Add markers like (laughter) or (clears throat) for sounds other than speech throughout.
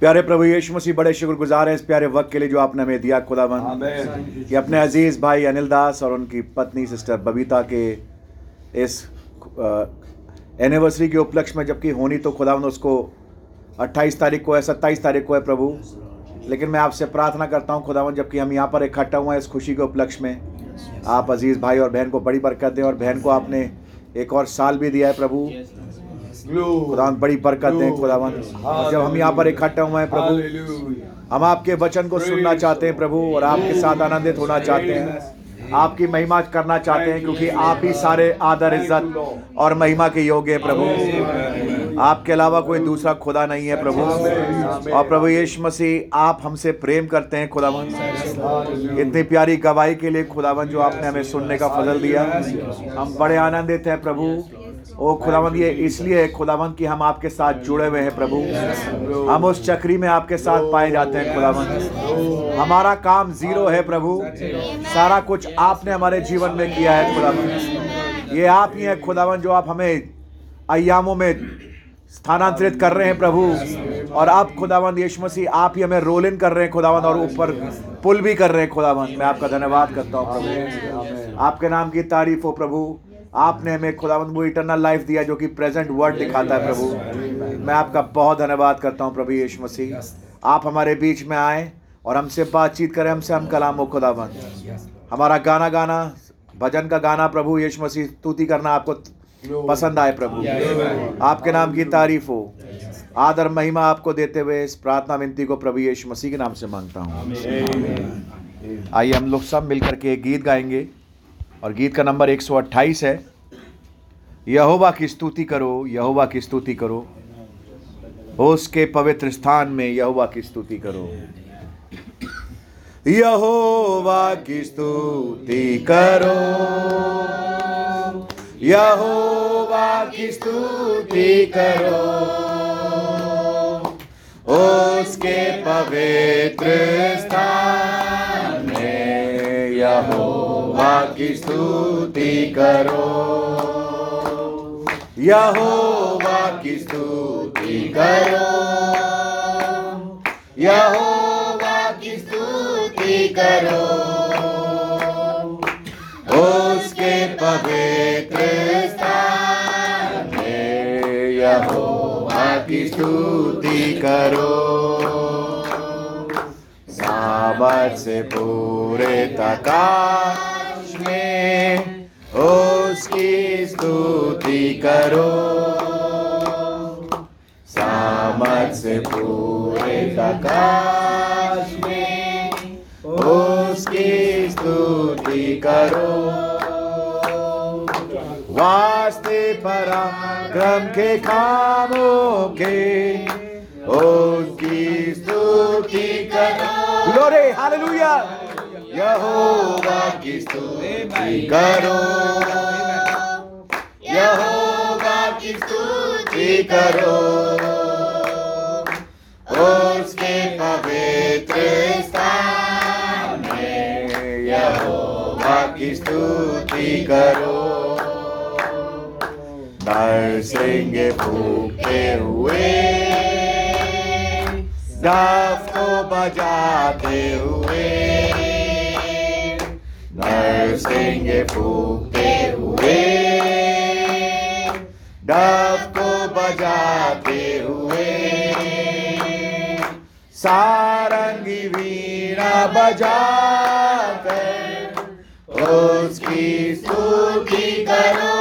प्यारे प्रभु यीशु मसीह बड़े शुक्रगुजार हैं इस प्यारे वक्त के लिए जो आपने हमें दिया खुदावन. कि अपने अज़ीज़ भाई अनिल दास और उनकी पत्नी सिस्टर बबीता के इस एनिवर्सरी के उपलक्ष्य में जबकि होनी तो खुदावन उसको 28 तारीख को है 27 तारीख को है प्रभु लेकिन मैं आपसे प्रार्थना करता हूँ खुदावन जबकि हम यहाँ पर इकट्ठा हुए हैं इस खुशी के उपलक्ष्य में आप अज़ीज़ भाई और बहन को बड़ी बरकत दें और बहन को आपने एक और साल भी दिया है प्रभु. खुदावन बड़ी बरकत दें खुदावन जब हम यहाँ पर इकट्ठा हुए हैं प्रभु हम आपके वचन को सुनना चाहते हैं प्रभु और आपके साथ आनंदित होना चाहते हैं। आपकी महिमा करना चाहते हैं क्योंकि आप ही सारे आदर इज़्ज़त और महिमा के योग्य हैं प्रभु। आपके अलावा कोई दूसरा खुदा नहीं है प्रभु। और प्रभु यीशु मसीह आप हमसे प्रेम करते हैं खुदावन इतनी प्यारी गवाही के लिए खुदावन जो आपने हमें सुनने का फजल दिया। हम बड़े आनंदित हैं प्रभु। ओ खुदावन ये इसलिए खुदावन कि हम आपके साथ जुड़े हुए हैं प्रभु। हम उस चक्री में आपके साथ पाए जाते हैं खुदावन हमारा काम ज़ीरो है प्रभु। सारा कुछ आपने हमारे जीवन में किया है खुदावन ये आप ही हैं खुदावन जो आप हमें अयामों में स्थानांतरित कर रहे हैं प्रभु। और अब खुदावन यीशु मसीह आप ही हमें रोल इन कर रहे हैं खुदावन और ऊपर पुल भी कर रहे हैं खुदावन मैं आपका धन्यवाद करता हूँ प्रभु। आपके नाम की तारीफ़ हो प्रभु। आपने हमें खुदावन वो इटरनल लाइफ दिया जो कि प्रेजेंट वर्ड दिखाता है प्रभु। मैं आपका बहुत धन्यवाद करता हूँ प्रभु यीशु मसीह। आप हमारे बीच में आए और हमसे बातचीत करें हमसे हम कलाम हो खुदावन हमारा गाना गाना भजन का गाना प्रभु यीशु मसीह स्तुति करना आपको पसंद आए प्रभु। आपके नाम की तारीफ़ हो। आदर महिमा आपको देते हुए इस प्रार्थना विनती को प्रभु यीशु मसीह के नाम से माँगता हूँ। आइए हम लोग सब मिलकर के गीत गाएँगे। और गीत का नंबर 128 है। यहोवा की स्तुति करो, यहोवा की स्तुति करो। उसके पवित्र स्थान में यहोवा की स्तुति करो। यहोवा की स्तुति करो। यहोवा की स्तुति करो। उसके पवित्र स्थान में यहोवा की स्तुति करो। यहोवा की स्तुति करो। यहोवा की स्तुति करो। उसके पवित्र स्थान में यहोवा की स्तुति करो। सामर्थ से पूरे तकाश में, उसकी स्तुति करो। सामर्थ से पूरे तकाश में, उसकी स्तुति करो। वास्ते पराक्रम के कामों के, उसकी स्तुति करो। ग्लोरी हालेलुया यहोवा की स्तुति करो यहोवा की स्तुति करो उसके पवित्र स्थान में यहोवा की स्तुति करो नरसिंह फूकते हुए डफ को बजाते हुए नरसिंह फूकते हुए डफ को बजाते हुए सारंगी वीणा बजाकर उसकी स्तुति करो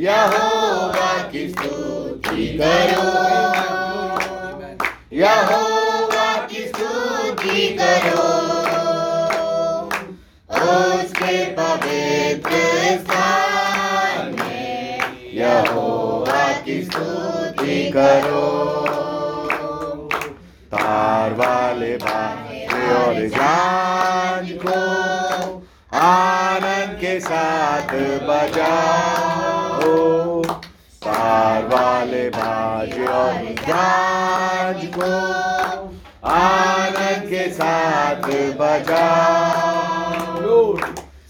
यहोवा की स्तुति करो यहोवा करो तार वाले बाजे और जांज को आनंद के साथ बजाओ तार वाले बाजे और जांज को आनंद के साथ बजाओ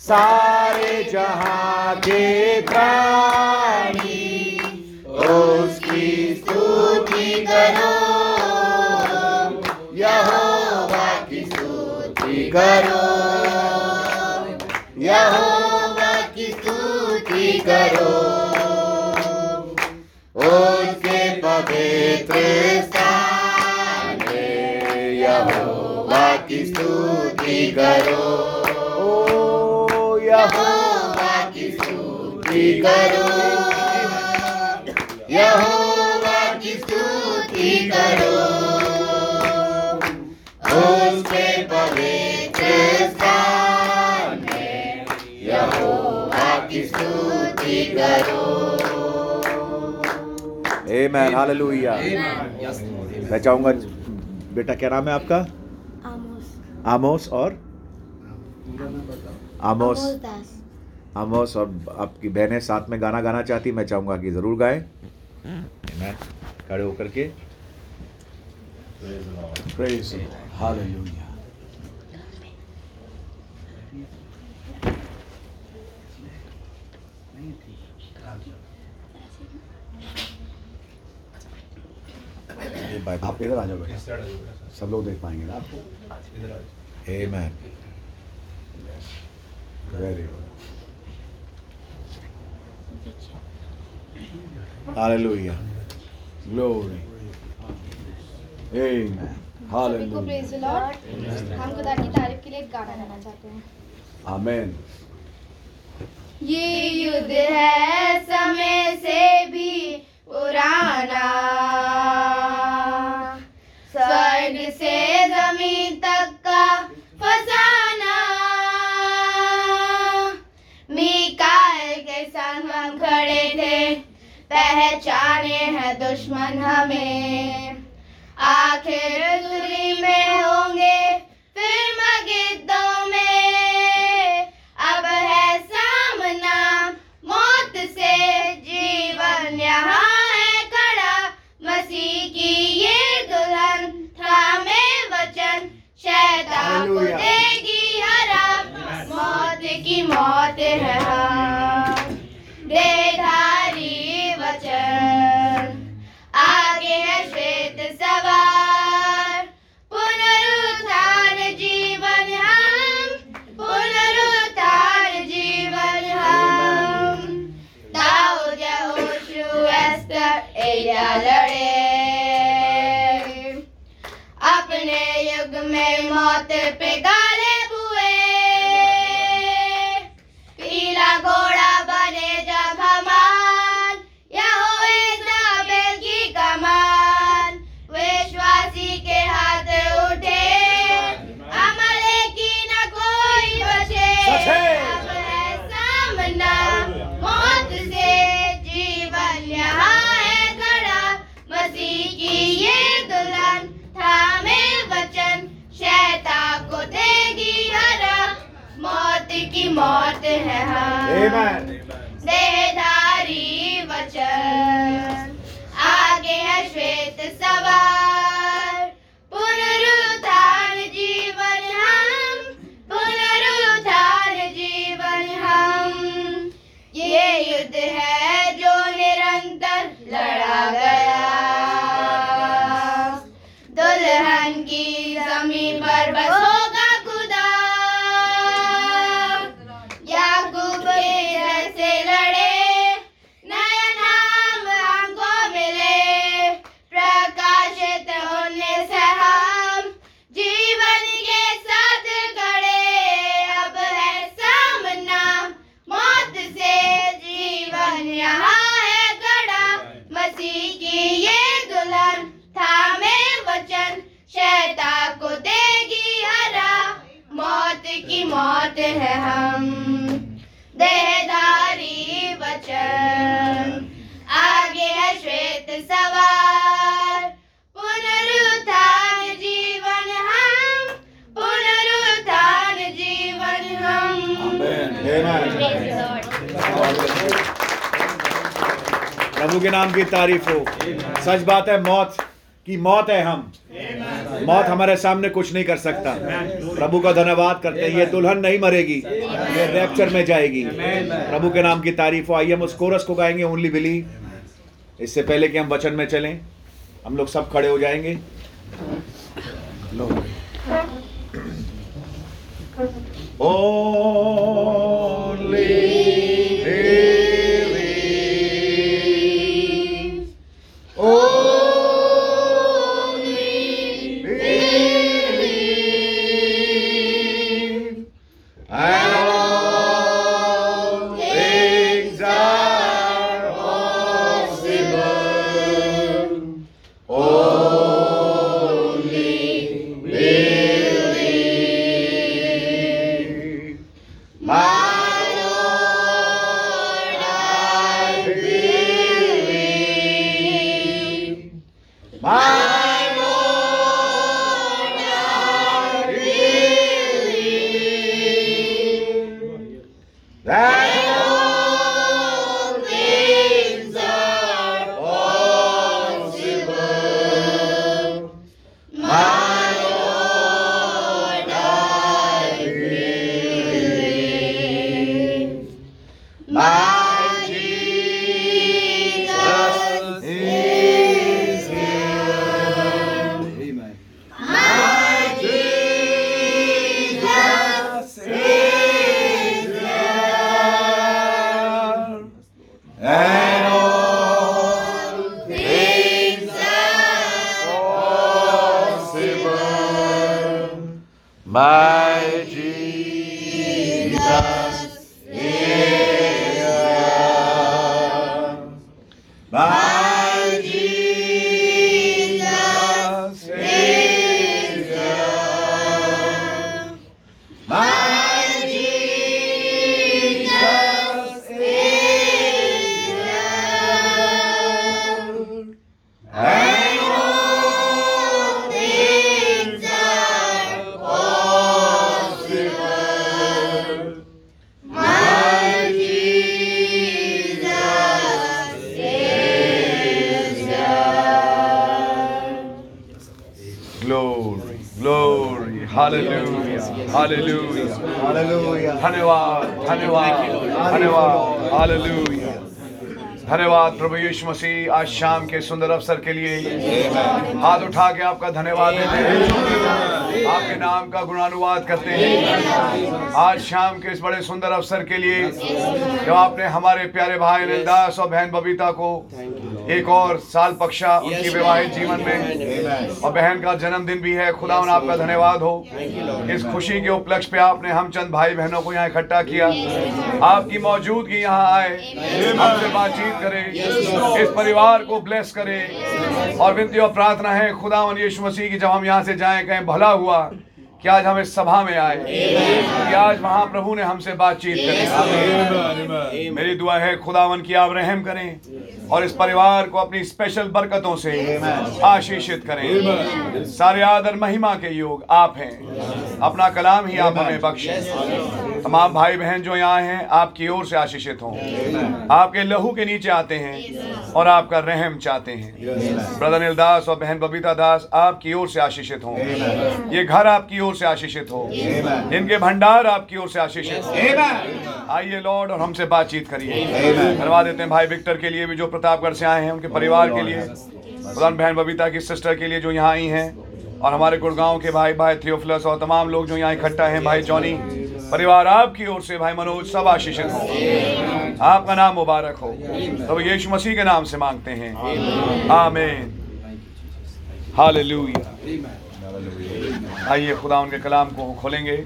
सारे जहाँ के प्राणी, उसकी स्तुति करो। यहोवा की स्तुति करो। यहोवा की स्तुति करो। उसके पवित्र स्थान यहोवा की स्तुति करो। यहोवा की स्तुति करो यहोवा की स्तुति करो उसके पवित्र स्थान में यहोवा की स्तुति करो आमेन हालेलुया मैं चाहूँगा बेटा क्या नाम है आपका? आमोस। आमोस और? आमोस आमोस और आपकी बहनें साथ में गाना गाना चाहती मैं चाहूँगा कि ज़रूर गाएँ. खड़े होकर के। Praise the Lord. Hallelujah. आप इधर आ जाओ बेटा। सब लोग देख पाएँगे ना आपको। Good Hallelujah. ग्लोरी आमेन सभी हालेलुया प्रेज द लॉर्ड हम खुदा की तारीफ़ के लिए एक गाना गाना चाहते हैं। आमेन ये युद्ध है समय से भी पुराना। पहचाने हैं दुश्मन हमें। आखिर दूरी में होंगे फिर मगिद्दों में। अब है सामना मौत से। जीवन यहाँ है खड़ा। मसीह की ये दुल्हन था थामे वचन। शैतान को देगी हरा। मौत की मौत है हम मौत पे मौत है हम मौत है हम। देहधारी वचन। आगे है श्वेत सवार। पुनरुत्थान जीवन हम। पुनरुत्थान जीवन हम। प्रभु के नाम की तारीफ़ हो। सच बात है मौत की मौत है हम। मौत हमारे सामने कुछ नहीं कर सकता। प्रभु का धन्यवाद करते हैं। ये दुल्हन नहीं मरेगी, ये रैप्चर में जाएगी। प्रभु के नाम की तारीफ़ हो। आइए हम उस कोरस को गाएँगे ओनली बिली इससे पहले कि हम वचन में चलें, हम लोग सब खड़े हो जाएँगे। Only आज शाम के सुंदर अवसर के लिए हाथ उठा के आपका धन्यवाद देते हैं। आपके नाम का गुणानुवाद करते हैं। आज शाम के इस बड़े सुंदर अवसर के लिए जब आपने हमारे प्यारे भाई दास और बहन बबीता को एक और साल पक्षा उनकी विवाहित जीवन में। और बहन का जन्मदिन भी है खुदा आपका धन्यवाद हो। इस खुशी के उपलक्ष्य पे आपने हम चंद भाई बहनों को यहाँ इकट्ठा किया। आपकी मौजूदगी यहाँ आए। हमसे बातचीत करे। इस परिवार को ब्लेस करे। और विनती और प्रार्थना है खुदा यीशु मसीह की जब हम यहाँ से जाएँ कहें भला हुआ। कि आज हम इस सभा में आए। कि आज वहाँ प्रभु ने हमसे बातचीत करी। मेरी दुआ है, खुदावन की आप रहम करें और इस परिवार को अपनी स्पेशल बरकतों से आशीषित करें। सारे आदर महिमा के योग आप हैं। अपना कलाम ही आप हमें बख्शें। तमाम भाई बहन जो यहाँ हैं, आपकी ओर से आशीषित हों। आपके लहू के नीचे आते हैं और आपका रहम चाहते हैं। ब्रदर नीलदास और बहन बबीता दास आपकी ओर से आशीषित हों। ये घर आपकी ओर से आशीषित हो। इनके भंडार आपकी ओर से आशीषित हो। आइए लॉर्ड और हमसे बातचीत करिए। धन्यवाद देते हैं भाई विक्टर के लिए भी जो प्रतापगढ़ से आए हैं उनके परिवार के लिए। प्रधान बहन बबीता की सिस्टर के लिए जो यहाँ आई हैं और हमारे गुड़गांव के भाई भाई थियोफिलस और तमाम लोग जो यहाँ इकट्ठा हैं भाई जॉनी परिवार आपकी ओर से भाई मनोज सब आशीषित हो। आपका नाम मुबारक हो। तो यीशु मसीह के नाम से मांगते हैं। आमीन। हालेलुया। आइए खुदा उनके कलाम को खोलेंगे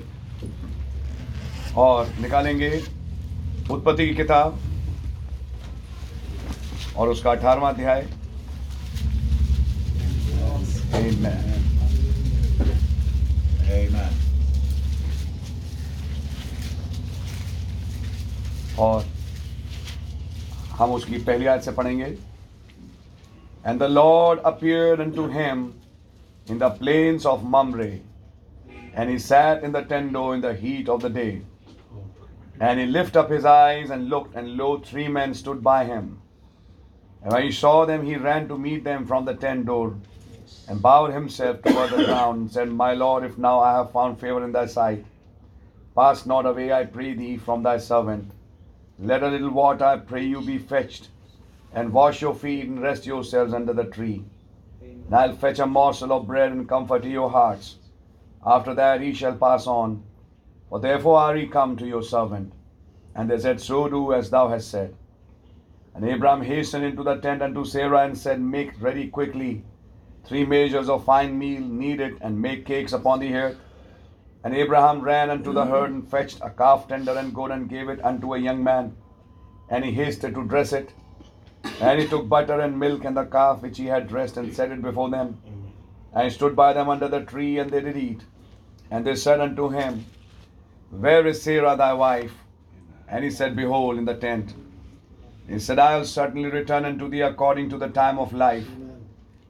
और निकालेंगे उत्पत्ति की किताब और उसका अठारवा अध्याय. और हम उसकी पहली आयत से पढ़ेंगे। And the lord appeared to him in the plains of Mamre and he sat in the tent door in the heat of the day. And he lifted up his eyes and looked and lo three men stood by him. And when he saw them he ran to meet them from the tent door and bowed himself toward the ground and said my lord if now i have found favor in thy sight pass not away i pray thee from thy servant. Let a little water, I pray you, be fetched, and wash your feet and rest yourselves under the tree. And I'll fetch a morsel of bread and comfort to your hearts. After that he shall pass on. For therefore are we come to your servant. And they said, So do as thou hast said. And Abraham hastened into the tent unto Sarah and said, Make ready quickly three measures of fine meal, knead it, and make cakes upon the earth. And Abraham ran unto the herd and fetched a calf tender and good and gave it unto a young man. And he hasted to dress it. And he took butter and milk and the calf which he had dressed and set it before them. And he stood by them under the tree, and they did eat. And they said unto him, Where is Sarah thy wife? And he said, Behold, in the tent. He said, I will certainly return unto thee according to the time of life.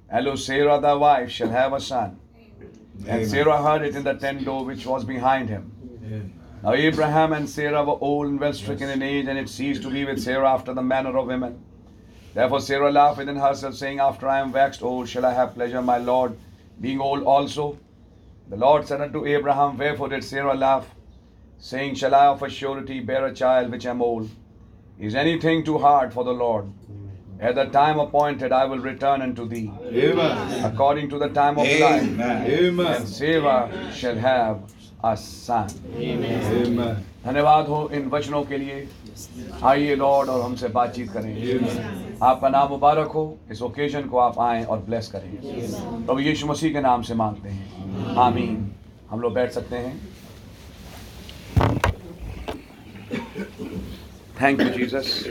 And Sarah thy wife shall have a son. And Sarah heard it in the tent door which was behind him. Now Abraham and Sarah were old and well stricken in age, and it ceased to be with Sarah after the manner of women. Therefore Sarah laughed within herself, saying, After I am waxed old, shall I have pleasure, my Lord, being old also? The Lord said unto Abraham, Wherefore did Sarah laugh? Saying, Shall I of a surety bear a child which am old? Is anything too hard for the Lord? At the time appointed, I will return unto thee, Amen. according to the time of life. Amen. And Amen. Sarah shall have a son. Amen. धन्यवाद हो इन वचनों के लिए आइए Lord और हमसे बातचीत करें आपका नाम मुबारक हो। इस ओकेजन को आप आएँ और ब्लेस करें। प्रभु यीशु मसीह के नाम से मांगते हैं। आमीन। हम लोग बैठ सकते हैं। थैंक यू जीसस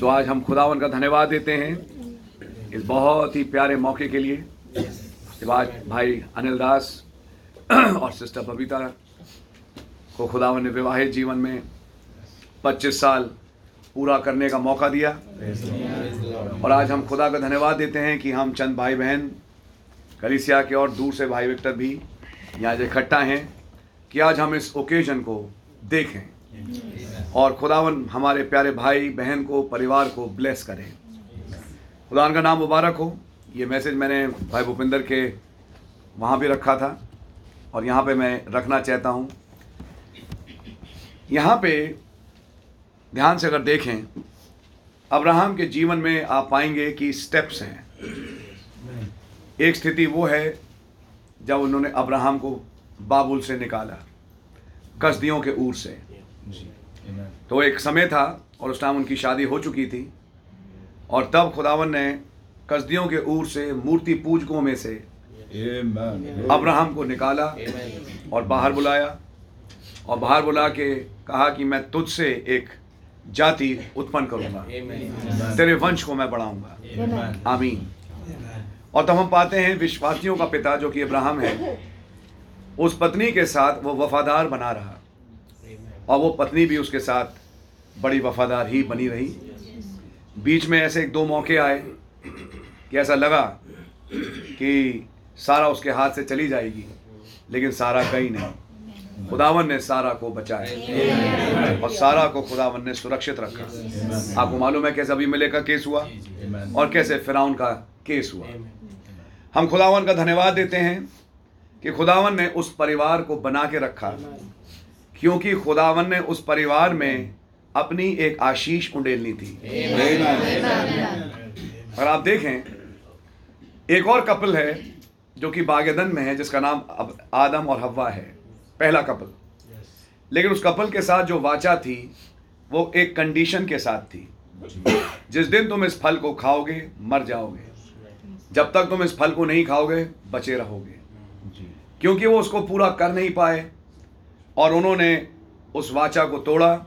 सो आज हम खुदावन का धन्यवाद देते हैं इस बहुत ही प्यारे मौके के लिए। उसके बाद भाई अनिल दास (clears throat) और सिस्टर बबीता को खुदावन ने विवाहित जीवन में 25 साल पूरा करने का मौका दिया। और आज हम खुदा का धन्यवाद देते हैं कि हम चंद भाई बहन कलिसिया के और दूर से भाई विक्टर भी यहाँ इकट्ठा हैं कि आज हम इस ओकेजन को देखें और खुदावन हमारे प्यारे भाई बहन को, परिवार को ब्लेस करें। खुदा का नाम मुबारक हो। ये मैसेज मैंने भाई भूपिंदर के वहाँ भी रखा था और यहाँ पे मैं रखना चाहता हूँ। यहाँ पे ध्यान से अगर देखें, अब्राहम के जीवन में आप पाएँगे कि स्टेप्स हैं। एक स्थिति वो है, जब उन्होंने अब्राहम को बाबुल से निकाला, कसदियों के ऊर से। तो एक समय था, और उस टाइम उनकी शादी हो चुकी थी, और तब खुदावन ने कसदियों के ऊर से मूर्ति पूजकों में से अब्राहम को निकाला और बाहर बुलाया, और बाहर बुला के कहा कि मैं तुझसे एक जाति उत्पन्न करूँगा। तेरे वंश को मैं बढ़ाऊँगा। आमीन। और तब हम पाते हैं विश्वासियों का पिता जो कि अब्राहम है उस पत्नी के साथ वो वफादार बना रहा। और वो पत्नी भी उसके साथ बड़ी वफादार ही बनी रही। बीच में ऐसे एक दो मौके आए कि ऐसा लगा कि सारा उसके हाथ से चली जाएगी लेकिन सारा कहीं नहीं। खुदावन ने सारा को बचाया। और सारा को खुदावन ने सुरक्षित रखा। आपको मालूम है कैसे अभी मिले का केस हुआ? और कैसे फिराउन का केस हुआ? हम खुदावन का धन्यवाद देते हैं कि खुदावन ने उस परिवार को बना के रखा। क्योंकि खुदावन ने उस परिवार में अपनी एक आशीष उंडेलनी थी। अगर आप देखें एक और कपल है जो कि बागेदन में है जिसका नाम आदम और हवा है। पहला कपल। Yes. लेकिन उस कपल के साथ जो वाचा थी वो एक कंडीशन के साथ थी। जिस दिन तुम इस फल को खाओगे मर जाओगे। जब तक तुम इस फल को नहीं खाओगे बचे रहोगे। क्योंकि वो उसको पूरा कर नहीं पाए और उन्होंने उस वाचा को तोड़ा।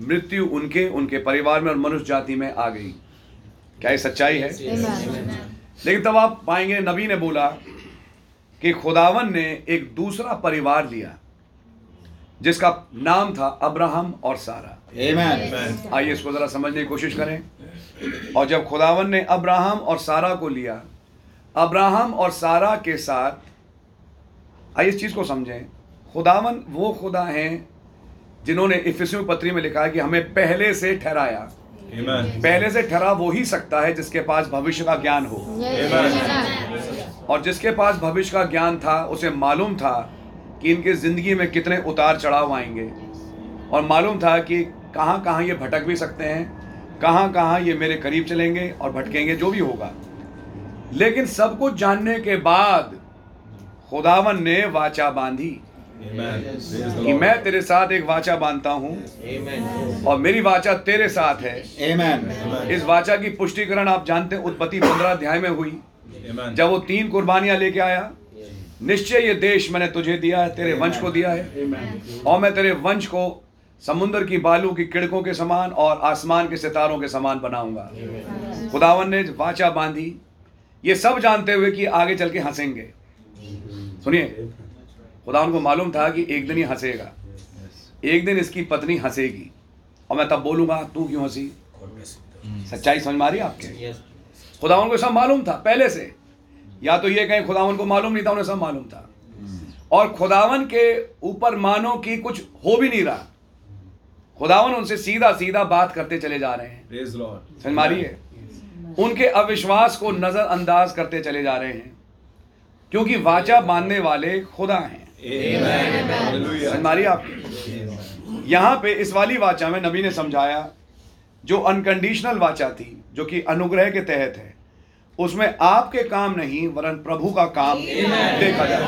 मृत्यु उनके उनके परिवार में और मनुष्य जाति में आ गई। क्या ये सच्चाई है? लेकिन तब आप पाएँगे नबी ने बोला कि खुदावन ने एक दूसरा परिवार लिया। जिसका नाम था अब्राहम और सारा। आइए इसको जरा समझने की कोशिश करें। और जब खुदावन ने अब्राहम और सारा को लिया अब्राहम और सारा के साथ आइए इस चीज़ को समझें। खुदावन वो खुदा हैं जिन्होंने इफिसियों पत्री में लिखा है कि हमें पहले से ठहराया। पहले से ठहरा वो ही सकता है जिसके पास भविष्य का ज्ञान हो। और जिसके पास भविष्य का ज्ञान था उसे मालूम था कि इनके ज़िंदगी में कितने उतार चढ़ाव आएँगे। और मालूम था कि कहाँ कहाँ ये भटक भी सकते हैं कहाँ कहाँ ये मेरे करीब चलेंगे और भटकेंगे जो भी होगा। लेकिन सब कुछ जानने के बाद खुदावन ने वाचा बांधी। कि मैं तेरे साथ एक वाचा बांधता हूँ और मेरी वाचा तेरे साथ है। Amen. इस वाचा की पुष्टिकरण आप जानते हैं उत्पत्ति पंद्रह अध्याय में हुई। Amen. जब वो तीन कुर्बानियाँ लेके आया निश्चय ये देश मैंने तुझे दिया है तेरे वंश को दिया है। और मैं तेरे वंश को समुद्र की बालू की किड़कों के समान और आसमान के सितारों के समान बनाऊँगा। खुदावन ने वाचा बांधी। ये सब जानते हुए कि आगे चल के हंसेंगे। सुनिए खुदावन को मालूम था कि एक दिन ही हंसेगा। एक दिन इसकी पत्नी हंसेगी। और मैं तब बोलूँगा तू क्यों हँसी? सच्चाई समझ मारी आपके? खुदावन को सब मालूम था पहले से। या तो ये कहें खुदावन को मालूम नहीं था उन्हें सब मालूम था। और खुदावन के ऊपर मानो कि कुछ हो भी नहीं रहा। खुदावन उनसे सीधा सीधा बात करते चले जा रहे हैं। समझ मारी है? उनके अविश्वास को नजरअंदाज करते चले जा रहे हैं। क्योंकि वाचा बांधने वाले खुदा हैं। मारी आपकी? यहाँ पे इस वाली वाचा में नबी ने समझाया जो अनकंडीशनल वाचा थी जो कि अनुग्रह के तहत है। उसमें आपके काम नहीं वरन प्रभु का काम देखा है।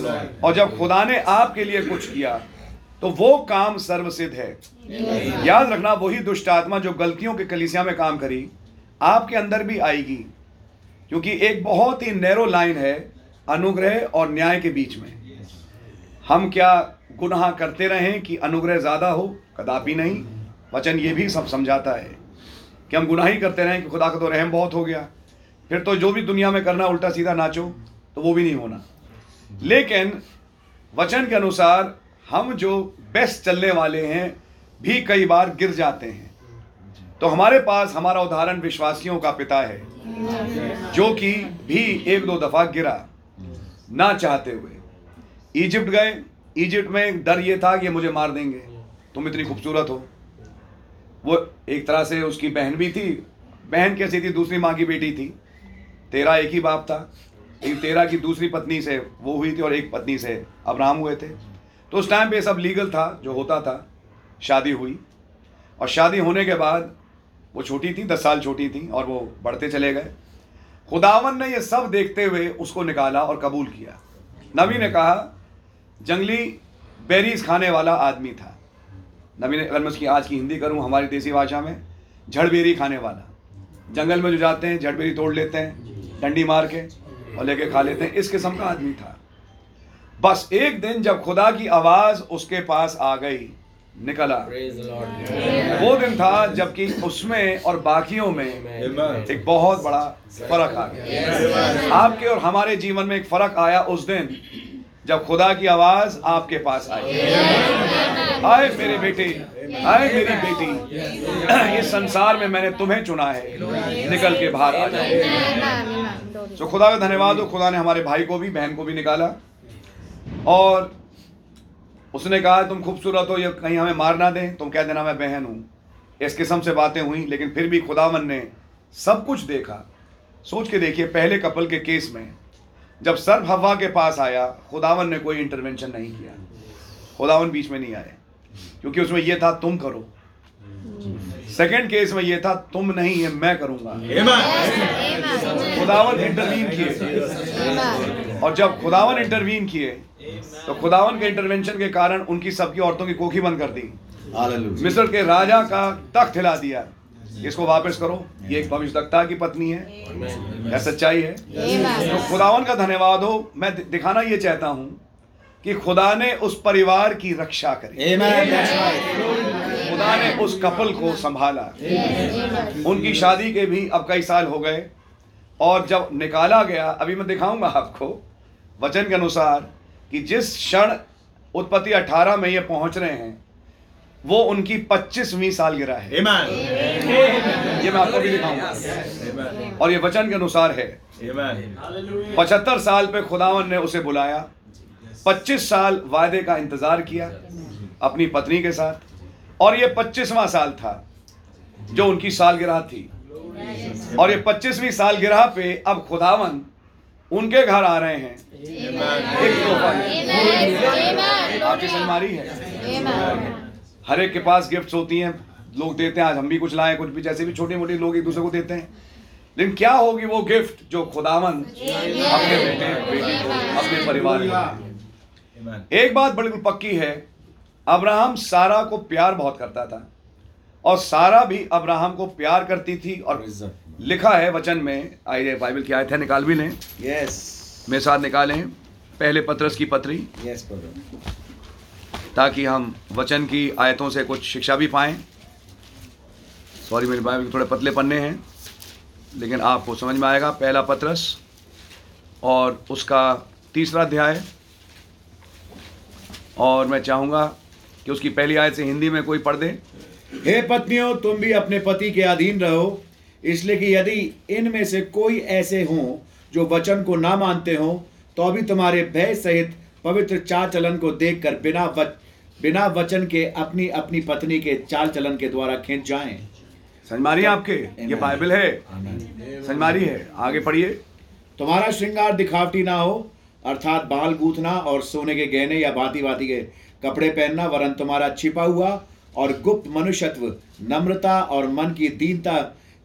Lord. और जब खुदा ने आपके लिए कुछ किया तो वो काम सर्वसिद्ध है। याद रखना वही दुष्ट आत्मा जो गलतियों के कलिसिया में काम करी आपके अंदर भी आएगी। क्योंकि एक बहुत ही नैरो लाइन है अनुग्रह और न्याय के बीच में। हम क्या गुनाह करते रहें कि अनुग्रह ज़्यादा हो? कदापि नहीं। वचन ये भी सब समझाता है। कि हम गुनाह ही करते रहें कि खुदा का तो रहम बहुत हो गया। फिर तो जो भी दुनिया में करना, उल्टा सीधा नाचो तो वो भी नहीं होना। लेकिन वचन के अनुसार हम जो बेस्ट चलने वाले हैं, भी कई बार गिर जाते हैं। तो हमारे पास, हमारा उदाहरण विश्वासियों का पिता है, जो कि भी एक दो दफ़ा गिरा, ना चाहते हुए। इजिप्ट गए, इजिप्ट में डर ये था कि मुझे मार देंगे, तुम इतनी खूबसूरत हो। वो एक तरह से उसकी बहन भी थी। बहन कैसी थी? दूसरी माँ की बेटी थी। तेरा एक ही बाप था। लेकिन तेरा की दूसरी पत्नी से वो हुई थी और एक पत्नी से अब्राहम हुए थे। तो उस टाइम पे सब लीगल था, जो होता था। शादी हुई। और शादी होने के बाद वो छोटी थी, दस साल छोटी थी और वो बढ़ते चले गए। खुदावन ने ये सब देखते हुए उसको निकाला और कबूल किया। नबी ने कहा, जंगली बेरीज खाने वाला आदमी था। नबी ने अगर मैं उसकी आज की हिंदी करूँ हमारी देसी भाषा में झड़बेरी खाने वाला। जंगल में जो जाते हैं झड़बेरी तोड़ लेते हैं डंडी मार के और लेके खा लेते हैं। इस किस्म का आदमी था। बस एक दिन जब खुदा की आवाज़ उसके पास आ गई निकला। वो दिन था जबकि उसमें और बाकियों में एक बहुत बड़ा फ़र्क आ गया। आपके और हमारे जीवन में एक फ़र्क आया उस दिन। जब खुदा की आवाज़ आपके पास आई। आए मेरे बेटे आए मेरी बेटी। इस संसार में मैंने तुम्हें चुना है। निकल के बाहर आ जाओ। तो खुदा का धन्यवाद हो। खुदा ने हमारे भाई को भी, बहन को भी निकाला। और उसने कहा, तुम खूबसूरत हो, ये कहीं हमें मार ना दें। तुम कह देना, मैं बहन हूँ। इस किस्म से बातें हुई, लेकिन फिर भी खुदावन ने सब कुछ देखा। सोच के देखिए, पहले कपल के केस में जब सर्प हवा के पास आया खुदावन ने कोई इंटरवेंशन नहीं किया। खुदावन बीच में नहीं आए क्योंकि उसमें यह था तुम करो। सेकेंड केस में यह था तुम नहीं है मैं करूँगा। खुदावन इंटरवीन किए। और जब खुदावन इंटरवीन किए तो खुदावन के इंटरवेंशन के कारण उनकी सबकी औरतों की कोखी बंद कर दी. मिस्र के राजा का तख्त हिला दिया। इसको वापस करो। ये एक भविष्यता की पत्नी है। यह सच्चाई है। तो खुदावन का धन्यवाद हो। मैं दिखाना ये चाहता हूँ कि खुदा ने उस परिवार की रक्षा करी. खुदा ने उस कपल को संभाला। उनकी शादी के भी अब कई साल हो गए। और जब निकाला गया अभी मैं दिखाऊँगा आपको वचन के अनुसार कि जिस क्षण उत्पत्ति 18 में ये पहुँच रहे हैं वो उनकी 25वीं साल गिरा है। Amen. ये मैं आपको भी दिखाऊँगा। और ये वचन के अनुसार है। पचहत्तर साल पे खुदावन ने उसे बुलाया। 25 साल वायदे का इंतज़ार किया अपनी पत्नी के साथ। और ये 25वां साल था जो उनकी सालगिरह थी। और ये 25वीं सालगिरह पे अब खुदावन उनके घर आ रहे हैं। एक तोहफा। आपकी सलमारी है। हर एक के पास गिफ्ट्स होती हैं लोग देते हैं आज हम भी कुछ लाए कुछ भी जैसे भी छोटे मोटे लोग एक दूसरे को देते हैं। लेकिन क्या होगी वो गिफ्ट जो खुदावन अपने बेटे बेटी को अपने परिवार को एक बात बिल्कुल पक्की है अब्राहम सारा को प्यार बहुत करता था। और सारा भी अब्राहम को प्यार करती थी और लिखा है वचन में आइए बाइबल की आयत है निकाल भी लें। यस मेरे साथ निकालें पहले पत्रस की पत्री। यस ब्रदर ताकि हम वचन की आयतों से कुछ शिक्षा भी पाएँ। सॉरी मेरे बाइबल थोड़े पतले पन्ने हैं, लेकिन आपको समझ में आएगा। पहला पत्रस और उसका तीसरा अध्याय। और मैं चाहूँगा कि उसकी पहली आयत से हिंदी में कोई पढ़ दे। हे पत्नियों, तुम भी अपने पति के अधीन रहो, इसलिए कि यदि इनमें से कोई ऐसे हों जो वचन को ना मानते हो तो अभी तुम्हारे भय सहित पवित्र चाल चलन को देखकर बिना वच, बिना वचन के अपनी अपनी पत्नी के चाल चलन के द्वारा खींच जाएँ। समझ आपके ये बाइबल है। समझ मारी है आगे पढ़िए। तुम्हारा श्रृंगार दिखावटी ना हो अर्थात बाल गूंथना और सोने के गहने या भांति भांति के कपड़े पहनना वरन तुम्हारा छिपा हुआ और गुप्त मनुष्यत्व नम्रता और मन की दीनता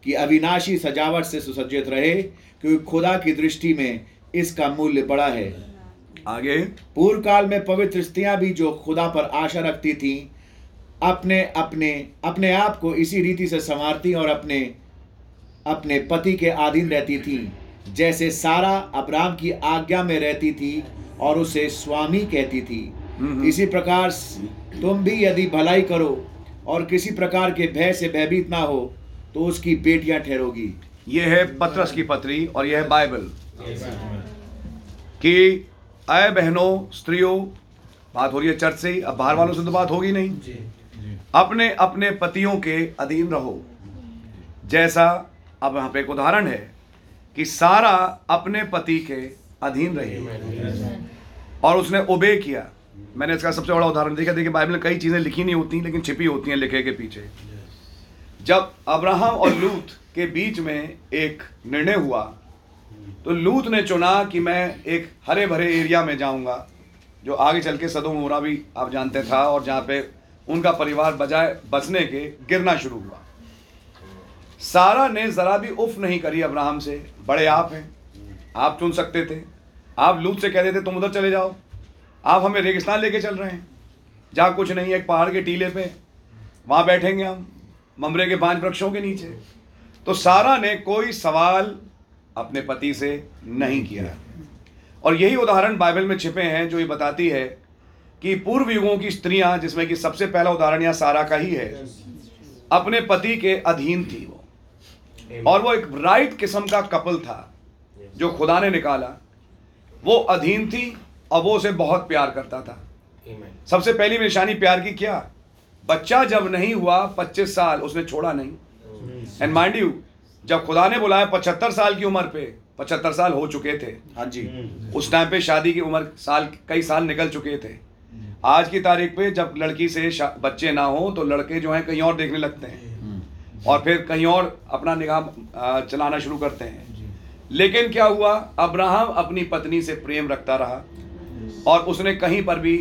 की अविनाशी सजावट से सुसज्जित रहे क्योंकि खुदा की दृष्टि में इसका मूल्य बड़ा है। आगे पूर्व काल में पवित्र स्त्रियाँ भी जो खुदा पर आशा रखती थीं अपने अपने अपने आप को इसी रीति से संवारती और अपने अपने पति के अधीन रहती थी जैसे सारा अब्राम की आज्ञा में रहती थी और उसे स्वामी कहती थी। इसी प्रकार तुम भी यदि भलाई करो और किसी प्रकार के भय से भयभीत ना हो तो उसकी बेटियाँ ठहरोगी। यह है पत्रस की पत्री और यह है बाइबल। कि अय बहनों स्त्रियों बात हो रही है चर्च से ही अब बाहर वालों से तो बात होगी नहीं। अपने अपने पतियों के अधीन रहो। जैसा अब यहाँ पे एक उदाहरण है कि सारा अपने पति के अधीन रही और उसने ओबे किया। मैंने इसका सबसे बड़ा उदाहरण देखा। देखिए बाइबल में कई चीज़ें लिखी नहीं होती लेकिन छिपी होती हैं लिखे के पीछे। जब अब्राहम और लूत के बीच में एक निर्णय हुआ तो लूत ने चुना कि मैं एक हरे भरे एरिया में जाऊँगा, जो आगे चल के सदो मोरा भी आप जानते था और जहाँ पे उनका परिवार बजाय बचने के गिरना शुरू हुआ। सारा ने जरा भी उफ नहीं करी अब्राहम से, बड़े आप हैं, आप चुन सकते थे, आप लूत से कहते थे, तुम उधर चले जाओ, आप हमें रेगिस्तान लेके चल रहे हैं, जहाँ कुछ नहीं है, एक पहाड़ के टीले पे, वहाँ बैठेंगे हम, ममरे के पाँच वृक्षों के नीचे। तो सारा ने कोई सवाल अपने पति से नहीं किया। और यही उदाहरण बाइबल में छिपे हैं जो ये बताती है कि पूर्व युगों की स्त्रियाँ जिसमें कि सबसे पहला उदाहरण यहाँ सारा का ही है अपने पति के अधीन थी वो। और वो एक राइट किस्म का कपल था जो खुदा ने निकाला। वो अधीन थी और वो उसे बहुत प्यार करता था। सबसे पहली निशानी प्यार की क्या? बच्चा जब नहीं हुआ पच्चीस साल उसने छोड़ा नहीं। एंड माइंड यू जब खुदा ने बुलाया पचहत्तर साल की उम्र पे पचहत्तर साल हो चुके थे। हाँ जी। उस टाइम पे शादी की उम्र साल कई साल निकल चुके थे। आज की तारीख पे जब लड़की से बच्चे ना हो तो लड़के जो हैं कहीं और देखने लगते हैं। और फिर कहीं और अपना निगाह चलाना शुरू करते हैं। लेकिन क्या हुआ? अब्राहम अपनी पत्नी से प्रेम रखता रहा और उसने कहीं पर भी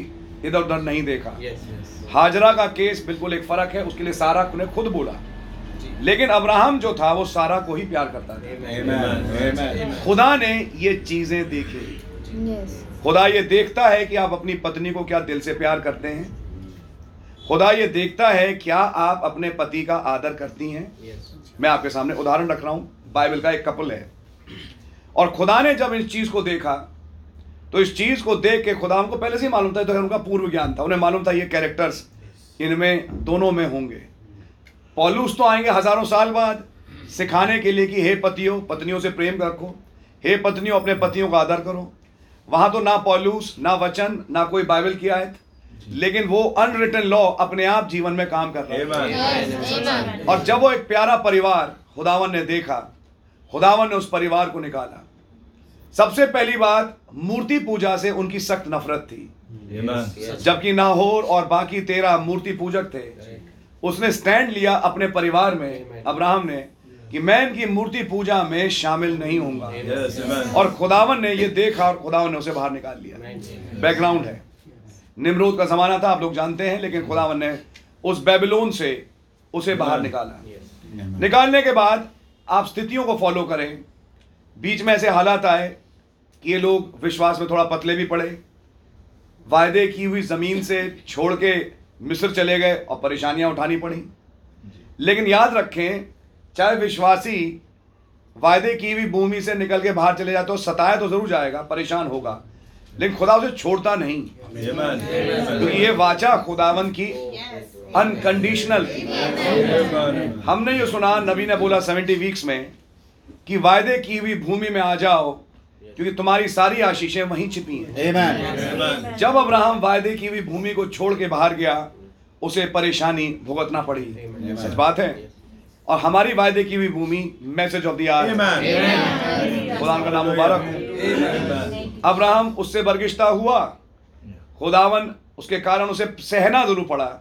इधर उधर नहीं देखा। हाजरा का केस बिल्कुल एक फ़र्क है उसके लिए सारा ने खुद बोला। लेकिन अब्राहम जो था वो सारा को ही प्यार करता था। खुदा ने ये चीज़ें देखी। खुदा ये देखता है कि आप अपनी पत्नी को क्या दिल से प्यार करते हैं। खुदा ये देखता है क्या आप अपने पति का आदर करती हैं। मैं आपके सामने उदाहरण रख रहा हूँ। बाइबल का एक कपल है। और खुदा ने जब इस चीज़ को देखा तो इस चीज़ को देख के खुदा उनको पहले से ही मालूम था तो उनका पूर्व ज्ञान था। उन्हें मालूम था ये कैरेक्टर्स इनमें दोनों में होंगे। पॉलूस तो आएँगे हज़ारों साल बाद। सिखाने के लिए कि हे पतियों पत्नियों से प्रेम रखो। हे पत्नियों अपने पतियों का आदर करो। वहाँ तो ना पॉलूस ना वचन ना कोई बाइबल की आयत। लेकिन वो अनरिटन लॉ अपने आप जीवन में काम कर रहा है। और जब वो एक प्यारा परिवार खुदावन ने देखा खुदावन ने उस परिवार को निकाला। सबसे पहली बात मूर्ति पूजा से उनकी सख्त नफरत थी। जबकि नाहोर और बाकी तेरह मूर्ति पूजक थे। उसने स्टैंड लिया अपने परिवार में अब्राहम ने कि मैं इनकी मूर्ति पूजा में शामिल नहीं होऊँगा। और खुदावन ने ये देखा और खुदावन ने उसे बाहर निकाल लिया। बैकग्राउंड है। निमरूद का जमाना था आप लोग जानते हैं लेकिन खुदावन ने उस बेबीलोन से उसे बाहर निकाला। निकालने के बाद आप स्थितियों को फॉलो करें। बीच में ऐसे हालात आए कि ये लोग विश्वास में थोड़ा पतले भी पड़े। वायदे की हुई ज़मीन से छोड़ के मिस्र चले गए और परेशानियाँ उठानी पड़ी। लेकिन याद रखें चाहे विश्वासी वायदे की हुई भूमि से निकल के बाहर चले जाते हो सताया तो ज़रूर जाएगा परेशान होगा। लेकिन खुदा उसे छोड़ता नहीं. क्योंकि ये वाचा खुदावन की अनकंडीशनल हमने ये सुना नबी ने बोला सेवेंटी वीक्स में कि वायदे की हुई भूमि में आ जाओ क्योंकि तुम्हारी सारी आशीषें वहीं छिपी हैं। Amen. जब अब्राहम वायदे की हुई भूमि को छोड़ के बाहर गया उसे परेशानी भुगतना पड़ी। सच बात है? और हमारी वायदे की हुई भूमि मैसेज ऑफ़ द आर Amen. खुदा का नाम मुबारक हो। अब्राहम उससे बरगिश्ता हुआ। खुदावन उसके कारण उसे सहना ज़रूर पड़ा।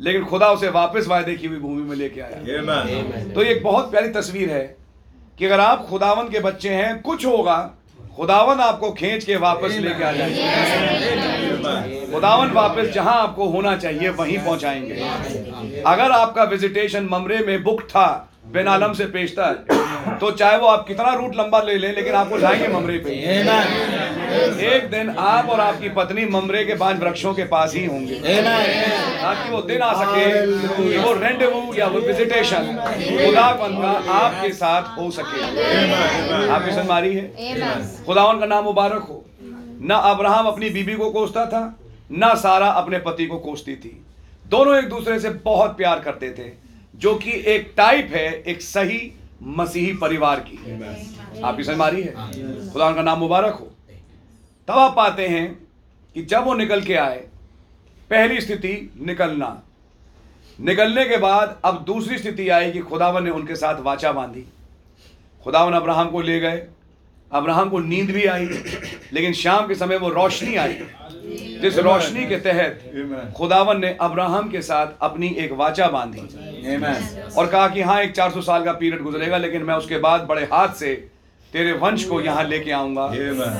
लेकिन खुदा उसे वापस वायदे की हुई भूमि में लेके आया। Amen. तो ये एक बहुत प्यारी तस्वीर है कि अगर आप खुदावन के बच्चे हैं कुछ होगा खुदावन आपको खींच के वापस लेके आ जाएँगे. खुदावन वापस जहाँ आपको होना चाहिए, वहीं पहुंचाएँगे अगर आपका विजिटेशन ममरे में बुक था बिन आलम से पेशता है। तो चाहे वो आप कितना रूट लंबा ले लें लेकिन आपको जाएँगे ममरे पे। एक दिन आप और आपकी पत्नी ममरे के पाँच वृक्षों के पास ही होंगे। ताकि वो दिन आ सके कि वो रेंडवू या वो विजिटेशन खुदावन का आपके साथ हो सके। आपकी मारी है. खुदावन का नाम मुबारक हो। ना अब्राहम अपनी बीबी को कोसता था ना सारा अपने पति को कोसती थी। दोनों एक दूसरे से बहुत प्यार करते थे। जो कि एक टाइप है एक सही मसीही परिवार की। आपकी समझ मारी है? खुदा का नाम मुबारक हो। तब आप पाते हैं कि जब वो निकल के आए पहली स्थिति निकलना। निकलने के बाद अब दूसरी स्थिति आई कि खुदावन ने उनके साथ वाचा बांधी। खुदावन अब्राहम को ले गए। अब्राहम को नींद भी आई लेकिन शाम के समय वो रोशनी आई। जिस रोशनी के तहत खुदावन ने अब्राहम के साथ अपनी एक वाचा बांधी। और कहा कि हाँ एक 400 साल का पीरियड गुजरेगा लेकिन मैं उसके बाद बड़े हाथ से तेरे वंश को यहाँ लेके आऊँगा।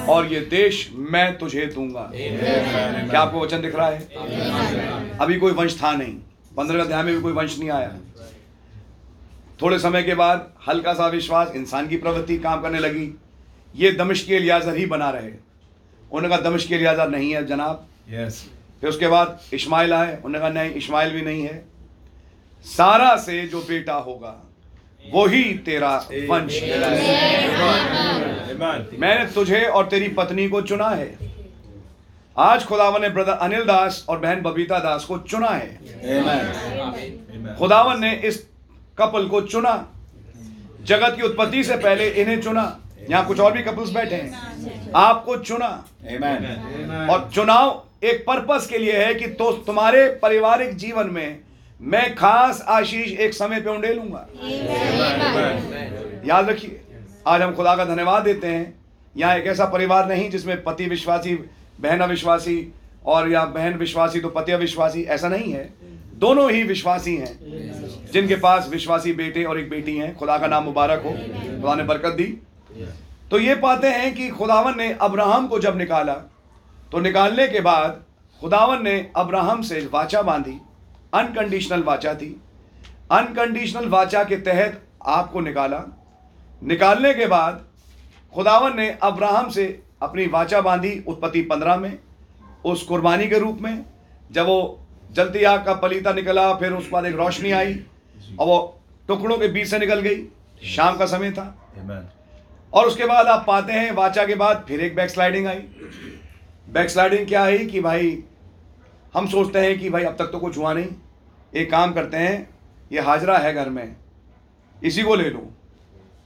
और ये देश मैं तुझे दूँगा। क्या आपको वचन दिख रहा है? अभी कोई वंश था नहीं। पंद्रह अध्याय में भी कोई वंश नहीं आया। थोड़े समय के बाद हल्का सा विश्वास इंसान की प्रवृत्ति काम करने लगी। ये दमिश्क के लियाजर ही बना रहे। उन्होंने कहा दमिश्क के लियाजर नहीं है जनाब। Yes. फिर उसके बाद इस्माइल आए उन्होंने कहा नहीं इस्माइल भी नहीं है। सारा से जो बेटा होगा वही तेरा वंश मैंने तुझे और तेरी पत्नी को चुना है। आज खुदावन ने ब्रदर अनिल दास और बहन बबीता दास को चुना है। खुदावन ने इस कपल को चुना। जगत की उत्पत्ति से पहले इन्हें चुना। यहाँ कुछ और भी कपल्स बैठे हैं। आपको चुना। Amen. और चुनाव एक पर्पस के लिए है कि तो तुम्हारे पारिवारिक जीवन में मैं खास आशीष एक समय पे उंडेलूँगा। याद रखिए आज हम खुदा का धन्यवाद देते हैं। यहाँ एक ऐसा परिवार नहीं जिसमें पति विश्वासी बहन अविश्वासी और या बहन विश्वासी तो पति अविश्वासी ऐसा नहीं है। दोनों ही विश्वासी हैं। जिनके पास विश्वासी बेटे और एक बेटी हैं खुदा का नाम मुबारक हो। खुदा ने बरकत दी। तो ये पाते हैं कि खुदावन ने अब्राहम को जब निकाला तो निकालने के बाद खुदावन ने अब्राहम से वाचा बांधी अनकंडीशनल वाचा थी अनकंडीशनल वाचा के तहत आपको निकाला। निकालने के बाद खुदावन ने अब्राहम से अपनी वाचा बांधी उत्पत्ति पंद्रह में उस कुर्बानी के रूप में। जब वो जलती आग का पलीता निकला फिर उसके बाद एक रोशनी आई और वो टुकड़ों के बीच से निकल गई शाम का समय था. और उसके बाद आप पाते हैं वाचा के बाद फिर एक बैक स्लाइडिंग आई। बैक स्लाइडिंग क्या आई कि भाई, हम सोचते हैं कि भाई अब तक तो कुछ हुआ नहीं। एक काम करते हैं, ये हाजरा है घर में, इसी को ले लो।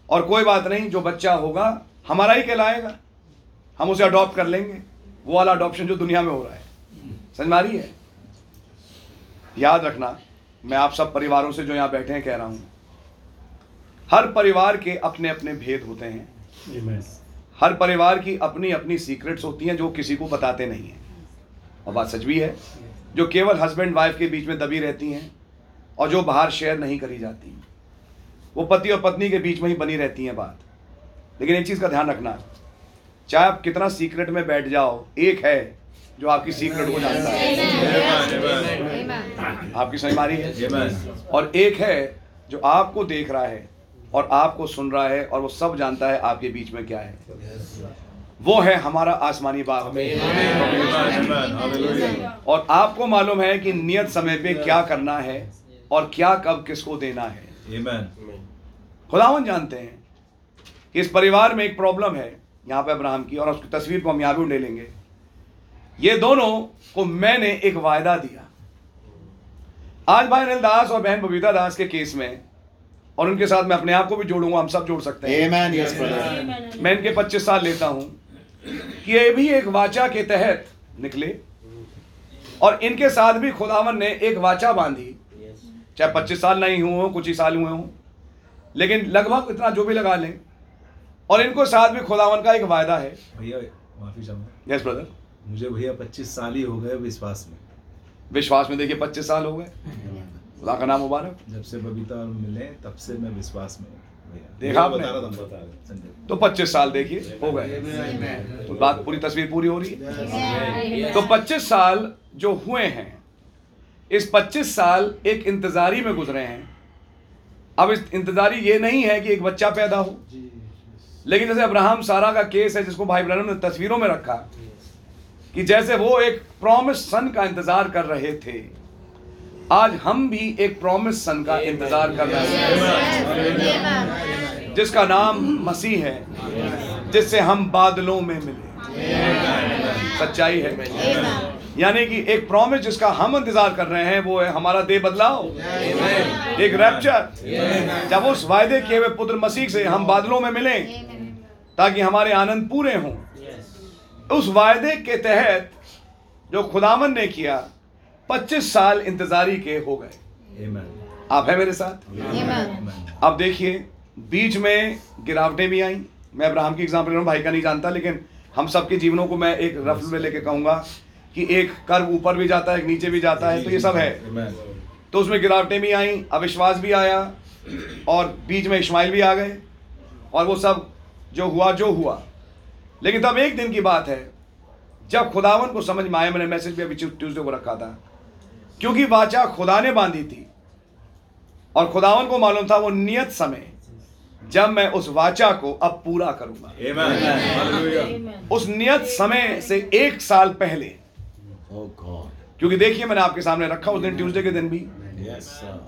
और कोई बात नहीं, जो बच्चा होगा, हमारा ही कहलाएगा। हम उसे अडॉप्ट कर लेंगे। वो वाला अडॉप्शन जो दुनिया में हो रहा है। समझ में आ रही है? याद रखना, मैं आप सब परिवारों से जो यहाँ बैठे हैं कह रहा हूँ, हर परिवार के अपने अपने भेद होते हैं। हर परिवार की अपनी अपनी सीक्रेट्स होती हैं जो किसी को बताते नहीं हैं। और बात सच भी है जो केवल हस्बैंड वाइफ के बीच में दबी रहती हैं और जो बाहर शेयर नहीं करी जाती। वो पति और पत्नी के बीच में ही बनी रहती हैं बात। लेकिन एक चीज़ का ध्यान रखना चाहे आप कितना सीक्रेट में बैठ जाओ एक है जो आपकी सीक्रेट को जानता है. आपकी समझ में आ रही है और एक है जो आपको देख रहा है और आपको सुन रहा है और वो सब जानता है आपके बीच में क्या है। वो है हमारा आसमानी बाप और आपको मालूम है कि नियत समय पे क्या करना है और क्या कब किसको देना है। खुदावन जानते हैं कि इस परिवार में एक प्रॉब्लम है यहाँ पे अब्राहम की और उसकी तस्वीर को हम यहाँ भी ढूंढ लेंगे। ये दोनों को मैंने एक वायदा दिया। आज भाई अनिल दास और बहन बबीता दास के केस में और उनके साथ मैं अपने आप को भी जोड़ूँगा हम सब जोड़ सकते हैं। Amen. Yes, brother. मैं इनके 25 साल लेता हूँ कि ये भी एक वाचा के तहत निकले और इनके साथ भी खुदावन ने एक वाचा बांधी। चाहे 25 साल नहीं हुए हो कुछ ही साल हुए हों लेकिन लगभग इतना जो भी लगा लें। और इनको साथ भी खुदावन का एक वायदा है। भैया माफ़ी चाहूँगा। यस ब्रदर मुझे भैया 25 साल ही हो गए विश्वास में। विश्वास में देखिए 25 साल हो गए। खुदा का नाम मुबारक। जब से बबीता और मिले तब से मैं विश्वास में देखा आपने? बता रहा था हम बता रहे संजय। तो 25 साल देखिए हो गए। तो बात पूरी तस्वीर पूरी हो रही है? तो 25 साल जो हुए हैं इस 25 साल एक इंतजारी में गुजरे हैं। अब इस इंतजारी ये नहीं है कि एक बच्चा पैदा हो। लेकिन जैसे अब्राहम सारा का केस है जिसको भाई ब्रहण ने तस्वीरों में रखा कि जैसे वो एक प्रॉमिस सन का इंतज़ार कर रहे थे आज हम भी एक प्रॉमिस सन का इंतज़ार कर रहे हैं। जिसका नाम मसीह है जिससे हम बादलों में मिले। सच्चाई है। यानी कि एक प्रॉमिस जिसका हम इंतज़ार कर रहे हैं वो है हमारा दे बदलाव। एक रैप्चर जब उस वायदे किए हुए पुत्र मसीह से हम बादलों में मिलें ताकि हमारे आनंद पूरे हों। उस वायदे के तहत जो खुदावन ने किया 25 साल इंतजारी के हो गए। आप है मेरे साथ? अब देखिए बीच में गिरावटें भी आई। मैं अब्राहम की एग्ज़ाम्पल ले रहा हूँ, भाई का नहीं जानता लेकिन हम सबके जीवनों को मैं एक रफ में लेके कहूँगा कि एक कर्व ऊपर भी जाता है एक नीचे भी जाता है तो ये सब है। तो उसमें गिरावटें भी आई अविश्वास भी आया और बीच में इस्माइल भी आ गए और वो सब जो हुआ जो हुआ। लेकिन तब एक दिन की बात है जब खुदावन को समझ में आया मैंने मैसेज भी अभी ट्यूसडे को रखा था क्योंकि वाचा खुदा ने बांधी थी। और खुदावन को मालूम था वो नियत समय जब मैं उस वाचा को अब पूरा करूँगा। Amen. Hallelujah. उस नियत समय से एक साल पहले। Oh क्योंकि देखिए मैंने आपके सामने रखा उस दिन ट्यूसडे के दिन भी। Yes,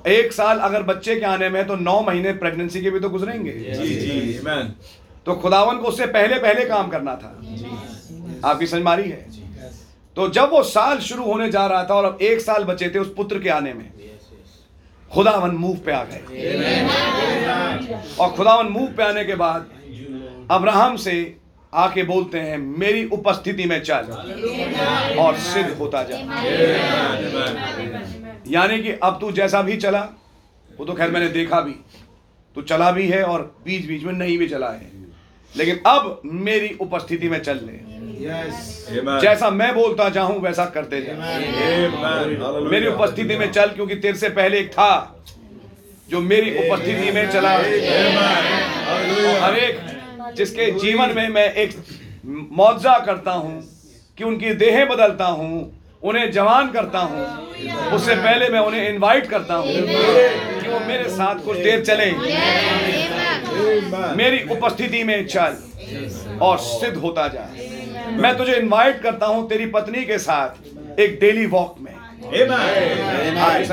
एक साल अगर बच्चे के आने में तो नौ महीने प्रेगनेंसी के भी तो गुजरेंगे। जी जी Amen. तो खुदावन को उससे पहले पहले काम करना था। आपकी समझ मारी है? तो जब वो साल शुरू होने जा रहा था और अब एक साल बचे थे उस पुत्र के आने में खुदावन मूव पे आ गए। और खुदावन मूव पे आने के बाद अब्राहम से आके बोलते हैं मेरी उपस्थिति में चल और सिद्ध होता जा। यानी कि अब तू जैसा भी चला वो तो खैर मैंने देखा भी तू चला भी है और बीच बीच में नहीं भी चला है। लेकिन अब मेरी उपस्थिति में चल ले। Amen. जैसा मैं बोलता जाऊँ वैसा करते जा मेरी उपस्थिति में चल क्योंकि तेरे से पहले एक था जो मेरी उपस्थिति में चला। हर एक जिसके जीवन में मैं एक मुआवजा करता हूँ कि उनकी देहें बदलता हूँ उन्हें जवान करता हूँ उससे पहले मैं उन्हें इनवाइट करता हूँ कि वो मेरे साथ कुछ देर चले। मेरी उपस्थिति में चल और सिद्ध होता जा। मैं तुझे इनवाइट करता हूँ तेरी पत्नी के साथ एक डेली वॉक में.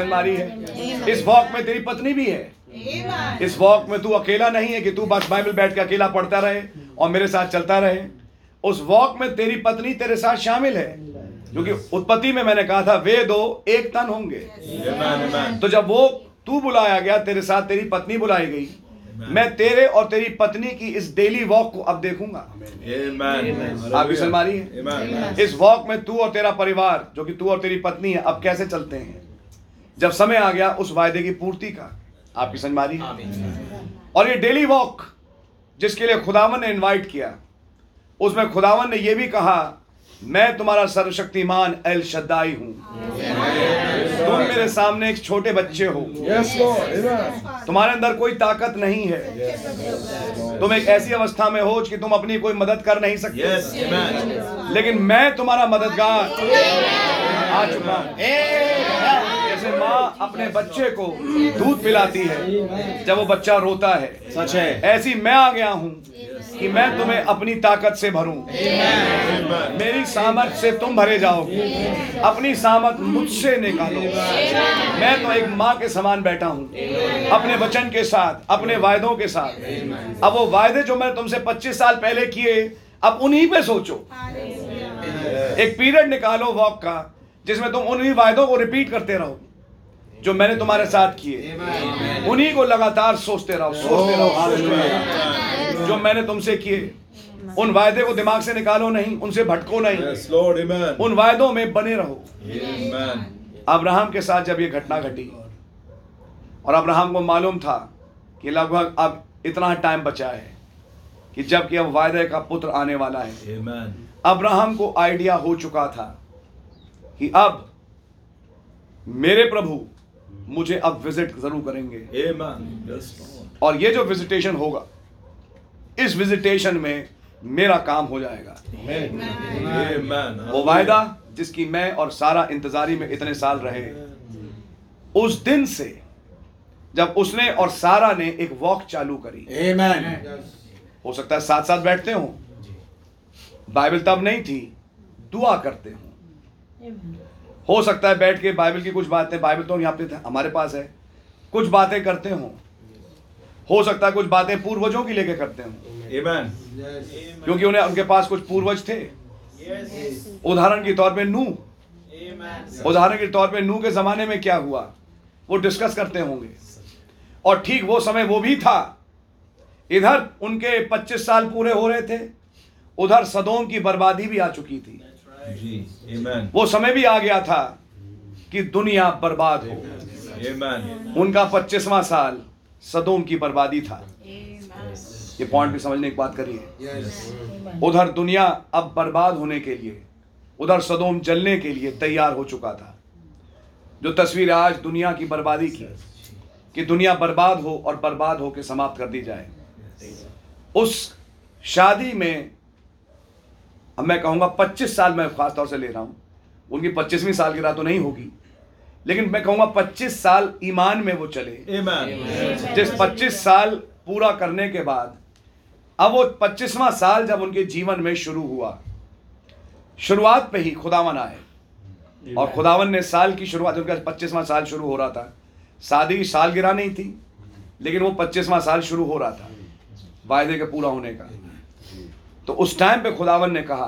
मारी है इस वॉक में तेरी पत्नी भी है। इस वॉक में तू अकेला नहीं है कि तू बस बाइबल बैठ के अकेला पढ़ता रहे और मेरे साथ चलता रहे। उस वॉक में तेरी पत्नी तेरे साथ शामिल है। क्योंकि उत्पत्ति में मैंने कहा था वे दो एक तन होंगे. तो जब वो तू बुलाया गया तेरे साथ तेरी पत्नी बुलाई गई मैं तेरे और तेरी पत्नी की इस डेली वॉक को अब देखूँगा। समझ है इस वॉक में तू और तेरा परिवार जो कि तू और तेरी पत्नी है अब कैसे चलते हैं? जब समय आ गया उस वायदे की पूर्ति का आपकी समझ मारी और ये डेली वॉक जिसके लिए खुदावन ने इनवाइट किया उसमें खुदावन ने यह भी कहा मैं तुम्हारा सर्वशक्तिमान एल शद्दाई हूँ। तुम मेरे सामने एक छोटे बच्चे हो। Yes, तुम्हारे अंदर कोई ताकत नहीं है। तुम एक ऐसी अवस्था में हो कि तुम अपनी कोई मदद कर नहीं सकते। Yes. लेकिन मैं तुम्हारा मददगार। आ चुका जैसे माँ अपने बच्चे को दूध पिलाती है जब वो बच्चा रोता है। सच है। ऐसी मैं आ गया हूँ कि मैं तुम्हें अपनी ताकत से भरूं। मेरी सामर्थ से तुम भरे जाओगे। अपनी सामर्थ मुझसे निकालो। मैं तो एक माँ के समान बैठा हूँ अपने वचन के साथ अपने वायदों के साथ। अब वो वायदे जो मैंने तुमसे 25 साल पहले किए अब उन्हीं पे सोचो। एक पीरियड निकालो वॉक का जिसमें तुम उन्हीं वायदों को रिपीट करते रहो जो मैंने तुम्हारे साथ किए। उन्हीं को लगातार सोचते रहो सोचते रहो जो मैंने तुमसे किए उन वायदे को दिमाग से निकालो नहीं उनसे भटको नहीं। Yes, Lord. उन वायदों में बने रहो। अब्राहम के साथ जब ये घटना घटी और अब्राहम को मालूम था कि लगभग अब इतना टाइम बचा है कि जबकि अब वायदे का पुत्र आने वाला है। अब्राहम को आइडिया हो चुका था कि अब मेरे प्रभु मुझे अब विज़िट ज़रूर करेंगे। Yes, और ये जो विजिटेशन होगा इस विजिटेशन में मेरा काम हो जाएगा। Amen. वो वायदा जिसकी मैं और सारा इंतजारी में इतने साल रहे उस दिन से जब उसने और सारा ने एक वॉक चालू करी। Amen. हो सकता है साथ साथ बैठते हो। बाइबल तब नहीं थी दुआ करते हो। हो सकता है बैठ के बाइबल की कुछ बातें बाइबल तो यहाँ पे हमारे पास है। कुछ बातें करते हो। हो सकता है कुछ बातें पूर्वजों की लेके करते हो. क्योंकि उन्हें उनके पास कुछ पूर्वज थे। उदाहरण के तौर पे नू। उदाहरण के तौर पे नू के जमाने में क्या हुआ? वो डिस्कस करते होंगे। और ठीक वो समय वो भी था। इधर उनके 25 साल पूरे हो रहे थे। उधर सदोम की बर्बादी भी आ चुकी थी। जी. Amen. वो समय भी आ गया था कि दुनिया बर्बाद हो। Amen. उनका 25वां साल सदोम की बर्बादी था। ये पॉइंट भी समझने की बात करिए। उधर दुनिया अब बर्बाद होने के लिए उधर सदोम जलने के लिए तैयार हो चुका था। जो तस्वीर आज दुनिया की बर्बादी की कि दुनिया बर्बाद हो और बर्बाद हो के समाप्त कर दी जाए। उस शादी में अब मैं कहूँगा 25 साल मैं खासतौर से ले रहा हूँ। उनकी 25वीं सालगिरह तो नहीं होगी। लेकिन मैं कहूँगा 25 साल ईमान में वो चले। Amen. जिस 25 साल पूरा करने के बाद अब वो 25वां साल जब उनके जीवन में शुरू हुआ शुरुआत पे ही खुदावन आए। और खुदावन ने साल की शुरुआत उनका 25वां साल शुरू हो रहा था। शादी सालगिरह नहीं थी लेकिन वो 25वां साल शुरू हो रहा था वायदे के पूरा होने का। तो उस टाइम पे खुदावन ने कहा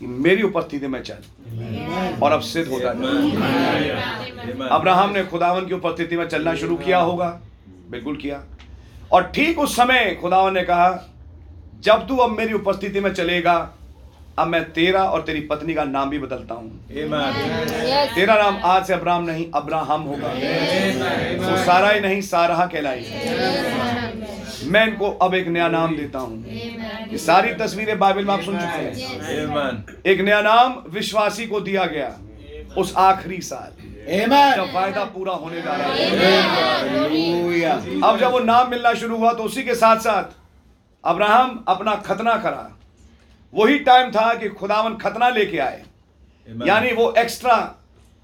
कि मेरी उपस्थिति में चल। और अब सिद्ध होता है Amen. अब्राहम ने खुदावन की उपस्थिति में चलना शुरू किया होगा। बिल्कुल किया। और ठीक उस समय खुदावन ने कहा जब तू अब मेरी उपस्थिति में चलेगा अब मैं तेरा और तेरी पत्नी का नाम भी बदलता हूँ। तेरा नाम आज से अब्राहम नहीं अब्राहम होगा। वो सारा ही नहीं सारा कहलाई मैं इनको अब एक नया नाम देता हूँ। ये सारी तस्वीरें बाइबल में आप सुन चुके हैं। एक नया नाम विश्वासी को दिया गया। उस आखिरी साल। जब वायदा पूरा होने जा रहा है। अब जब वो नाम मिलना शुरू हुआ तो उसी के साथ साथ अब्राहम अपना खतना करा। वही टाइम था कि खुदावन खतना लेके आए। यानी वो एक्स्ट्रा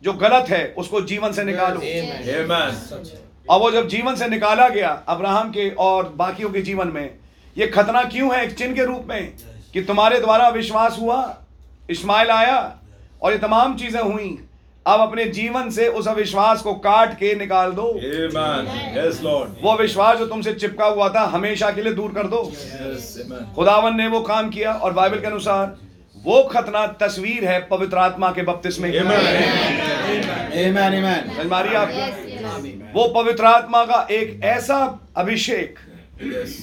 जो गलत है उसको जीवन से निकालो। Amen. और वो जब जीवन से निकाला गया अब्राहम के और बाकियों के जीवन में ये खतना क्यों है एक चिन्ह के रूप में? कि तुम्हारे द्वारा विश्वास हुआ इस्माइल आया और ये तमाम चीज़ें हुई। अब अपने जीवन से उस अविश्वास को काट के निकाल दो। Amen. Yes, Lord. वो विश्वास जो तुमसे चिपका हुआ था हमेशा के लिए दूर कर दो। Yes, खुदावन ने वो काम किया और बाइबल के अनुसार वो खतना तस्वीर है पवित्र आत्मा के बपतिस्मे की। Amen. मारिए आपको? वो पवित्र आत्मा का एक ऐसा अभिषेक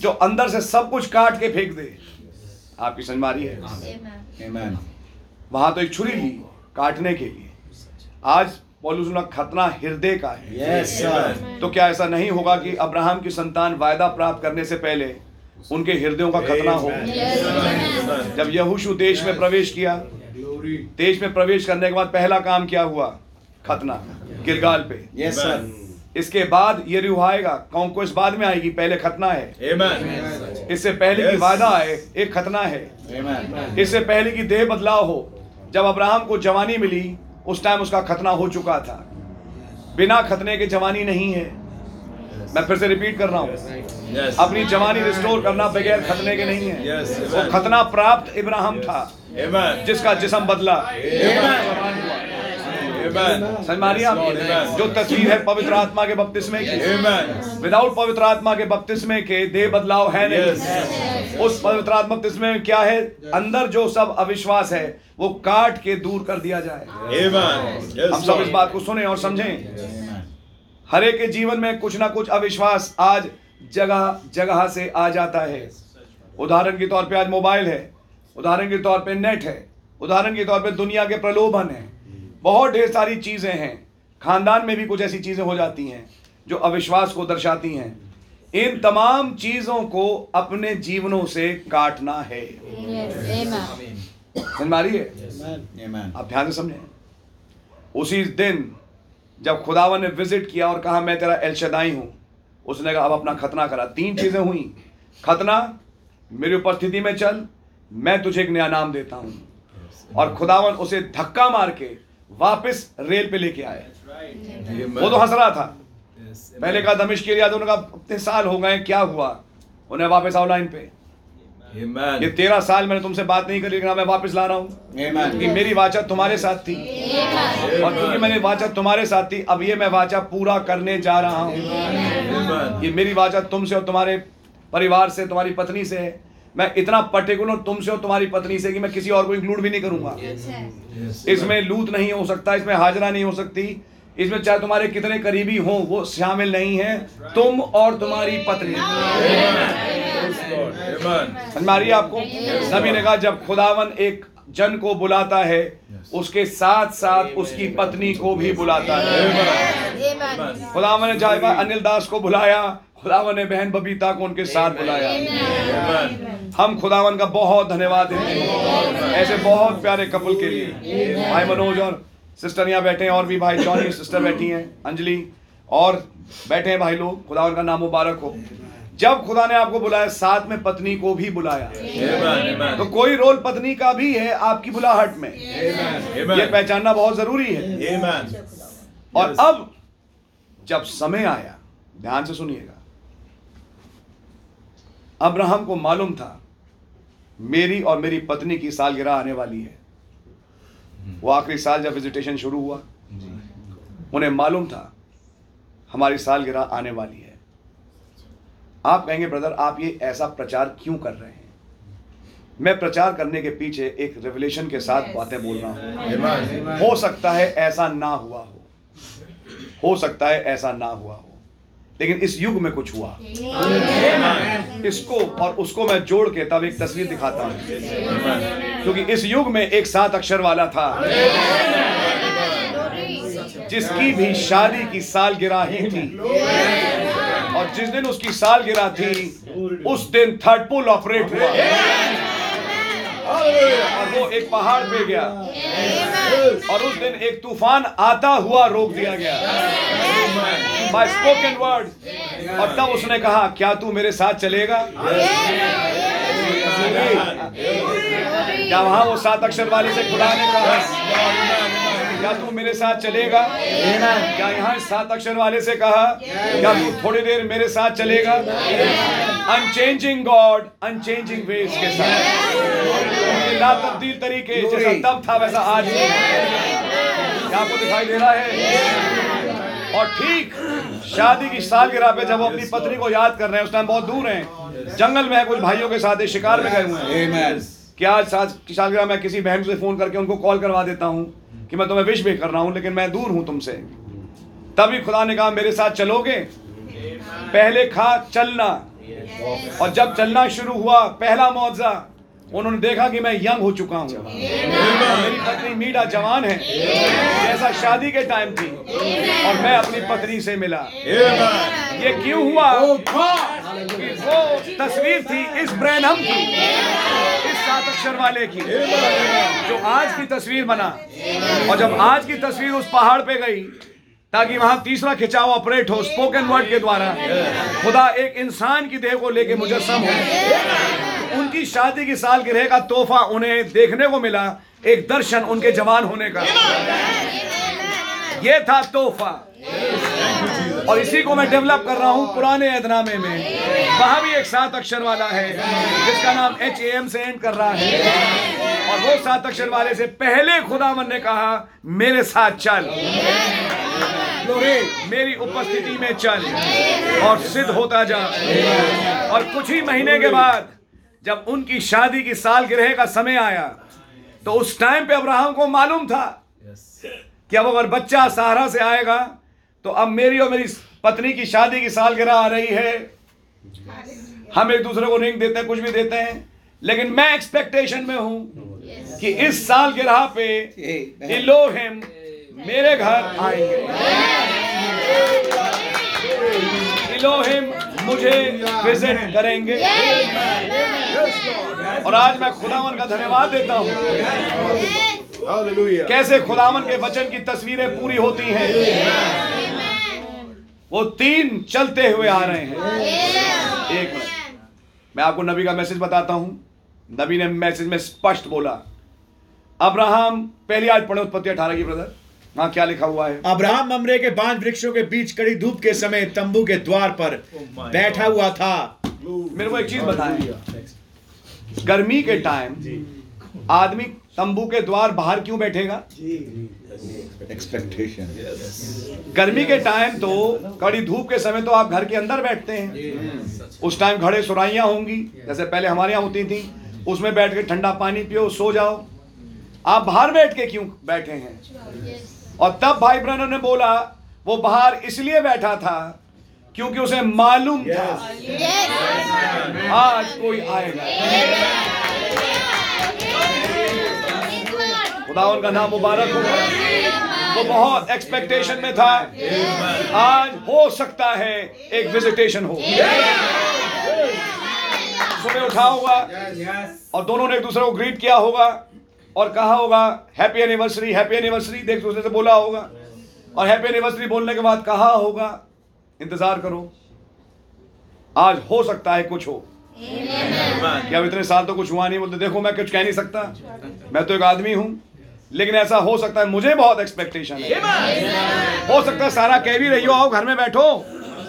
जो अंदर से सब कुछ काट के फेंक दे। आपकी समझ मारी है? वहाँ तो एक छुरी ली काटने के लिए। आज पौलुस ने खतना हृदय का है Yes, sir. तो क्या ऐसा नहीं होगा कि अब्राहम की संतान वायदा प्राप्त करने से पहले उनके हृदयों का खतना हो. जब यहूशु देश में प्रवेश किया देश में प्रवेश करने के बाद पहला काम क्या हुआ खतना गिरगाल पे Yes. इसके बाद ये रिव आएगा कॉन्क्वेस्ट बाद में आएगी पहले खतना है Amen. इससे पहले की Yes. वादा है एक खतना है Amen. इससे पहले की देह बदलाव हो जब अब्राहम को जवानी मिली उस टाइम उसका खतना हो चुका था। बिना खतने के जवानी नहीं है। मैं फिर से रिपीट कर रहा हूँ। अपनी जवानी रिस्टोर करना बगैर खतने के नहीं है। वो खतना प्राप्त इब्राहिम था जिसका जिसम बदला. समझ मारिए आप जो तस्वीर है पवित्र आत्मा के बपतिस्मे की। विदाउट पवित्र आत्मा के बपतिस्मे के देह बदलाव है नहीं। उस पवित्र आत्मा बपतिस्मे में क्या है? अंदर जो सब अविश्वास है वो काट के दूर कर दिया जाए। हम सब इस बात को सुने और समझें। हरे के जीवन में कुछ ना कुछ अविश्वास आज जगह जगह से आ जाता है। उदाहरण के तौर पे आज मोबाइल है। उदाहरण के तौर पे नेट है। उदाहरण के तौर पे दुनिया के प्रलोभन है। बहुत ढेर सारी चीज़ें हैं। खानदान में भी कुछ ऐसी चीज़ें हो जाती हैं जो अविश्वास को दर्शाती हैं। इन तमाम चीज़ों को अपने जीवनों से काटना है। है. आप ध्यान से समझें। उसी दिन जब खुदावन ने विज़िट किया और कहा मैं तेरा एलशदाई हूँ। उसने कहा अब अपना खतना करा। तीन चीज़ें हुई। खतना मेरी उपस्थिति में चल मैं तुझे एक नया नाम देता हूँ। और खुदावन उसे धक्का मार के वापस रेल पे लेके आए। Amen. वो तो हंस रहा था। Yes. पहले कहा दमिश के लिए उन्होंने कहा इतने साल हो गए क्या हुआ? उन्हें वापस आओ लाइन पे। ये Amen. तेरह साल मैंने तुमसे बात नहीं करी लेकिन मैं वापस ला रहा हूँ। Amen. क्योंकि मेरी वाचा तुम्हारे साथ थी। और क्योंकि मैंने वाचा तुम्हारे साथ थी अब ये मैं वाचा पूरा करने जा रहा हूँ। ये मेरी वाचा तुमसे और तुम्हारे परिवार से तुम्हारी पत्नी से है। मैं इतना पर्टिकुलर तुमसे और तुम्हारी पत्नी से कि मैं किसी और को इंक्लूड भी नहीं करूँगा। Yes. इसमें लूत नहीं हो सकता इसमें हाजरा नहीं हो सकती। इसमें चाहे तुम्हारे कितने करीबी हों वो शामिल नहीं है। तुम और तुम्हारी पत्नी। समझ में आ रही है आपको नबी ने कहा जब खुदावन एक जन को बुलाता है उसके साथ साथ उसकी पत्नी को भी बुलाता है। खुदावन ने जाएगा अनिल दास को बुलाया खुदावन ने बहन बबीता को उनके साथ बुलाया। हम खुदावन का बहुत धन्यवाद देते हैं। ऐसे बहुत प्यारे कपल के लिए। भाई मनोज और सिस्टर यहाँ बैठे हैं और भी भाई जॉनी सिस्टर बैठी हैं अंजलि और बैठे हैं भाई लोग। खुदावन का नाम मुबारक हो। जब खुदा ने आपको बुलाया साथ में पत्नी को भी बुलाया. Amen. तो कोई रोल पत्नी का भी है आपकी बुलाहट में। Amen. ये पहचानना बहुत ज़रूरी है। Amen. और अब जब समय आया ध्यान से सुनिएगा। अब्राहम को मालूम था मेरी और मेरी पत्नी की सालगिरह आने वाली है। वो आखिरी साल जब विजिटेशन शुरू हुआ उन्हें मालूम था हमारी सालगिरह आने वाली है। आप कहेंगे ब्रदर आप ये ऐसा प्रचार क्यों कर रहे हैं? मैं प्रचार करने के पीछे एक रेवलेशन के साथ बातें बोल रहा हूँ। हो सकता है ऐसा ना हुआ हो। हो सकता है ऐसा ना हुआ हो। लेकिन इस युग में कुछ हुआ। इसको और उसको मैं जोड़ के तब एक तस्वीर दिखाता हूँ। क्योंकि इस युग में एक सात अक्षर वाला था। जिसकी भी शादी की सालगिरह ही थी। और जिस दिन उसकी सालगिरह थी उस दिन थर्ड पुल ऑपरेट हुआ। और वो एक पहाड़ पे गया। और उस दिन एक तूफ़ान आता हुआ रोक दिया गया। बाय स्पोकन वर्ड और तब उसने कहा क्या तू मेरे साथ चलेगा? क्या वहाँ वो सात अक्षर वाली से खुदा ने कहा क्या तू मेरे साथ चलेगा? क्या यहाँ सात अक्षर वाले से कहा क्या तू थोड़ी देर मेरे साथ चलेगा? अनचेंजिंग गॉड अनचेंजिंग वेज के साथ। ला तब्दील तरीके जैसा तब था वैसा आज। क्या आपको दिखाई दे रहा है? और ठीक शादी की सालगिरह पे जब वो अपनी पत्नी को याद कर रहे हैं उस टाइम बहुत दूर हैं। जंगल में है कुछ भाइयों के साथ शिकार में गए हुए हैं। Amen. कि आज साथ की सालगिरह मैं किसी बहन से फ़ोन करके उनको कॉल करवा देता हूँ? कि मैं तुम्हें विश भी कर रहा हूँ लेकिन मैं दूर हूँ तुमसे। तभी खुदा ने कहा मेरे साथ चलोगे? पहले खा चलना। और जब चलना शुरू हुआ पहला मुआवजा। उन्होंने देखा कि मैं यंग हो चुका हूँ। मेरी पत्नी मीडा जवान है। जैसा शादी के टाइम थी। और मैं अपनी पत्नी से मिला। ये क्यों हुआ? कि वो तस्वीर थी इस ब्रैनम की। इस सात अक्षर वाले की। जो आज की तस्वीर बना। और जब आज की तस्वीर उस पहाड़ पे गई ताकि वहाँ तीसरा खिंचाव ऑपरेट हो स्पोकन वर्ड के द्वारा। खुदा एक इंसान की देह को लेके मुजस्म हो। उनकी शादी की सालगिरह का तोहफा उन्हें देखने को मिला, एक दर्शन उनके जवान होने का। ये था तोहफा। और इसी को मैं डेवलप कर रहा हूँ पुराने ऐदनामे में। वहाँ भी एक सात अक्षर वाला है, जिसका नाम एच ए एम से एंड कर रहा है। और वो सात अक्षर वाले से पहले खुदावन ने कहा, मेरे साथ चल। मेरी उपस्थिति में चल और सिद्ध होता जा। और कुछ ही महीने के बाद जब उनकी शादी की सालगिरह का समय आया तो उस टाइम पे अब्राहम को मालूम था कि अब अगर बच्चा सहारा से आएगा तो अब मेरी और मेरी पत्नी की शादी की सालगिरह आ रही है। हम एक दूसरे को रिंग देते हैं कुछ भी देते हैं। लेकिन मैं एक्सपेक्टेशन में हूँ कि इस सालगिरह पे इलोहिम मेरे घर आएँगे। इलोहिम मुझे विज़िट करेंगे। और आज मैं खुदावन का धन्यवाद देता हूँ। कैसे खुदावन के वचन की तस्वीरें पूरी होती हैं। वो तीन चलते हुए आ रहे हैं। एक मिनट। मैं आपको नबी का मैसेज बताता हूँ। नबी ने मैसेज में स्पष्ट बोला। अब्राहम पहली आज पढ़े उत्पत्ति अठारह की ब्रदर। हाँ क्या लिखा हुआ है? अब्राहम ममरे के पाँच वृक्षों के बीच कड़ी धूप के समय तंबू के द्वार पर बैठा हुआ था। मेरे को एक चीज़ बताएँ गर्मी के टाइम आदमी तंबू के द्वार बाहर क्यों बैठेगा? एक्सपेक्टेशन गर्मी के टाइम तो कड़ी धूप के समय तो आप घर के अंदर बैठते हैं। उस टाइम घड़े सुराइयाँ होंगी। जैसे पहले हमारे यहाँ होती थी उसमें बैठ के ठंडा पानी पियो सो जाओ। आप बाहर बैठ के क्यों बैठे हैं? और तब भाई ब्रनर ने बोला वो बाहर इसलिए बैठा था क्योंकि उसे मालूम था। आज कोई आएगा। खुदावन का नाम मुबारक हो। वो बहुत एक्सपेक्टेशन में था। आज हो सकता है एक विजिटेशन हो। सुबह उठा होगा और दोनों ने एक दूसरे को ग्रीट किया होगा। और कहा होगा हैप्पी एनिवर्सरी हैप्पी एनिवर्सरी देख दूसरे से बोला होगा। और हैप्पी एनिवर्सरी बोलने के बाद कहा होगा इंतज़ार करो आज हो सकता है कुछ हो। क्या इतने साल तो कुछ हुआ नहीं बोलते देखो मैं कुछ कह नहीं सकता। मैं तो एक आदमी हूँ लेकिन ऐसा हो सकता है मुझे बहुत एक्सपेक्टेशन है। हो सकता है सारा कह भी रही हो आओ घर में बैठो।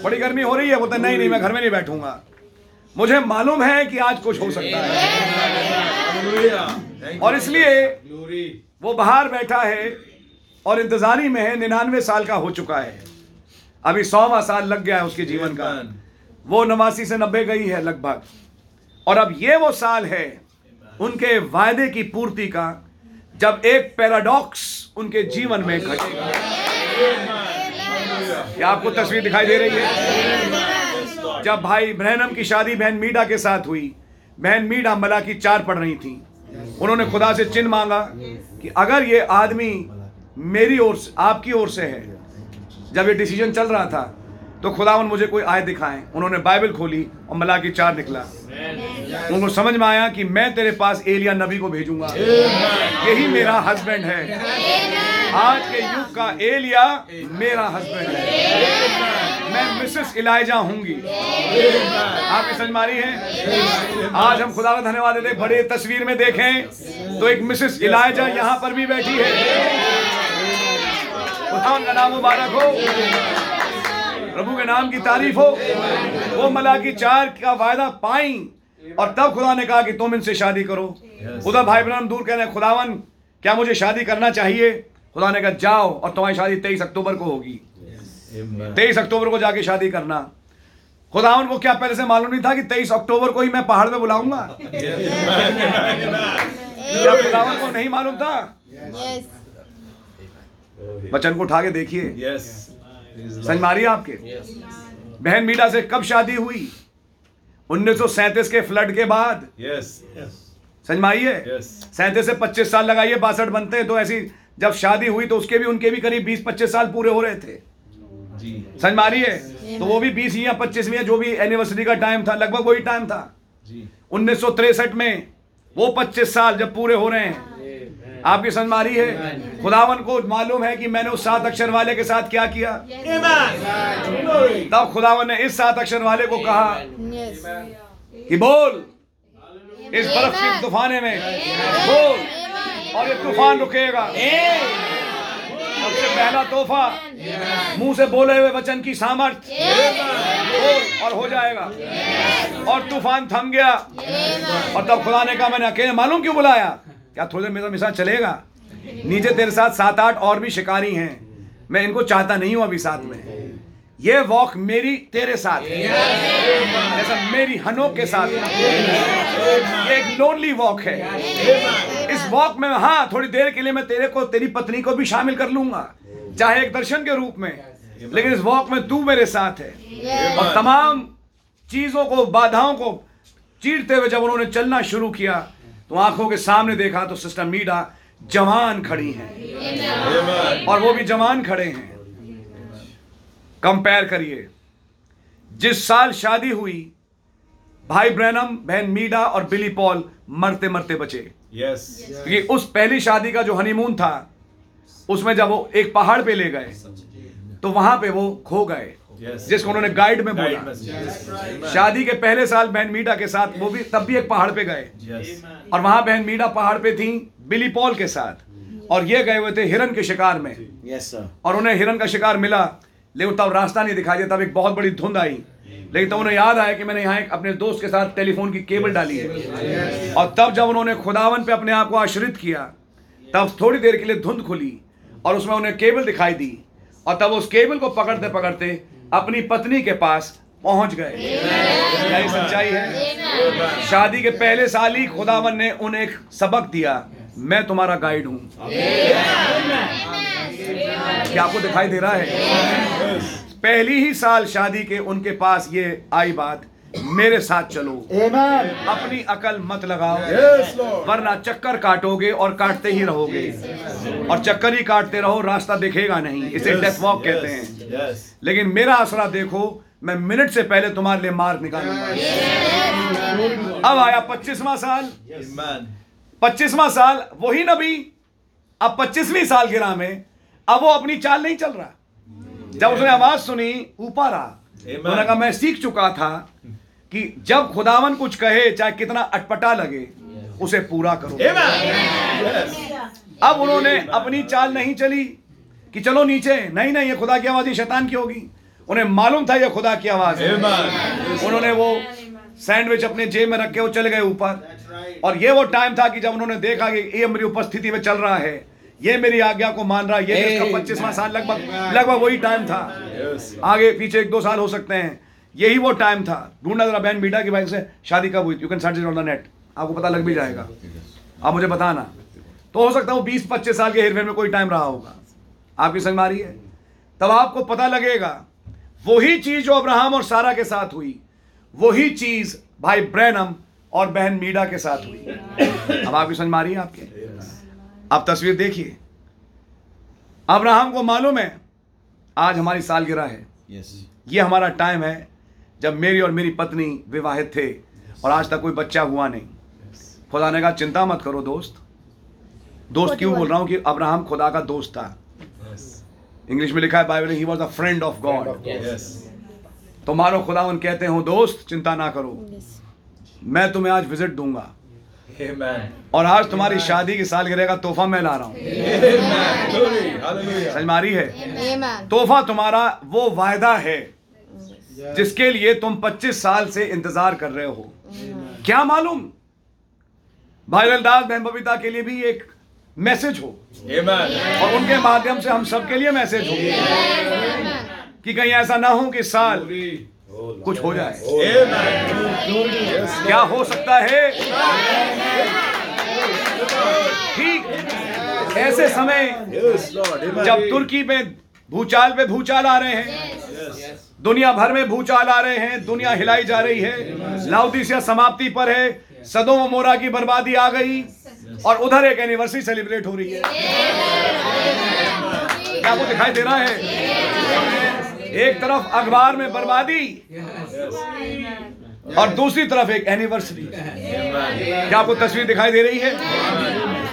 बड़ी गर्मी हो रही है बोलते नहीं नहीं मैं घर में नहीं बैठूँगा। मुझे मालूम है कि आज कुछ हो सकता है। और इसलिए वो बाहर बैठा है और इंतजारी में है निन्यानवे साल का हो चुका है। अभी सौवा साल लग गया है उसके जीवन का। वो नवासी से नब्बे गई है लगभग। और अब ये वो साल है उनके वायदे की पूर्ति का जब एक पैराडॉक्स उनके जीवन में घटेगा। क्या आपको तस्वीर दिखाई दे रही है? जब भाई ब्रहनम की शादी बहन मीडा के साथ हुई, बहन मीडा मला की चार पढ़ रही थी। उन्होंने खुदा से चिन्ह मांगा कि अगर ये आदमी मेरी ओर से, आपकी ओर से है, जब ये डिसीज़न चल रहा था तो खुदावन मुझे कोई आय दिखाएँ। उन्होंने बाइबल खोली और मला की चार निकला। उनको समझ में आया कि मैं तेरे पास एलिया नबी को भेजूँगा। यही मेरा हस्बैंड है। आज के युग का एलिया मेरा हस्बैंड है। मैं मिसेस इलाइजा हूँगी। आपकी समझ मारी है? आज हम खुदा का धन्यवाद देते बड़े तस्वीर में देखें तो एक मिसेस इलाइजा यहाँ पर भी बैठी है। खुदा का नाम मुबारक हो। प्रभु के नाम की तारीफ़ हो। वो मला की चार का वायदा पाई और तब खुदा ने कहा कि तुम इनसे शादी करो। उधर भाई बहन दूर कह रहे खुदावन क्या मुझे शादी करना चाहिए? खुदा ने कहा जाओ और तुम्हारी शादी तेईस अक्टूबर को होगी। तेईस अक्टूबर को जाके शादी करना। खुदावन को क्या पहले से मालूम नहीं था कि तेईस अक्टूबर को ही मैं पहाड़ पे बुलाऊँगा? क्या खुदावन को नहीं मालूम था? बचन को उठा के देखिए। समझ मारी आपके। बहन मीडा से कब शादी हुई? 1937 के फ्लड के बाद। यस समझ में आई है Yes. सैंतीस से 25 साल लगाइए बासठ बनते हैं तो ऐसी जब शादी हुई तो उसके भी उनके भी करीब 20-25 साल पूरे हो रहे थे। जी। समझ में आ रही है? तो वो भी 20 या 25 में जो भी एनिवर्सरी का टाइम था लगभग वही टाइम था। जी। उन्नीस में वो 25 साल जब पूरे हो रहे हैं। आपकी समझ में आ रही है? खुदावन को मालूम है कि मैंने उस सात अक्षर वाले के साथ क्या किया? तब खुदावन ने इस सात अक्षर वाले को कहा कि बोल। इस बर्फ़ के तूफाने में। बोल। और ये तूफ़ान रुकेगा। सबसे पहला तोहफा। मुँह से बोले हुए वचन की सामर्थ्य हो और हो जाएगा। और तूफ़ान थम गया। और तब खुदा ने कहा मैंने अकेले मालूम क्यों बुलाया? क्या थोड़े मेरा मिसाल चलेगा? नीचे तेरे साथ सात आठ और भी शिकारी हैं। मैं इनको चाहता नहीं हूँ अभी साथ में। ये वॉक मेरी, तेरे साथ है। जैसा मेरी हनोक के साथ। ये एक लोनली वॉक है। इस वॉक में हाँ थोड़ी देर के लिए मैं तेरे को, तेरी पत्नी को भी शामिल कर लूँगा, चाहे एक दर्शन के रूप में। लेकिन इस वॉक में तू मेरे साथ है। और तमाम चीज़ों को, बाधाओं को चीरते हुए जब उन्होंने चलना शुरू किया तो आँखों के सामने देखा तो सिस्टर मीडा जवान खड़ी हैं। और वो भी जवान खड़े हैं। कंपेयर करिए। जिस साल शादी हुई भाई ब्रैनम बहन मीडा और बिली पॉल मरते मरते बचे। Yes. क्योंकि उस पहली शादी का जो हनीमून था उसमें जब वो एक पहाड़ पे ले गए तो वहाँ पे वो खो गए Yes. जिसको उन्होंने गाइड में बोला. शादी के पहले साल बहन मीडा के साथ वो भी तब भी एक पहाड़ पे गए। Yes. और वहाँ बहन मीडा पहाड़ पे थी बिली पॉल के साथ। और ये गए हुए थे हिरन के शिकार में। Yes, और उन्हें हिरन का शिकार मिला लेकिन तब रास्ता नहीं दिखाई दिया, तब एक बहुत बड़ी धुंध आई। लेकिन तब उन्हें याद आया कि मैंने यहाँ एक अपने दोस्त के साथ टेलीफोन की केबल डाली है। और तब जब उन्होंने खुदावन पे अपने आप को आश्रित किया, तब थोड़ी देर के लिए धुंध खुली और उसमें उन्हें केबल दिखाई दी। और तब उस केबल को पकड़ते पकड़ते अपनी पत्नी के पास पहुँच गए। क्या ये सच्चाई है। शादी के पहले साल ही खुदावन ने उन्हें एक सबक दिया, मैं तुम्हारा गाइड हूँ। क्या आपको दिखाई दे रहा है? पहली ही साल शादी के उनके पास ये आई बात मेरे साथ चलो। अपनी अकल मत लगाओ Yes, वरना चक्कर काटोगे और काटते ही रहोगे। और चक्कर ही काटते रहो रास्ता दिखेगा नहीं इसे Yes, डेथ वॉक yes, कहते हैं। Yes. लेकिन मेरा आसरा देखो मैं मिनट से पहले तुम्हारे लिए मार्ग निकालूँगा। अब आया पच्चीसवा साल। पच्चीसवा साल वही नबी अब पच्चीसवीं साल गिरा में अब वो अपनी चाल नहीं चल रहा। जब उसने आवाज़ सुनी ऊपर आ. उन्होंने कहा मैं सीख चुका था कि जब खुदावन कुछ कहे चाहे कितना अटपटा लगे उसे पूरा करो। अब उन्होंने अपनी चाल नहीं चली कि चलो नीचे नहीं नहीं ये खुदा की आवाज़ ये शैतान की होगी। उन्हें मालूम था ये खुदा की आवाज़ है। उन्होंने वो सैंडविच अपने जेब में रख के वो चले गए ऊपर। और ये वो टाइम था कि जब उन्होंने देखा कि ये मेरी उपस्थिति में चल रहा है ये मेरी आज्ञा को मान रहा है ये इसका पच्चीसवां साल लगभग लगभग वही टाइम था। आगे पीछे एक दो साल हो सकते हैं। यही वो टाइम था। ढूंढना जरा बहन बीटा की भाई से शादी कब हुई you can search on the net आपको पता लग भी जाएगा। आप मुझे बताना। तो हो सकता है वो बीस पच्चीस साल के हेरफेर में कोई टाइम रहा होगा। आपकी समझ आ रही है? तब आपको पता लगेगा वही चीज़ जो अब्राहम और सारा के साथ हुई वही चीज़ भाई ब्रैनम और बहन मीडा के साथ हुई। अब आपकी समझ मारी है आपके? अब तस्वीर देखिए अब्राहम को मालूम है आज हमारी सालगिरह है Yes. ये हमारा टाइम है जब मेरी और मेरी पत्नी विवाहित थे yes. और आज तक कोई बच्चा हुआ नहीं yes. खुदा ने कहा चिंता मत करो दोस्त दोस्त क्यों बोल रहा हूँ कि अब्राहम खुदा का दोस्त था Yes. इंग्लिश में लिखा है Bible he was a friend of God. तो मानो खुदावन कहते हो दोस्त चिंता ना करो मैं तुम्हें आज विज़िट दूँगा. और आज तुम्हारी शादी की सालगिरह का तोहफा मैं ला रहा हूँ। Amen. समझ है? तोहफा तुम्हारा वो वायदा है जिसके लिए तुम 25 साल से इंतज़ार कर रहे हो। क्या मालूम? भाई ललदास बहन बबीता के लिए भी एक मैसेज हो। और उनके माध्यम से हम सबके लिए मैसेज हो। कि कहीं ऐसा ना हो कि साल कुछ हो जाए। क्या हो सकता है? ठीक। ऐसे समय. जब तुर्की में भूचाल पे भूचाल आ रहे हैं दुनिया भर में भूचाल आ रहे हैं दुनिया हिलाई जा रही है लाउदीसिया समाप्ति पर है सदों मोरा की बर्बादी आ गई और उधर एक एनिवर्सरी सेलिब्रेट हो रही है। क्या आपको दिखाई दे रहा है? एक तरफ़ अखबार में बर्बादी और दूसरी तरफ़ एक एनिवर्सरी क्या आपको तस्वीर दिखाई दे रही है?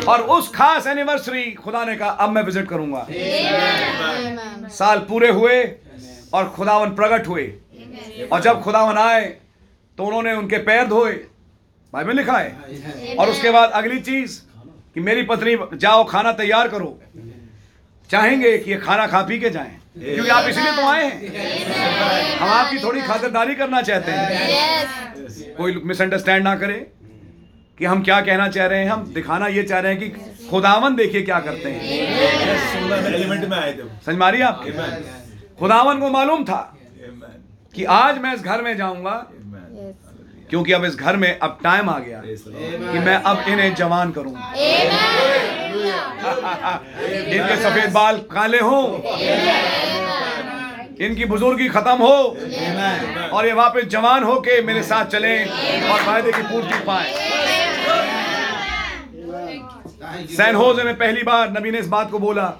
और उस खास एनिवर्सरी खुदा ने कहा, अब मैं विज़िट करूँगा। साल पूरे हुए और खुदावन प्रकट हुए। और जब खुदावन आए तो उन्होंने उनके पैर धोए भाई में लिखा है। और उसके बाद अगली चीज़, कि मेरी पत्नी, जाओ, खाना तैयार करो। चाहेंगे कि ये खाना खा पी के जाएँ। क्योंकि आप इसलिए तो आए हैं। हम आपकी थोड़ी खातिरदारी करना चाहते हैं। कोई मिसअंडरस्टैंड ना करे कि हम क्या कहना चाह रहे हैं हम दिखाना ये चाह रहे हैं कि खुदावन देखिए क्या करते हैं। एलिमेंट में आए थे। समझ मारिए आप खुदावन को मालूम था कि आज मैं इस घर में जाऊँगा. क्योंकि अब इस घर में अब टाइम आ गया. कि मैं अब इन्हें जवान करूँ। (laughs) इनके सफ़ेद बाल काले हों। इनकी बुजुर्गी खत्म हो। और ये वापस जवान हो के मेरे साथ चले और फ़ायदे की पूर्ति पाए। सैन होजे में पहली बार नबी ने इस बात को बोला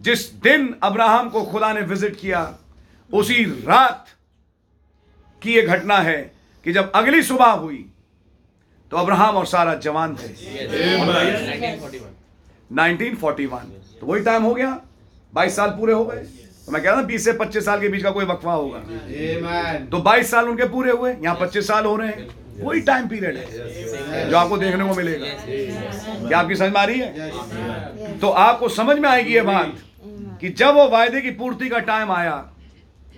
जिस दिन अब्राहम को खुदा ने विज़िट किया उसी रात की ये घटना है। कि जब अगली सुबह हुई तो अब्राहम और सारा जवान थे। 1941 तो वही टाइम हो गया। 22 साल पूरे हो गए। तो मैं कह रहा था 20 से 25 साल के बीच का कोई वक्फा होगा। तो 22 साल उनके पूरे हुए, यहाँ 25 साल हो रहे हैं। वही टाइम पीरियड है, जो आपको देखने को मिलेगा। क्या आपकी समझ में आ रही है? तो आपको समझ में आएगी ये बात कि जब वो वायदे की पूर्ति का टाइम आया,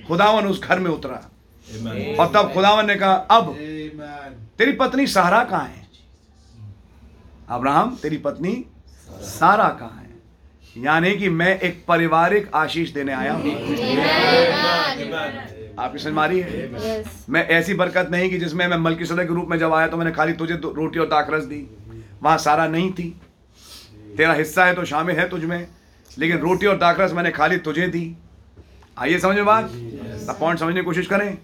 खुदावन उस घर में उतरा। Amen. और तब खुदावन ने कहा अब तेरी पत्नी सारा कहाँ है? अब्राहम तेरी पत्नी सारा कहाँ है? यानी कि मैं एक पारिवारिक आशीष देने आया हूँ। आपकी समझ मारी है? मैं ऐसी बरकत नहीं कि जिसमें मैं मलकी सदर के रूप में जब आया तो मैंने खाली तुझे रोटी और दाखरस दी। वहाँ सारा नहीं थी। तेरा हिस्सा है तो शामिल है तुझ में लेकिन रोटी और दाखरस मैंने खाली तुझे दी। आइए समझ में बात? अब पॉइंट समझने की कोशिश करें।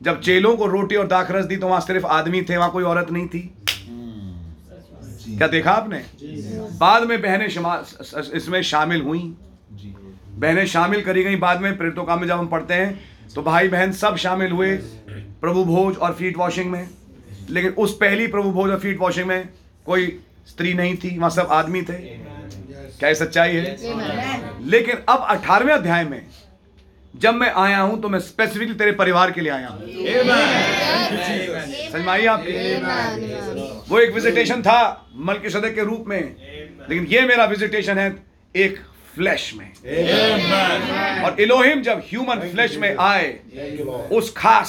जब चेलों को रोटी और दाखरस दी तो वहाँ सिर्फ़ आदमी थे वहाँ कोई औरत नहीं थी। क्या देखा आपने? बाद में बहनें इसमें शामिल हुई। जी। बहनें शामिल करी गई बाद में प्रेरितों काम में जब हम पढ़ते हैं तो भाई बहन सब शामिल हुए प्रभु भोज और फीट वॉशिंग में। लेकिन उस पहली प्रभु भोज और फीट वॉशिंग में कोई स्त्री नहीं थी वहाँ सब आदमी थे। क्या ये सच्चाई है? लेकिन अब अठारहवें अध्याय में जब मैं आया हूँ तो मैं स्पेसिफिकली तेरे परिवार के लिए आया हूँ। समझ में आई आपकी वो एक विजिटेशन था मल्की सदक के रूप में। लेकिन ये मेरा विजिटेशन है एक फ्लैश में। और इलोहिम जब ह्यूमन फ्लैश में आए उस खास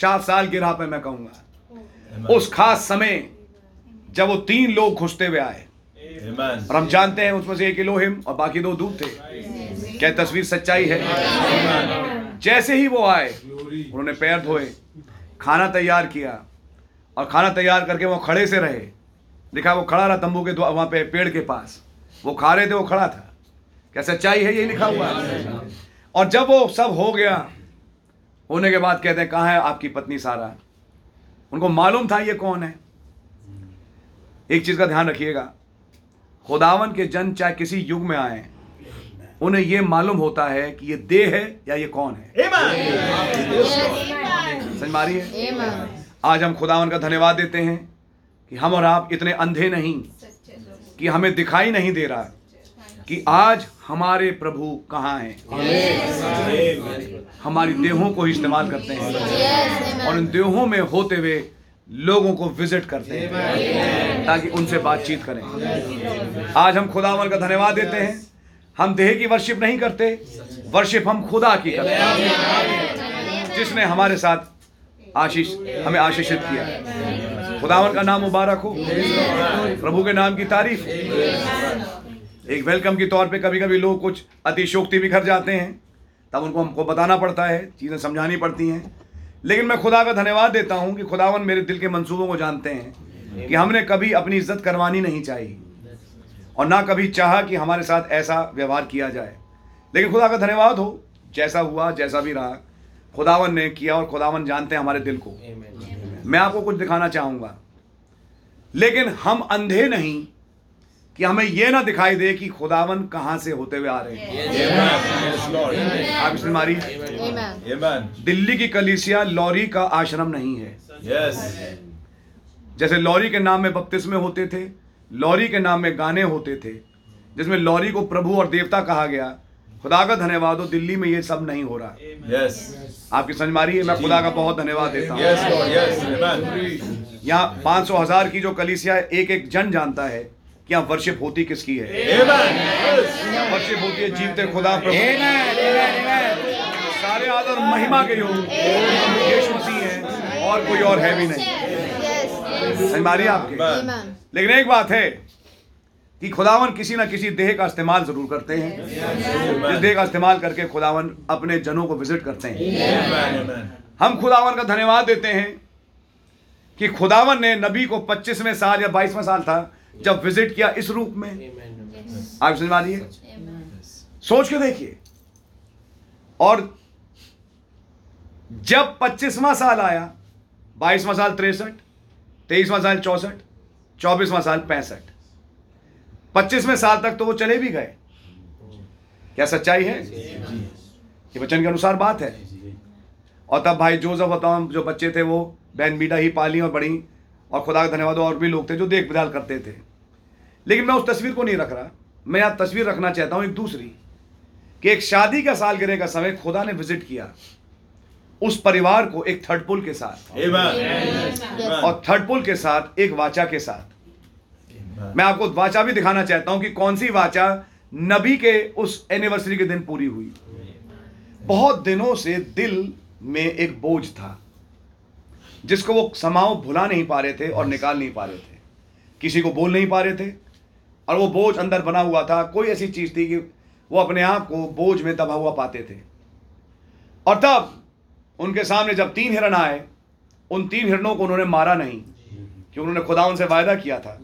सात साल की राह पे मैं कहूँगा उस खास समय जब वो तीन लोग घुसते हुए आए। और हम जानते हैं उसमें से एक इलोहिम और बाकी दो दूध थे। क्या तस्वीर सच्चाई है? जैसे ही वो आए, उन्होंने पैर धोए, खाना तैयार किया और खाना तैयार करके वो खड़े से रहे। देखा, वो खड़ा रहा तंबू के वहाँ पे पेड़ के पास। वो खा रहे थे, वो खड़ा था। क्या सच्चाई है ये लिखा हुआ है? और जब वो सब हो गया, होने के बाद कहते हैं, कहाँ है आपकी पत्नी सारा? उनको मालूम था, ये कौन है? एक चीज़ का ध्यान रखिएगा। खुदावन के जन चाहे किसी युग में आए उन्हें यह मालूम होता है कि ये देह है या ये कौन है। समझ मारी है? आज हम खुदावन का धन्यवाद देते हैं कि हम और आप इतने अंधे नहीं कि हमें दिखाई नहीं दे रहा कि आज हमारे प्रभु कहाँ हैं। हमारी देहों को ही इस्तेमाल करते हैं और इन देहों में होते हुए लोगों को विज़िट करते हैं ताकि उनसे बातचीत करें। आज हम खुदावन का धन्यवाद देते हैं। हम देह की वर्शिप नहीं करते वर्शिप हम खुदा की करते जिसने हमारे साथ आशीष, हमें आशीषित किया। खुदावन का नाम मुबारक हो। प्रभु के नाम की तारीफ़ एक वेलकम के तौर पे कभी कभी लोग कुछ अतिशोक्ति भी बिखर जाते हैं, तब उनको हमको बताना पड़ता है, चीज़ें समझानी पड़ती हैं। लेकिन मैं खुदा का धन्यवाद देता हूँ कि खुदावन मेरे दिल के मंसूबों को जानते हैं कि हमने कभी अपनी इज़्ज़त करवानी नहीं चाहिए। और ना कभी चाहा कि हमारे साथ ऐसा व्यवहार किया जाए। लेकिन खुदा का धन्यवाद हो जैसा हुआ जैसा भी रहा। खुदावन ने किया और खुदावन जानते हैं हमारे दिल को। मैं आपको कुछ दिखाना चाहूँगा। लेकिन हम अंधे नहीं कि हमें यह ना दिखाई दे कि खुदावन कहाँ से होते हुए आ रहे हैं। आप इसमें हमारी दिल्ली की कलीसिया लॉरी का आश्रम नहीं है। Yes. जैसे लॉरी के नाम में बपतिस्मे होते थे लॉरी के नाम में गाने होते थे जिसमें लॉरी को प्रभु और देवता कहा गया खुदा का धन्यवाद हो दिल्ली में ये सब नहीं हो रहा। Yes. आपकी समझ मारी है? मैं खुदा का बहुत धन्यवाद देता हूँ। Yes, Yes. यहाँ पाँच सौ हज़ार की जो कलीसिया है, एक एक जन जानता है कि यहाँ वर्शिप होती किसकी है। Amen. Yes. यहाँ वर्शिप होती है जीवते खुदा प्रभु। सारे आदर महिमा के योग यीशु मसीह है और कोई और है भी नहीं। Yes. समझ में रही है आपके. लेकिन एक बात है कि खुदावन किसी ना किसी देह का इस्तेमाल ज़रूर करते हैं। जिस देह का इस्तेमाल करके खुदावन अपने जनों को विज़िट करते हैं. हम खुदावन का धन्यवाद देते हैं कि खुदावन ने नबी को 25वें साल या 22वें साल था जब विज़िट किया इस रूप में। आप समझ में आ रही है सोच के देखिए। और जब 25वां साल आया 22वां साल तिरसठ तेईसवां साल चौसठ चौबीसवां साल पैंसठ। पच्चीसवें साल तक तो वो चले भी गए। क्या सच्चाई है? ये वचन के अनुसार बात है। और तब भाई जोसेफ और तमाम जो बच्चे थे वो बहन बीटा ही पाली और बड़ी और खुदा का धन्यवाद और भी लोग थे जो देखभाल करते थे। लेकिन मैं उस तस्वीर को नहीं रख रहा। मैं यहाँ तस्वीर रखना चाहता हूँ एक दूसरी कि एक शादी का साल गिरे का समय खुदा ने विज़िट किया। उस परिवार को एक थर्ड पुल के साथ. और थर्ड पुल के साथ एक वाचा के साथ। मैं आपको वाचा भी दिखाना चाहता हूँ कि कौन सी वाचा नबी के उस एनिवर्सरी के दिन पूरी हुई। बहुत दिनों से दिल में एक बोझ था जिसको वो समाओ भुला नहीं पा रहे थे और निकाल नहीं पा रहे थे। किसी को बोल नहीं पा रहे थे और वो बोझ अंदर बना हुआ था। कोई ऐसी चीज़ थी कि वो अपने आप को बोझ में दबा हुआ पाते थे। और तब उनके सामने जब तीन हिरण आए उन तीन हिरणों को उन्होंने मारा नहीं कि उन्होंने खुदा उनसे वायदा किया था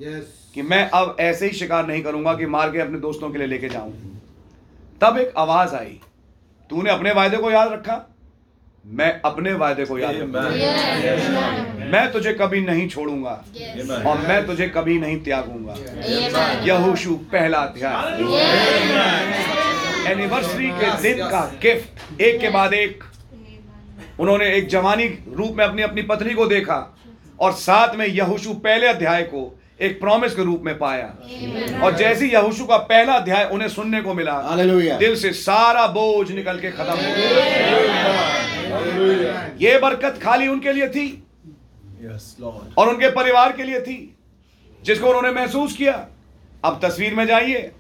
कि मैं अब ऐसे ही शिकार नहीं करूँगा कि मार के अपने दोस्तों के लिए लेके जाऊँ। तब एक आवाज़ आई तूने अपने वायदे को याद रखा? मैं अपने वायदे को याद रखा मैं तुझे कभी नहीं छोड़ूँगा और मैं तुझे कभी नहीं त्यागूँगा. यहोशू पहला अध्याय। एनिवर्सरी के दिन का गिफ्ट एक के बाद एक। उन्होंने एक जवानी रूप में अपनी अपनी पत्नी को देखा और साथ में यहोशू पहले अध्याय को एक प्रॉमिस के रूप में पाया। और जैसे ही का पहला अध्याय उन्हें सुनने को मिला दिल से सारा बोझ निकल के खत्म हो गया। ये बरकत खाली उनके लिए थी और उनके परिवार के लिए थी जिसको उन्होंने महसूस किया। अब तस्वीर में जाइए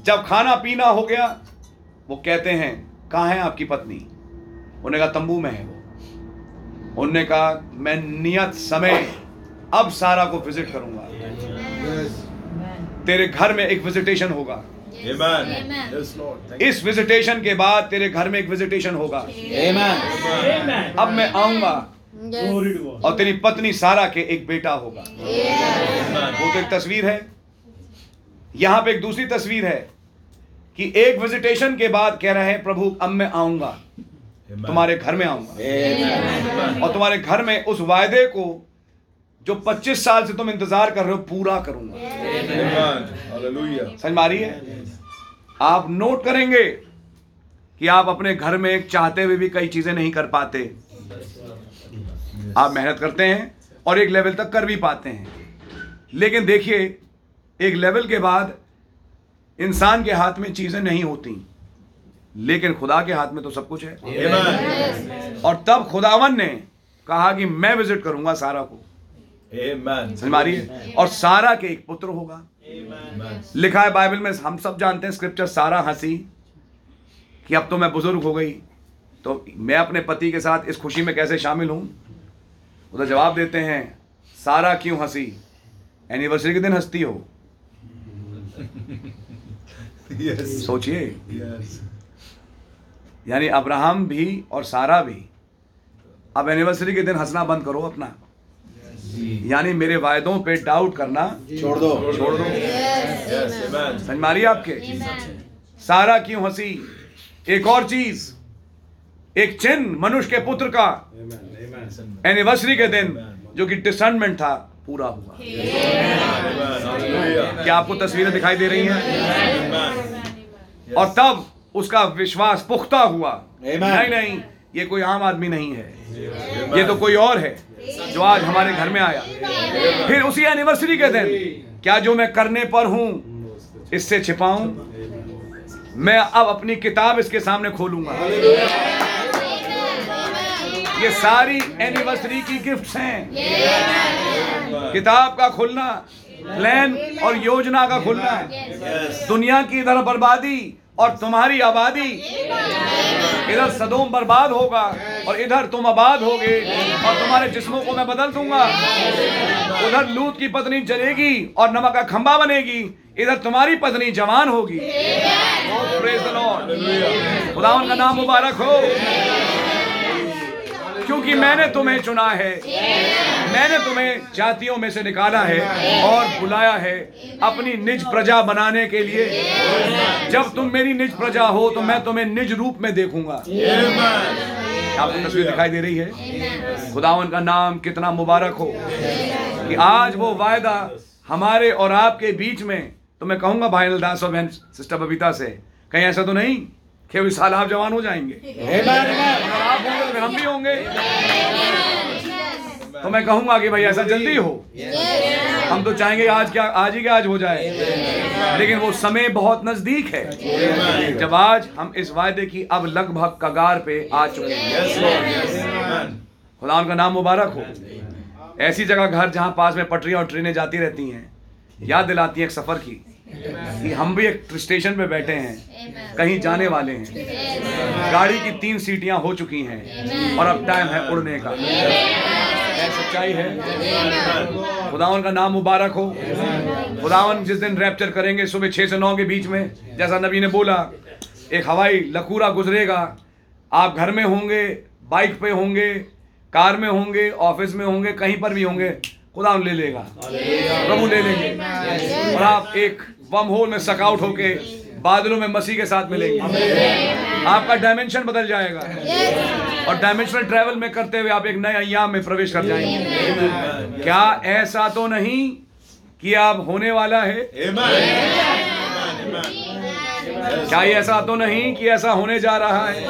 जब खाना पीना हो गया वो कहते हैं कहाँ है आपकी पत्नी? उन्होंने कहा तंबू में है वो। उन्होंने कहा मैं नियत समय अब सारा को विज़िट करूँगा। तेरे घर में एक विजिटेशन होगा। Amen. Amen. Yes, Lord. Thank you. इस विजिटेशन के बाद तेरे घर में एक विजिटेशन होगा। Amen. अब मैं आऊँगा। और तेरी पत्नी सारा के एक बेटा होगा। वो तो एक तस्वीर है। यहाँ पे एक दूसरी तस्वीर है कि एक विजिटेशन के बाद कह रहे हैं प्रभु अब मैं आऊँगा. तुम्हारे घर में आऊँगा। और तुम्हारे घर में उस वायदे को जो 25 साल से तुम इंतज़ार कर रहे हो पूरा करूँगा। समझ में आ रही है? आप नोट करेंगे कि आप अपने घर में चाहते हुए भी कई चीज़ें नहीं कर पाते। आप मेहनत करते हैं और एक लेवल तक कर भी पाते हैं। लेकिन देखिए एक लेवल के बाद इंसान के हाथ में चीज़ें नहीं होती। लेकिन खुदा के हाथ में तो सब कुछ है। Amen. और तब खुदावन ने कहा कि मैं विज़िट करूँगा सारा को। Amen. समझ में आ रही है? और सारा के एक पुत्र होगा। Amen. लिखा है बाइबल में हम सब जानते हैं स्क्रिप्चर सारा हँसी कि अब तो मैं बुज़ुर्ग हो गई। तो मैं अपने पति के साथ इस खुशी में कैसे शामिल हूँ? वो तो जवाब देते हैं सारा क्यों हँसी? एनिवर्सरी के दिन हंसती हो। Yes. सोचिए। Yes. यानी अब्राहम भी और सारा भी। अब एनिवर्सरी के दिन हंसना बंद करो अपना। यानी मेरे वायदों पे डाउट करना। छोड़ दो। छोड़ दो. समझ मारी आपके? सारा क्यों हँसी? एक और चीज़। एक चिन्ह मनुष्य के पुत्र का। एनिवर्सरी के दिन जो कि डिसर्नमेंट था पूरा हुआ। क्या आपको तस्वीरें दिखाई दे रही हैं? और तब उसका विश्वास पुख्ता हुआ। Amen. नहीं नहीं ये कोई आम आदमी नहीं है। ये तो कोई और है जो आज हमारे घर में आया। फिर उसी एनिवर्सरी के दिन क्या जो मैं करने पर हूँ इससे छिपाऊं? मैं अब अपनी किताब इसके सामने खोलूँगा। ये सारी एनिवर्सरी की गिफ्ट्स हैं। किताब का खुलना प्लान और योजना का खुलना है। दुनिया की इधर बर्बादी और तुम्हारी आबादी इधर सदोम बर्बाद होगा और इधर तुम आबाद होगे और तुम्हारे जिस्मों को मैं बदल दूँगा। उधर लूत की पत्नी जलेगी और नमक का खंबा बनेगी। इधर तुम्हारी पत्नी जवान होगी। खुदा उनका नाम मुबारक हो। क्योंकि मैंने तुम्हें चुना है। मैंने तुम्हें जातियों में से निकाला है और बुलाया है अपनी निज प्रजा बनाने के लिए। जब तुम मेरी निज प्रजा हो तो मैं तुम्हें निज रूप में देखूँगा। आपको तस्वीर दिखाई दे रही है? खुदावन का नाम कितना मुबारक हो कि आज वो वायदा हमारे और आपके बीच में। तो मैं कहूँगा भाई दास और बहन, सिस्टर बबीता से, कहीं ऐसा तो नहीं? कि इस साल आप जवान हो जाएँगे। अगर आप होंगे तो हम भी होंगे। तो मैं कहूँगा कि भाई ऐसा जल्दी हो। हम तो चाहेंगे आज क्या आज ही क्या आज हो जाए। लेकिन वो समय बहुत नज़दीक है। जब आज हम इस वायदे की अब लगभग कगार पे आ चुके हैं। खुदा उनका नाम मुबारक हो। ऐसी जगह घर जहाँ पास में पटरियाँ और ट्रेनें जाती रहती हैं याद दिलाती हैं एक सफ़र की। कि हम भी एक स्टेशन पे बैठे हैं कहीं जाने वाले हैं। गाड़ी की तीन सीटियाँ हो चुकी हैं और अब टाइम है उड़ने का। सच्चाई है। खुदावन का नाम मुबारक हो। खुदावन जिस दिन रैप्चर करेंगे सुबह छह से नौ के बीच में जैसा नबी ने बोला एक हवाई लकूरा गुजरेगा। आप घर में होंगे बाइक पे होंगे कार में होंगे ऑफ़िस में होंगे कहीं पर भी होंगे खुदा ले लेगा। प्रभु ले लेंगे। और आप एक बम होल में सकआउट होके बादलों में मसीह के साथ मिलेंगे। आपका डायमेंशन बदल जाएगा। और डायमेंशनल ट्रैवल में करते हुए आप एक नए अयाम में प्रवेश कर जाएँगे। क्या ऐसा तो नहीं कि आप होने वाला है? क्या ऐसा तो नहीं कि ऐसा होने जा रहा है?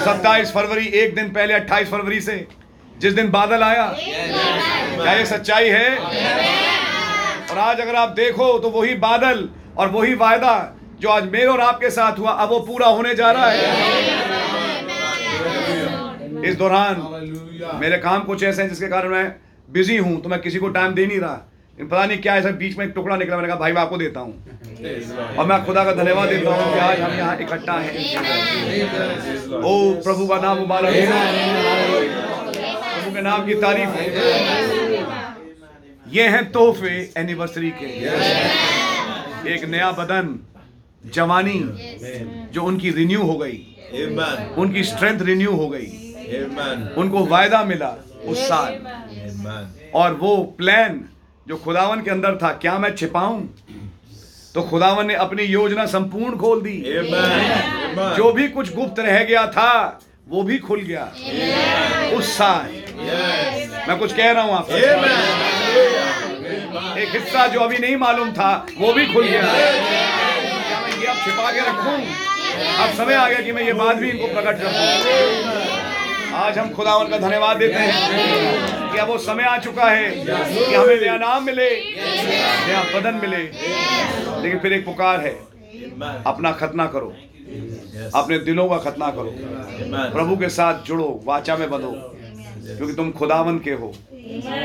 सत्ताईस फरवरी, एक दिन पहले, अट्ठाईस फरवरी से जिस दिन बादल आया क्या ये सच्चाई है? और आज अगर आप देखो तो वही बादल और वही वायदा जो आज मेरे और आपके साथ हुआ अब वो पूरा होने जा रहा है। इस दौरान मेरे काम कुछ ऐसे हैं जिसके कारण मैं बिज़ी हूँ तो मैं किसी को टाइम दे नहीं रहा। पता नहीं क्या ऐसा बीच में एक टुकड़ा निकला मैंने कहा भाई मैं आपको देता हूँ। और मैं खुदा का धन्यवाद देता हूँ कि आज हम यहाँ इकट्ठा हैं। ओ प्रभु का नाम मुबारक नाम की तारीफ़ हो। ये हैं तोहफे एनिवर्सरी के। एक नया बदन, जवानी, जो उनकी रिन्यू हो गई। उनकी स्ट्रेंथ रिन्यू हो गई। उनको वायदा मिला उस साल। और वो प्लान जो खुदावन के अंदर था, क्या मैं छिपाऊं? तो खुदावन ने अपनी योजना संपूर्ण खोल दी। जो भी कुछ गुप्त रह गया था, वो भी खुल गया। उस साल मैं कुछ कह रहा हूँ आपको एक हिस्सा जो अभी नहीं मालूम था वो भी खुल गया। क्या मैं ये अब छिपा के रखूँ। अब समय आ गया कि मैं ये बात भी इनको प्रकट करूँ आज हम खुदा का धन्यवाद देते हैं कि अब वो समय आ चुका है कि हमें नया नाम मिले नया बदन मिले। लेकिन फिर एक पुकार है अपना खतना करो। अपने दिलों का खतना करो। प्रभु के साथ जुड़ो वाचा में बंधो। क्योंकि तुम खुदावन के हो।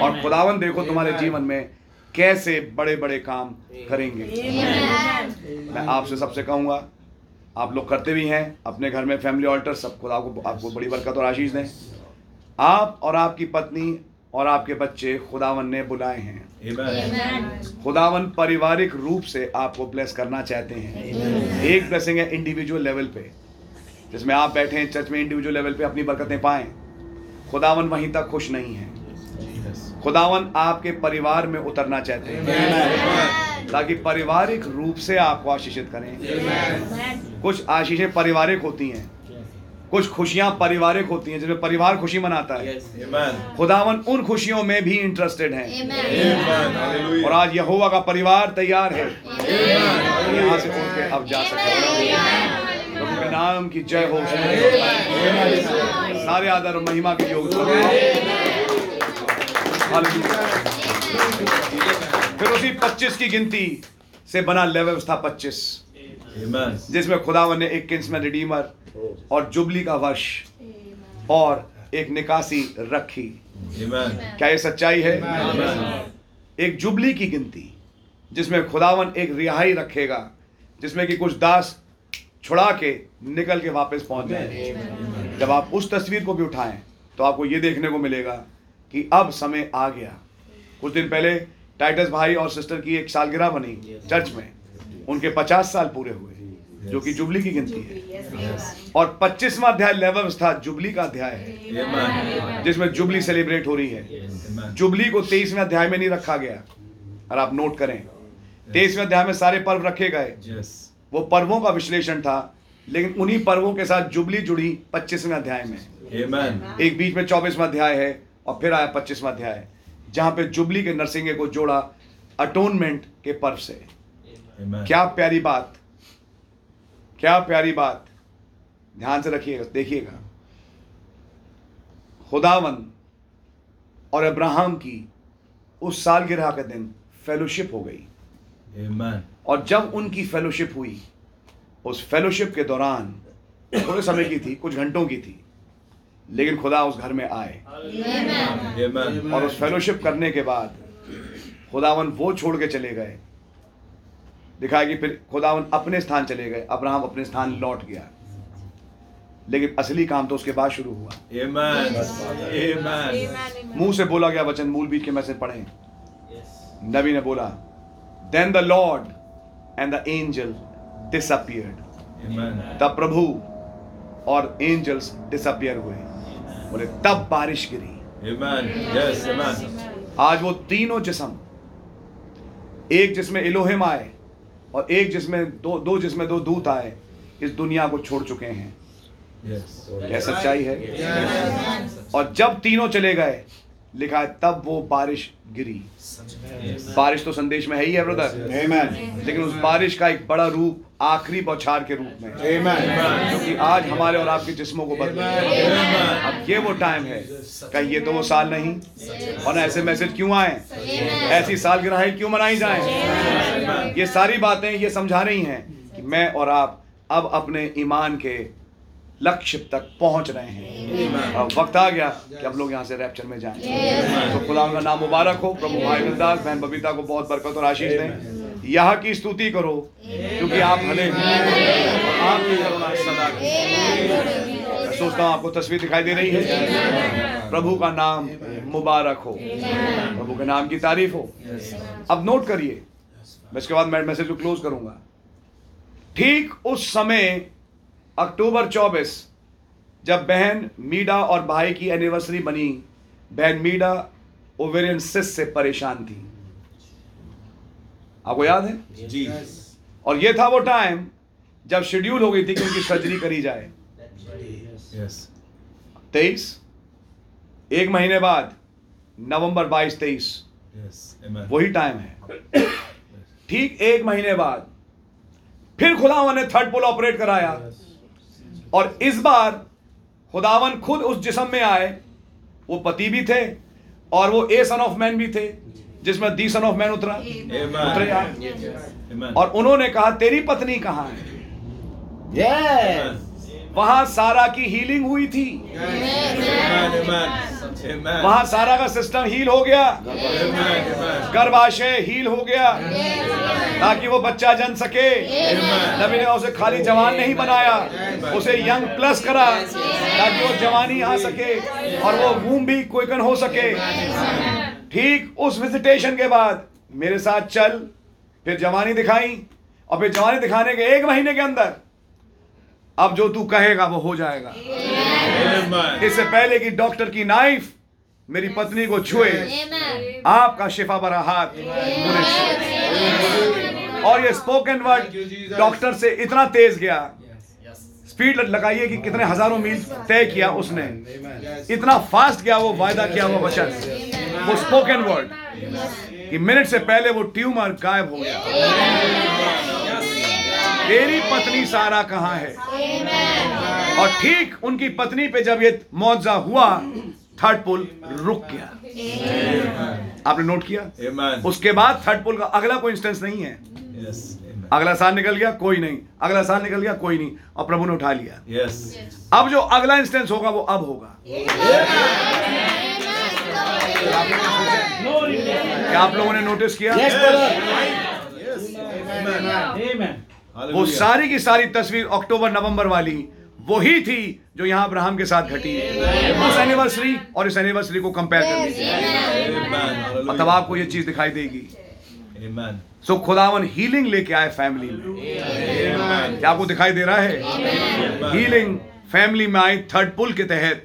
और खुदावन देखो तुम्हारे जीवन में कैसे बड़े बड़े काम करेंगे। मैं आपसे सबसे कहूँगा आप लोग करते भी हैं अपने घर में फैमिली ऑल्टर सब खुदा को आपको बड़ी बरकत और आशीष दें। आप और आपकी पत्नी और आपके बच्चे खुदावन ने बुलाए हैं। खुदावन पारिवारिक रूप से आपको ब्लेस करना चाहते हैं। एक ब्लेसिंग है इंडिविजुअल लेवल पे जिसमें आप बैठे हैं चर्च में इंडिविजुअल लेवल पे अपनी बरकतें पाएँ। खुदावन वहीं तक खुश नहीं है। खुदावन आपके परिवार में उतरना चाहते हैं। ताकि पारिवारिक रूप से आपको आशीषित करें। कुछ आशीषें पारिवारिक होती हैं। कुछ खुशियाँ पारिवारिक होती हैं जिसमें परिवार खुशी मनाता है। खुदावन उन खुशियों में भी इंटरेस्टेड हैं। और आज यहोवा का परिवार तैयार है। यहाँ से उठ के अब जा सकते हैं। नाम की जय हो। सारे आदर और महिमा के योग फिर उसी 25 की गिनती से बना व्यवस्था 25 जिसमें खुदावन ने एक किंस में रिडीमर और जुबली का वर्ष और एक निकासी रखी। क्या ये सच्चाई है? एक जुबली की गिनती जिसमें खुदावन एक रिहाई रखेगा जिसमें कि कुछ दास छुड़ा के निकल के वापस पहुँच जाए। जब आप उस तस्वीर को भी उठाएँ तो आपको ये देखने को मिलेगा कि अब समय आ गया। कुछ दिन पहले टाइटस भाई और सिस्टर की एक सालगिरह बनी चर्च में। उनके पचास साल पूरे हुए, जो कि जुबली की गिनती है। और पच्चीसवा अध्याय लेवल्स था जुबली का अध्याय है. जिसमें जुबली सेलिब्रेट हो रही है। जुबली को तेईसवें अध्याय में नहीं रखा गया। और आप नोट करें, तेईसवें अध्याय में सारे पर्व रखे गए. वो पर्वों का विश्लेषण था लेकिन उन्हीं पर्वों के साथ जुबली जुड़ी पच्चीसवें अध्याय में Amen. एक बीच में चौबीसवा अध्याय है और फिर आया पच्चीसवा अध्याय जहाँ पे जुबली के नरसिंह को जोड़ा अटोनमेंट के पर्व से Amen. क्या प्यारी बात क्या प्यारी बात ध्यान से रखिएगा देखिएगा खुदावन और अब्राहम की उस सालगिरह के दिन फेलोशिप हो गई Amen. और जब उनकी फेलोशिप हुई उस फेलोशिप के दौरान थोड़े समय की थी कुछ घंटों की थी लेकिन खुदा उस घर में आए। Amen. और उस फेलोशिप करने के बाद खुदावन वो छोड़ के चले गए। दिखाया कि फिर खुदावन अपने स्थान चले गए। अब्राहम अपने स्थान लौट गया। लेकिन असली काम तो उसके बाद शुरू हुआ। Amen. Amen. मुँह से बोला गया वचन मूल बीज के में पढ़े। नबी ने बोला then the lord and the angel Amen. तब प्रभु और एंजल्स डिसअपियर हुए बोले तब बारिश गिरी Amen. Yes. Amen. आज वो तीनों जिसम एक जिसमें इलोहिम आए और एक जिसमें दो दो जिसमें दो दूत आए इस दुनिया को छोड़ चुके हैं Yes. यह सच्चाई है yes. और जब तीनों चले गए लिखा है तब वो बारिश गिरी। बारिश तो संदेश में है ही है ब्रदर लेकिन उस बारिश का एक बड़ा रूप आखिरी बौछार के रूप में क्योंकि आज हमारे और आपके जिस्मों को बदले अब ये वो टाइम है कहीं ये तो वो साल नहीं और ऐसे मैसेज क्यों आए? ऐसी सालगिरह क्यों मनाई जाए? ये सारी बातें ये समझा रही हैं कि मैं और आप अब अपने ईमान के लक्ष्य तक पहुँच रहे हैं। अब वक्त आ गया कि अब लोग यहाँ से रैप्चर में जाएँ। तो खुदा का नाम मुबारक हो प्रभु भाई गुलदास बहन बबीता को बहुत बरकत और आशीष दें। यहाँ की स्तुति करो क्योंकि आप भले आपकी करुणा सदा मैं सोचता हूँ आपको तस्वीर दिखाई दे रही है। प्रभु का नाम मुबारक हो। प्रभु के नाम की तारीफ़ हो। अब नोट करिए। इसके बाद मैं मैसेज को क्लोज करूँगा। ठीक उस समय अक्टूबर 24 जब बहन मीडा और भाई की एनिवर्सरी बनी बहन मीडा ओवेरियन सिस से परेशान थी। आपको याद है? जी। और ये था वो टाइम जब शेड्यूल हो गई थी कि उनकी सर्जरी करी जाए। तेईस एक महीने बाद नवंबर बाईस तेईस। वही टाइम है। ठीक एक महीने बाद फिर खुदा ने थर्ड पुल ऑपरेट कराया। और इस बार खुदावन खुद उस जिसम में आए वो पति भी थे और वो ए सन ऑफ़ मैन भी थे जिसमें दी सन ऑफ़ मैन उतरा उतरे आप। और उन्होंने कहा तेरी पत्नी कहाँ है? Yes. वहाँ सारा की हीलिंग हुई थी। आमेन वहाँ सारा का सिस्टम हील हो गया। गर्भाशय हील हो गया। ताकि वो बच्चा जन सके। नबी ने उसे खाली जवान नहीं बनाया। उसे यंग प्लस करा। ताकि वो जवानी आ सके और वो वूम भी क्विकन हो सके। ठीक उस विजिटेशन के बाद मेरे साथ चल फिर जवानी दिखाई और फिर जवानी दिखाने के एक महीने के अंदर अब जो तू कहेगा वो हो जाएगा। इससे पहले कि डॉक्टर की नाइफ मेरी पत्नी को छुए। आपका शिफा भरा हाथ और ये स्पोकन वर्ड डॉक्टर से इतना तेज गया। स्पीड लगाइए कि कितने हज़ारों मील तय किया उसने। इतना फास्ट गया वो वायदा किया वो वचन। वो स्पोकन वर्ड कि मिनट से पहले वो ट्यूमर गायब हो गया। तेरी पत्नी सारा कहाँ है? और ठीक उनकी पत्नी पे जब ये मुआवजा हुआ थर्ड पुल रुक गया। आपने नोट किया? उसके बाद थर्ड पुल का अगला कोई इंस्टेंस नहीं है। यस अगला साल निकल गया कोई नहीं। अगला साल निकल गया कोई नहीं। और प्रभु ने उठा लिया। Yes. अब जो अगला इंस्टेंस होगा वो अब होगा। क्या आप लोगों ने नोटिस किया? Yes, brother. Yes. Amen. Amen. वो सारी की सारी तस्वीर अक्टूबर नवंबर वाली वही थी जो यहाँ अब्राहम के साथ घटी। उस एनिवर्सरी और इस एनिवर्सरी को कंपेयर कर लीजिए। तब आपको ये चीज़ दिखाई देगी. सो खुदावन हीलिंग लेके आए फैमिली में। क्या आपको दिखाई दे रहा है? हीलिंग फैमिली में आई थर्ड पुल के तहत।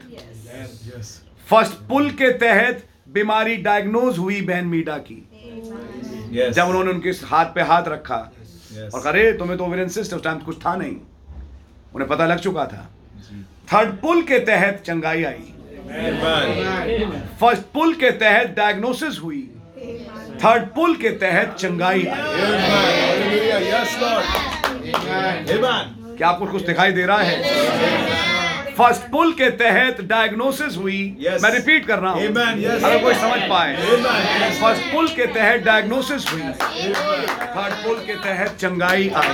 फ़र्स्ट पुल के तहत बीमारी डायग्नोज हुई बहन मीडा की। Yes. जब उन्होंने उनके हाथ पे हाथ रखा। Yes. और करे तुम्हें तो ओवेरियन सिस्ट उस टाइम कुछ था नहीं। उन्हें पता लग चुका था। थर्ड पुल के तहत चंगाई आई। फ़र्स्ट पुल के तहत डायग्नोसिस हुई। थर्ड पुल के तहत चंगाई आई. क्या आपको कुछ दिखाई दे रहा है? फ़र्स्ट पुल के तहत डायग्नोसिस हुई। Yes. मैं रिपीट कर रहा हूँ। Yes. अगर कोई समझ पाए। Yes. फ़र्स्ट पुल के तहत डायग्नोसिस हुई। थर्ड पुल के तहत चंगाई आई।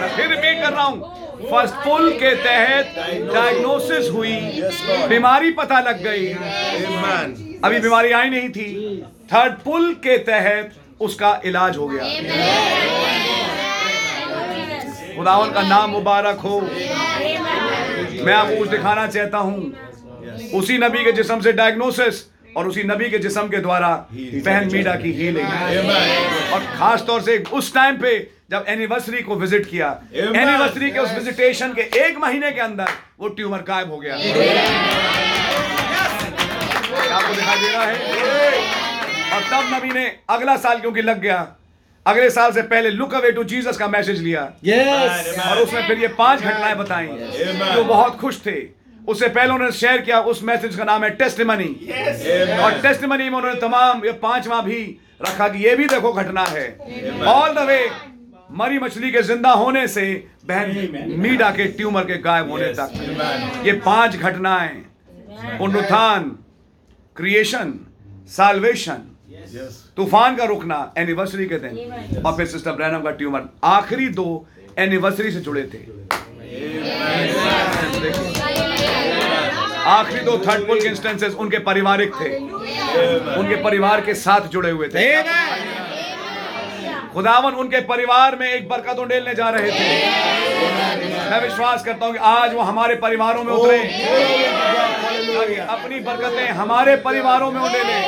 मैं फिर रिपीट कर रहा हूँ। फ़र्स्ट पुल के तहत डायग्नोसिस हुई। बीमारी पता लग गई। अभी बीमारी आई नहीं थी। थर्ड पुल के तहत उसका इलाज हो गया। खुदावन का नाम मुबारक हो। मैं आपको कुछ दिखाना चाहता हूँ। उसी नबी के जिस्म से डायग्नोसिस और उसी नबी के जिस्म के द्वारा बहन मीडा की हीलिंग. और खास तौर से उस टाइम पे जब एनिवर्सरी को विज़िट किया। एनिवर्सरी के उस विजिटेशन के एक महीने के अंदर वो ट्यूमर गायब हो गया। आपको दिखाई दे रहा है? और तब नबी ने अगला साल क्योंकि लग गया? अगले साल से पहले लुक अवे टू जीसस का मैसेज लिया। Yes. और उसमें फिर ये पाँच घटनाएँ बताई। Amen. जो बहुत खुश थे। उससे पहले उन्होंने शेयर किया उस मैसेज का नाम है टेस्टिमनी और टेस्ट मनी में उन्होंने तमाम ये पांचवा भी रखा कि ये भी देखो घटना है। ऑल द वे मरी मछली के ज़िंदा होने से बहन मीडा के ट्यूमर के गायब होने तक। ये पाँच घटनाएँ पुनरुत्थान क्रिएशन साल्वेशन तूफ़ान का रुकना एनिवर्सरी के दिन। और फिर सिस्टर ब्रैनम का ट्यूमर। आखिरी दो एनिवर्सरी से जुड़े थे। आखिरी दो थर्ड पुल के इंस्टेंसेस उनके पारिवारिक थे। उनके परिवार के साथ जुड़े हुए थे। खुदावन उनके परिवार में एक बरकत उंडेलने जा रहे थे। मैं विश्वास करता हूँ कि आज वो हमारे परिवारों में उतरे। अपनी बरकतें हमारे परिवारों में उंडेले।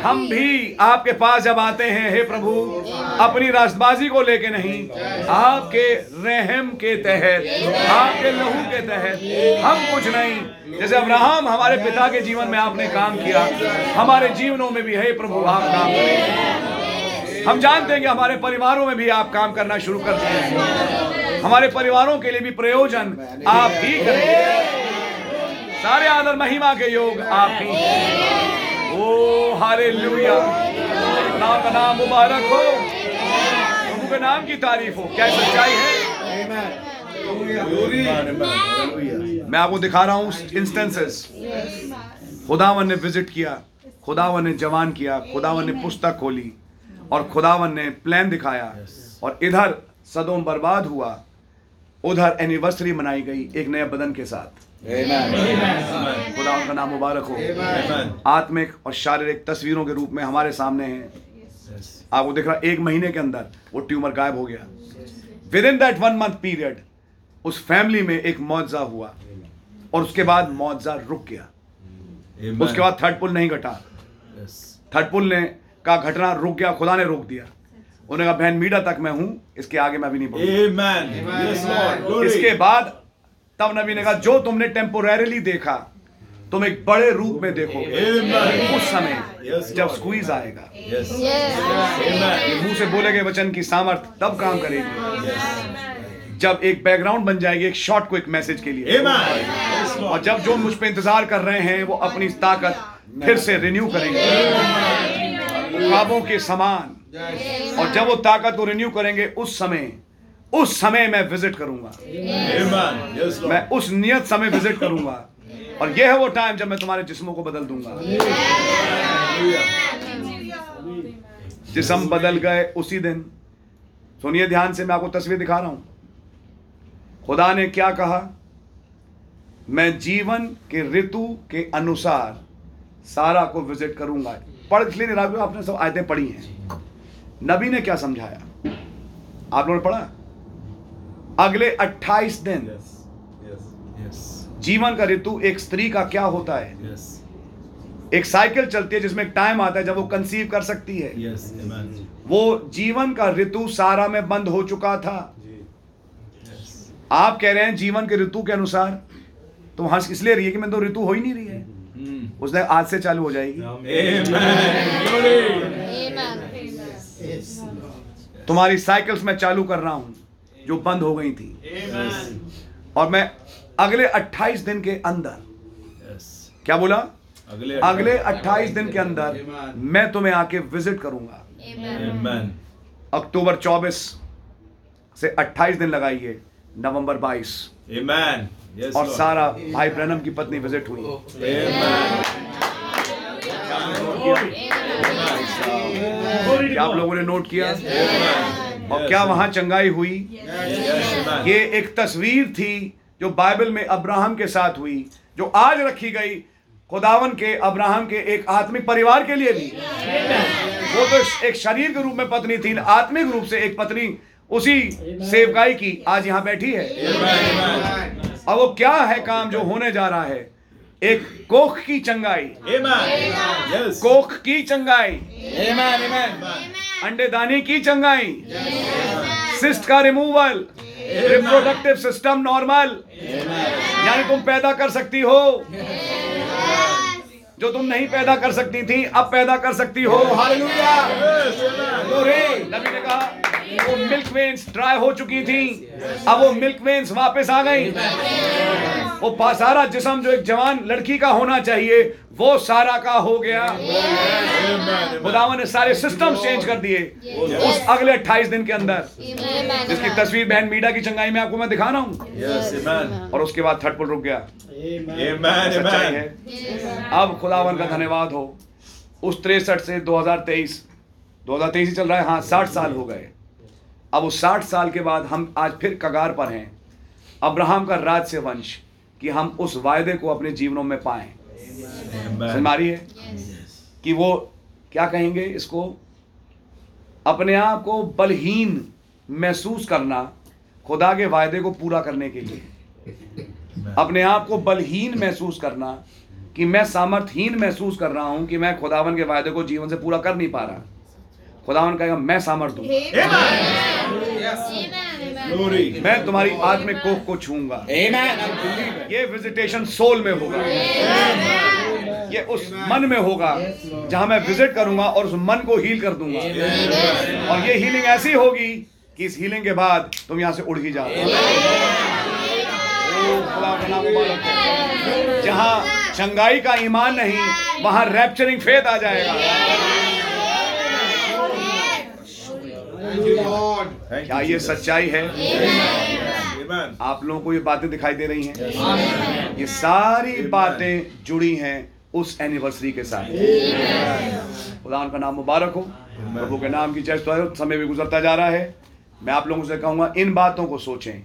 हम भी आपके पास जब आते हैं, हे प्रभु, अपनी रास्तबाजी को लेके नहीं, आपके रहम के तहत, आपके लहू के तहत हम कुछ नहीं। जैसे अब्राहम हमारे पिता के जीवन में आपने काम किया, हमारे जीवनों में भी, हे प्रभु, आप काम करें। हम जानते हैं कि हमारे परिवारों में भी आप काम करना शुरू कर दिए हमारे परिवारों के लिए भी प्रयोजन आप ही करेंगे सारे आदर महिमा के योग आप ही। ओ, हालेलुया। नाम का नाम मुबारक हो। प्रभु के नाम की तारीफ़ हो। क्या सच्चाई है? मैं आपको दिखा रहा हूँ इंस्टेंसेस खुदावन ने विज़िट किया, खुदावन ने जवान किया, खुदावन ने पुस्तक खोली। और खुदावन ने प्लान दिखाया। और इधर सदोम बर्बाद हुआ। उधर एनिवर्सरी मनाई गई एक नए बदन के साथ। खुदावन का नाम मुबारक हो। आत्मिक और शारीरिक तस्वीरों के रूप में हमारे सामने है. आपको देख रहा एक महीने के अंदर वो ट्यूमर गायब हो गया। Within that one month period उस फैमिली में एक मुआवजा हुआ। और उसके बाद मुआवजा रुक गया। उसके बाद थर्ड पुल नहीं घटा। थर्ड पुल ने का घटना रुक गया खुदा ने रोक दिया। उन्होंने कहा बहन मीडा तक मैं हूँ इसके आगे मैं भी नहीं बढ़ूँगा. इसके बाद तब नबी ने कहा जो तुमने टेम्पोररीली देखा तुम एक बड़े रूप में देखोगे उस समय जब स्क्वीज आएगा। मुँह से बोले गए वचन की सामर्थ तब काम करेगी। जब एक बैकग्राउंड बन जाएगी एक शॉर्ट क्विक मैसेज के लिए। और जब जो मुझ पर इंतज़ार कर रहे हैं वो अपनी ताकत फिर से रिन्यू करेंगे। ख्वाबों के समान। और जब वो ताकत को रिन्यू करेंगे उस समय उस समय मैं विज़िट करूँगा. मैं उस नियत समय विज़िट करूँगा। और यह है वो टाइम जब मैं तुम्हारे जिस्मों को बदल दूँगा. जिसम बदल गए उसी दिन। सुनिए ध्यान से मैं आपको तस्वीर दिखा रहा हूँ। खुदा ने क्या कहा? मैं जीवन के ऋतु के अनुसार सारा को विज़िट करूँगा। पढ़ इसलिए नहीं रहा आपने सब आयतें पढ़ी हैं नबी ने क्या समझाया आप लोगों ने पढ़ा अगले 28 दिन Yes. Yes. Yes. जीवन का ऋतु एक स्त्री का क्या होता है Yes. एक साइकिल चलती है जिसमें एक टाइम आता है जब वो कंसीव कर सकती है Yes. वो जीवन का ऋतु सारा में बंद हो चुका था Yes. आप कह रहे हैं जीवन के ऋतु के अनुसार तो हंस इसलिए रही है कि मैं तो ऋतु हो ही नहीं रही है. उसने आज से चालू हो जाएगी। तुम्हारी साइकिल्स मैं चालू कर रहा हूँ, जो बंद हो गई थी। और मैं अगले 28 दिन के अंदर, क्या बोला? अगले अगले 28 दिन के अंदर मैं तुम्हें आके विज़िट करूँगा। अक्टूबर 24 से 28 दिन लगाइए, नवंबर 22 Amen. Yes. और सारा भाई ब्रनम की पत्नी विज़िट हुई। क्या आप लोगों ने नोट किया? और क्या वहाँ चंगाई हुई? ये एक तस्वीर थी जो बाइबल में अब्राहम के साथ हुई जो आज रखी गई खुदावन के अब्राहम के एक आत्मिक परिवार के लिए भी। वो तो एक शरीर के रूप में पत्नी थी आत्मिक रूप से एक पत्नी उसी सेवकाई की आज यहाँ बैठी है। अब वो क्या है काम जो होने जा रहा है? एक कोख की चंगाई। Yes. कोख की चंगाई। Amen. Amen. अंडेदानी की चंगाई। सिस्ट का रिमूवल रिप्रोडक्टिव सिस्टम नॉर्मल यानी तुम पैदा कर सकती हो। जो तुम नहीं पैदा कर सकती थी अब पैदा कर सकती हो। हालेलुया नबी ने कहा वो मिल्क वेन्स ड्राई हो चुकी थी। अब वो मिल्क वेन्स वापस आ गई। वो सारा जिसम जो एक जवान लड़की का होना चाहिए वो सारा का हो गया। खुदावन ने सारे सिस्टम चेंज कर दिए उस अगले 28 दिन के अंदर। जिसकी तस्वीर बहन मीडा की चंगाई में आपको मैं दिखा रहा हूँ। और उसके बाद थर्ड पुल रुक गया। सच्चाई है। अब खुदावन का धन्यवाद हो। उस तिरसठ से 2023 2023 ही चल रहा है हाँ साठ साल हो गए। अब उस साठ साल के बाद हम आज फिर कगार पर हैं। अब्राहम का राज से वंश कि हम उस वायदे को अपने जीवनों में पाएँ। समझ Amen. में आ रही है? कि वो क्या कहेंगे इसको? अपने आप को बलहीन महसूस करना खुदा के वायदे को पूरा करने के लिए। अपने आप को बलहीन महसूस करना कि मैं सामर्थहीन महसूस कर रहा हूँ कि मैं खुदावन के वायदे को जीवन से पूरा कर नहीं पा रहा। खुदावन कहेगा मैं सामर्थ हूँ. मैं तुम्हारी आत्मिक कोख को छूँगा। ये विजिटेशन सोल में होगा। ये उस मन में होगा जहाँ मैं विज़िट करूँगा और उस मन को हील कर दूँगा। और ये हीलिंग ऐसी होगी कि इस हीलिंग के बाद तुम यहाँ से उड़ ही जाओ। जहाँ चंगाई का ईमान नहीं वहाँ रैप्चरिंग फेथ आ जाएगा। क्या ये सच्चाई है? आप लोगों को ये बातें दिखाई दे रही हैं। ये सारी बातें जुड़ी हैं उस एनिवर्सरी के साथ। खुदा उनका नाम मुबारक हो। प्रभु के नाम की जय हो। समय भी गुजरता जा रहा है। मैं आप लोगों से कहूँगा इन बातों को सोचें।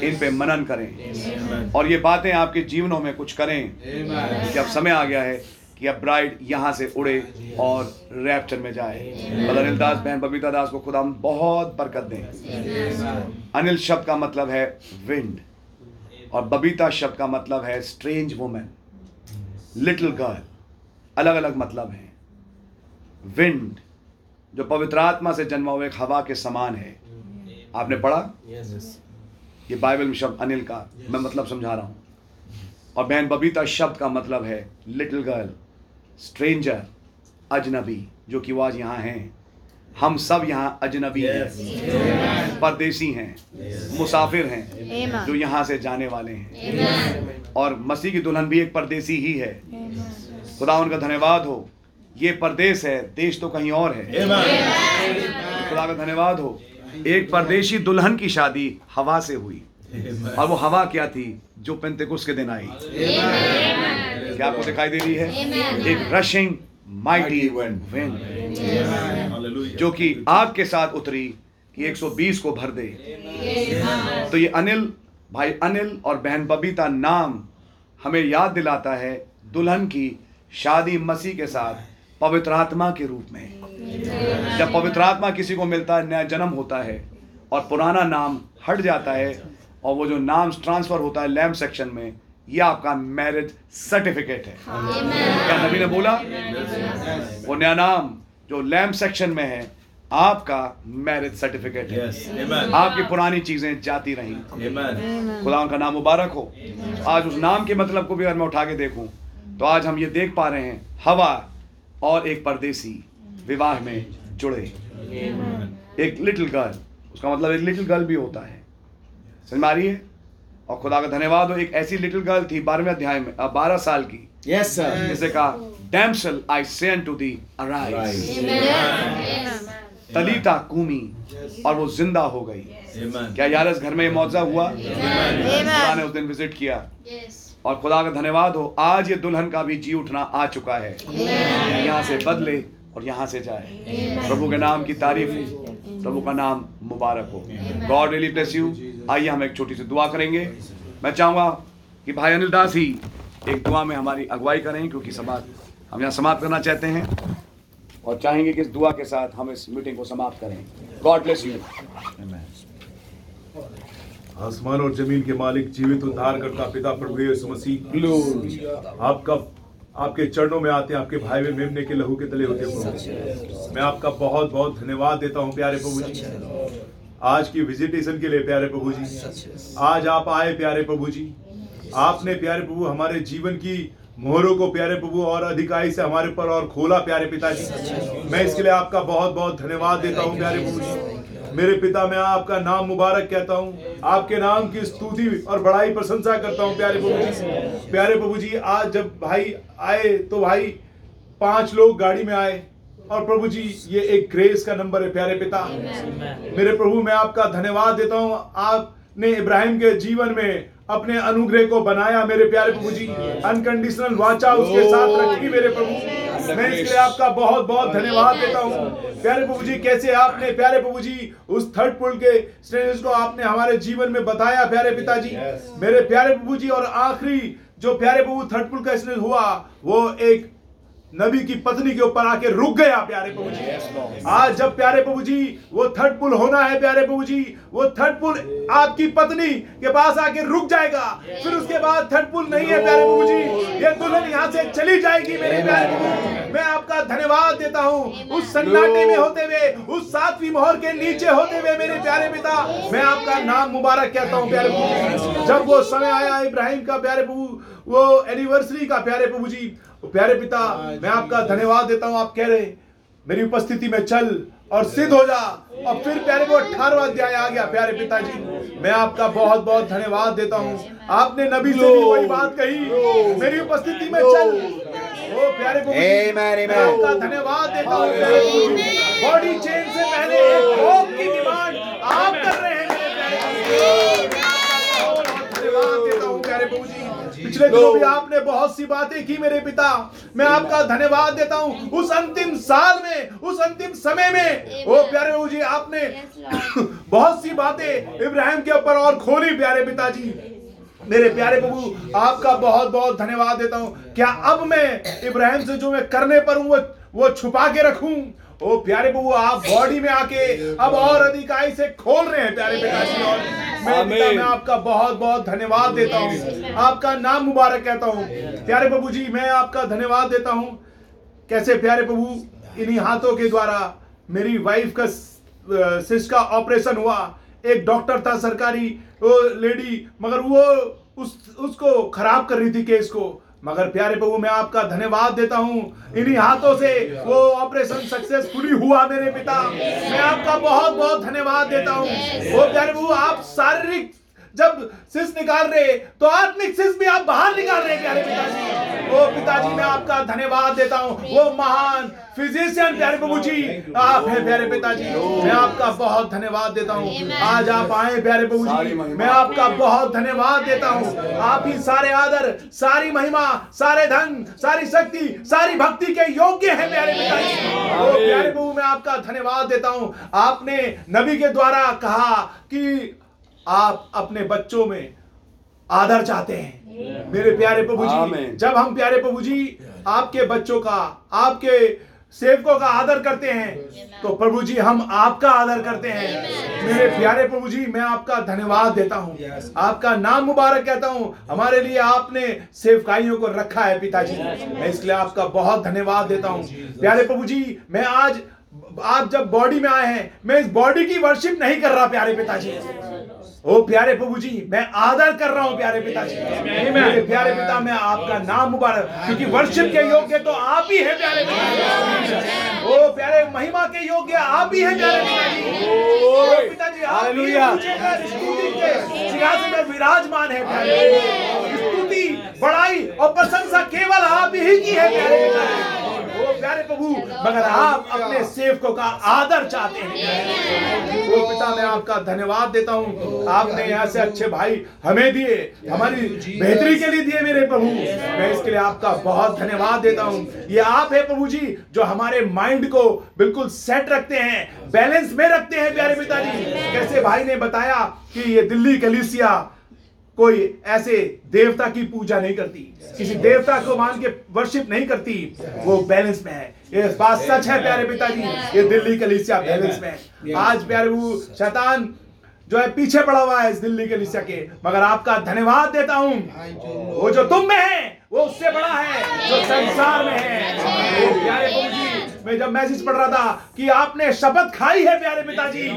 इन पे मनन करें। और ये बातें आपके जीवनों में कुछ करें। कि अब समय आ गया है कि अब ब्राइड यहाँ से उड़े और रैप्चर में जाए। अनिल दास बहन बबीता दास को खुदा बहुत बरकत दें। अनिल शब्द का मतलब है विंड और बबीता शब्द का मतलब है स्ट्रेंज वुमेन लिटिल गर्ल अलग अलग मतलब हैं। विंड जो पवित्र आत्मा से जन्मा हुआ एक हवा के समान है। आपने पढ़ा? ये बाइबल में शब्द अनिल का मैं मतलब समझा रहा हूँ। और बहन बबीता शब्द का मतलब है लिटिल गर्ल स्ट्रेंजर अजनबी जो कि वो आज यहाँ हैं। हम सब यहाँ अजनबी हैं। परदेसी हैं। मुसाफिर हैं। जो यहाँ से जाने वाले हैं। और मसीह की दुल्हन भी एक परदेसी ही है। खुदा उनका धन्यवाद हो। ये परदेश है देश तो कहीं और है। खुदा का धन्यवाद हो। एक परदेशी दुल्हन की शादी हवा से हुई। और वो हवा क्या थी? जो पेंतेकुस के दिन आई। क्या आपको दिखाई दे रही है। एक रशिंग माइटी विंड जो कि आग के साथ उतरी कि 120 को भर दे। तो ये अनिल भाई अनिल और बहन बबीता नाम हमें याद दिलाता है दुल्हन की शादी मसीह के साथ पवित्र आत्मा के रूप में। जब पवित्र आत्मा किसी को मिलता है नया जन्म होता है और पुराना नाम हट जाता है और वो जो नाम ट्रांसफ़र होता है लैम्प सेक्शन में ये आपका मैरिज सर्टिफिकेट है। क्या नबी ने बोला? वो नया नाम जो लैम्प सेक्शन में है आपका मैरिज सर्टिफिकेट है। Yes. आपकी पुरानी चीज़ें जाती रही। खुदा का नाम मुबारक हो। आज उस नाम के मतलब को भी अगर मैं उठा के देखूँ तो आज हम ये देख पा रहे हैं हवा और एक परदेसी विवाह में जुड़े। एक लिटिल गर्ल उसका मतलब एक लिटिल गर्ल भी होता है। समझ में आ रही है? और खुदा का धन्यवाद हो एक ऐसी लिटिल गर्ल थी बारहवें अध्याय में बारह साल की। Yes, sir. जिसे कहा damsel I send to thee arise तलीता कूमी और वो ज़िंदा हो गई। क्या यार इस घर में ये मुआवजा हुआ? खुदा ने उस दिन विज़िट किया। और खुदा का धन्यवाद हो आज ये दुल्हन का भी जी उठना आ चुका है। यहाँ से बदले और यहाँ से जाए। प्रभु के नाम की तारीफ़ हो प्रभु का नाम मुबारक हो। गॉड रियली ब्लेस यू आइए हम एक छोटी सी दुआ करेंगे। मैं चाहूँगा कि भाई अनिल दास ही एक दुआ में हमारी अगुवाई करें, क्योंकि समाप्त हम यहाँ समाप्त करना चाहते हैं और चाहेंगे कि इस दुआ के साथ हम इस मीटिंग को समाप्त करें। गॉड ब्लेस यू आसमान और ज़मीन के मालिक, जीवित उद्धार करता पिता प्रभु यीशु मसीह। आपका, आपके चरणों में आते हैं, आपके भाई में मेमने के लहू के तले होते हैं मैं आपका बहुत बहुत धन्यवाद देता हूँ, प्यारे प्रभु जी। आज की विजिटेशन के लिए प्यारे प्रभु जी आज आप आए प्यारे प्रभु जी आपने प्यारे प्रभु हमारे जीवन की मोहरों को प्यारे प्रभु और अधिकारी से हमारे पर और खोला प्यारे पिताजी। मैं इसके लिए आपका बहुत बहुत धन्यवाद देता हूँ प्यारे प्रभु जी मेरे पिता, मैं आपका नाम मुबारक कहता हूँ। आपके नाम की स्तुति और बड़ाई प्रशंसा करता हूँ प्यारे प्रभु जी प्यारे प्रभु जी आज जब भाई आए तो भाई पाँच लोग गाड़ी में आए। और प्रभु जी ये एक ग्रेस का नंबर है प्यारे पिता। मेरे प्रभु मैं आपका धन्यवाद देता हूँ। आपने इब्राहिम के जीवन में अपने अनुग्रह को बनाया मेरे प्यारे प्रभु जी। अनकंडीशनल वाचा उसके साथ रखी मेरे प्रभु। मैं इसके लिए आपका बहुत बहुत धन्यवाद देता हूँ। प्यारे प्रभु जी कैसे आपने प्यारे प्रभु जी उस थर्ड पुल के स्टेज को आपने हमारे जीवन में बताया प्यारे पिताजी। मेरे प्यारे प्रभु जी और आखिरी जो प्यारे प्रभु थर्ड पुल का स्टेज हुआ वो एक नबी की पत्नी के ऊपर आके रुक गया प्यारे प्रभु जी। आज जब प्यारे प्रभु जी वो थर्ड पुल होना है प्यारे प्रभु जी वो थर्ड पुल आपकी पत्नी के पास आके रुक जाएगा। फिर उसके बाद थर्ड पुल नहीं है प्यारे प्रभु जी। ये दुल्हन यहाँ से चली जाएगी मेरे प्यारे प्रभु। मैं आपका धन्यवाद देता हूँ। उस सन्नाटे में होते हुए उस सातवीं मोहर के नीचे होते हुए मेरे प्यारे पिता मैं आपका नाम मुबारक कहता हूँ प्यारे प्रभु जब वो समय आया इब्राहिम का प्यारे प्रभु वो एनिवर्सरी का प्यारे प्रभु जी प्यारे पिता मैं आपका धन्यवाद देता हूँ आप कह रहे मेरी उपस्थिति में चल और सिद्ध हो जा। और फिर प्यारे वो अठारवा अध्याय आ गया प्यारे पिताजी मैं आपका बहुत बहुत धन्यवाद देता हूँ। आपने नबी से भी वही बात कही मेरी उपस्थिति में चल। ओ प्यारे मैं आपका धन्यवाद देता हूँ। बॉडी चेन से पहले एक की डिमांड आप कर रहे हैं धन्यवाद देता हूँ प्यारे प्रभु जी। पिछले दिनों भी आपने बहुत सी बातें की मेरे पिता। मैं आपका धन्यवाद देता हूँ। उस अंतिम साल में उस अंतिम समय में ओ प्यारे जी आपने (coughs) बहुत सी बातें इब्राहिम के ऊपर और खोली प्यारे पिताजी। मेरे प्यारे प्रभु आपका बहुत बहुत धन्यवाद देता हूँ। क्या अब मैं इब्राहिम से जो मैं करने पर हूँ वो वो छुपा के रखूँ? ओ प्यारे प्रभु आप बॉडी में आके अब और अधिकाई से खोल रहे हैं प्यारे पिताजी और मैं पिता मैं आपका बहुत बहुत धन्यवाद देता हूँ। आपका नाम मुबारक कहता हूँ। प्यारे प्रभु जी मैं आपका धन्यवाद देता हूँ। कैसे प्यारे प्रभु इन्हीं हाथों के द्वारा मेरी वाइफ का सिस्ट का ऑपरेशन हुआ। एक डॉक्टर था सरकारी वो लेडी मगर वो उस उसको खराब कर रही थी केस को। मगर प्यारे प्रभु मैं आपका धन्यवाद देता हूँ। इन्हीं हाथों से वो ऑपरेशन सक्सेसफुली हुआ मेरे पिता। मैं आपका बहुत बहुत धन्यवाद देता हूँ। वो प्यारे प्रभु आप शारीरिक जब सिस निकाल रहे तो आत्मिक सिस भी आप बाहर निकाल रहे प्यारे पिताजी। ओ पिताजी मैं आपका धन्यवाद देता हूँ। वो महान फिजिशियन प्यारे प्रभु जी आप हैं प्यारे पिताजी मैं आपका बहुत धन्यवाद देता हूँ। आज आप आए प्यारे प्रभु जी मैं आपका बहुत धन्यवाद देता हूँ। आप ही सारे आदर सारी महिमा सारे धन सारी शक्ति सारी भक्ति के योग्य है प्यारे पिताजी। ओ प्यारे प्रभु मैं आपका धन्यवाद देता हूँ। आपने नबी के द्वारा कहा कि आप अपने बच्चों में आदर चाहते हैं। मेरे प्यारे प्रभु जी जब हम प्यारे प्रभु जी आपके बच्चों का आपके सेवकों का आदर करते हैं तो प्रभु जी हम आपका आदर करते हैं। मेरे प्यारे प्रभु जी मैं आपका धन्यवाद देता हूँ। आपका नाम मुबारक कहता हूँ। हमारे लिए आपने सेवकाइयों को रखा है पिताजी। मैं इसलिए आपका बहुत धन्यवाद देता हूँ। प्यारे प्रभु जी मैं आज आप जब बॉडी में आए हैं मैं इस बॉडी की वर्शिप नहीं कर रहा प्यारे पिताजी। ओ प्यारे प्रभु जी मैं आदर कर रहा हूँ प्यारे पिताजी। मेरे प्यारे पिता मैं आपका नाम मुबारक। क्योंकि वर्शिप के योग्य तो आप ही हैं प्यारे पिताजी। ओ प्यारे महिमा के योग्य आप ही हैं प्यारे पिताजी। पिताजी आप में विराजमान है प्यारे स्तुति बड़ाई और प्रशंसा केवल आप ही की है प्यारे पिताजी। प्यारे प्रभु मगर आप अपने सेवकों का आदर चाहते हैं। ओ पिता मैं आपका धन्यवाद देता हूँ। आपने यहाँ से अच्छे भाई हमें दिए हमारी बेहतरी के लिए दिए मेरे प्रभु। मैं इसके लिए आपका बहुत धन्यवाद देता हूँ। ये आप है प्रभु जी जो हमारे माइंड को बिल्कुल सेट रखते हैं बैलेंस में रखते हैं प्यारे पिताजी। कैसे भाई ने बताया कि ये दिल्ली कलीसिया कोई ऐसे देवता की पूजा नहीं करती। किसी देवता को मान के वर्शिप नहीं करती वो बैलेंस में है। ये बात सच है प्यारे पिताजी। ये दिल्ली कलीसिया बैलेंस में है। आज प्यारे वो शैतान जो है पीछे पड़ा हुआ है इस दिल्ली कलीसिया के। मगर आपका धन्यवाद देता हूँ। वो जो तुम में है वो उससे बड़ा है जो संसार में है। ओ प्यारे जी मैं जब मैसेज पढ़ रहा था कि आपने शपथ खाई है प्यारे पिताजी।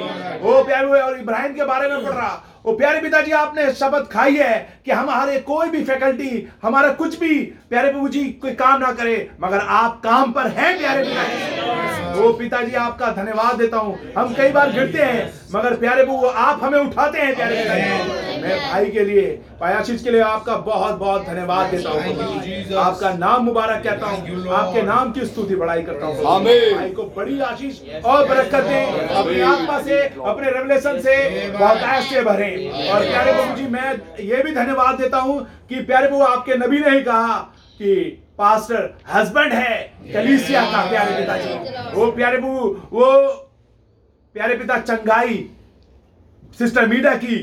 वो प्यारे और इब्राहिम के बारे में पढ़ रहा। ओ प्यारे पिताजी आपने शपथ खाई है कि हमारे कोई भी फैकल्टी हमारा कुछ भी प्यारे प्रभु जी कोई काम ना करे मगर आप काम पर हैं प्यारे पिताजी। ओ पिताजी आपका धन्यवाद देता हूँ। हम कई बार गिरते हैं मगर प्यारे प्रभु आप हमें उठाते हैं प्यारे पिताजी। मैं भाई के लिए पायाशीष के लिए आपका बहुत बहुत धन्यवाद देता हूँ। आपका नाम मुबारक कहता हूँ। आपके नाम की स्तुति बड़ाई करता हूँ। भाई को बड़ी आशीष और बरकत दें। अपनी आत्मा से अपने रेवलेशन से बहुतायत से भरे। और प्यारे प्रभु जी मैं ये भी धन्यवाद देता हूँ कि प्यारे प्रभु आपके नबी ने ही कहा कि पास्टर हस्बैंड है कलीसिया का प्यारे पिताजी। वो प्यारे प्रभु वो प्यारे पिता चंगाई सिस्टर मीडा की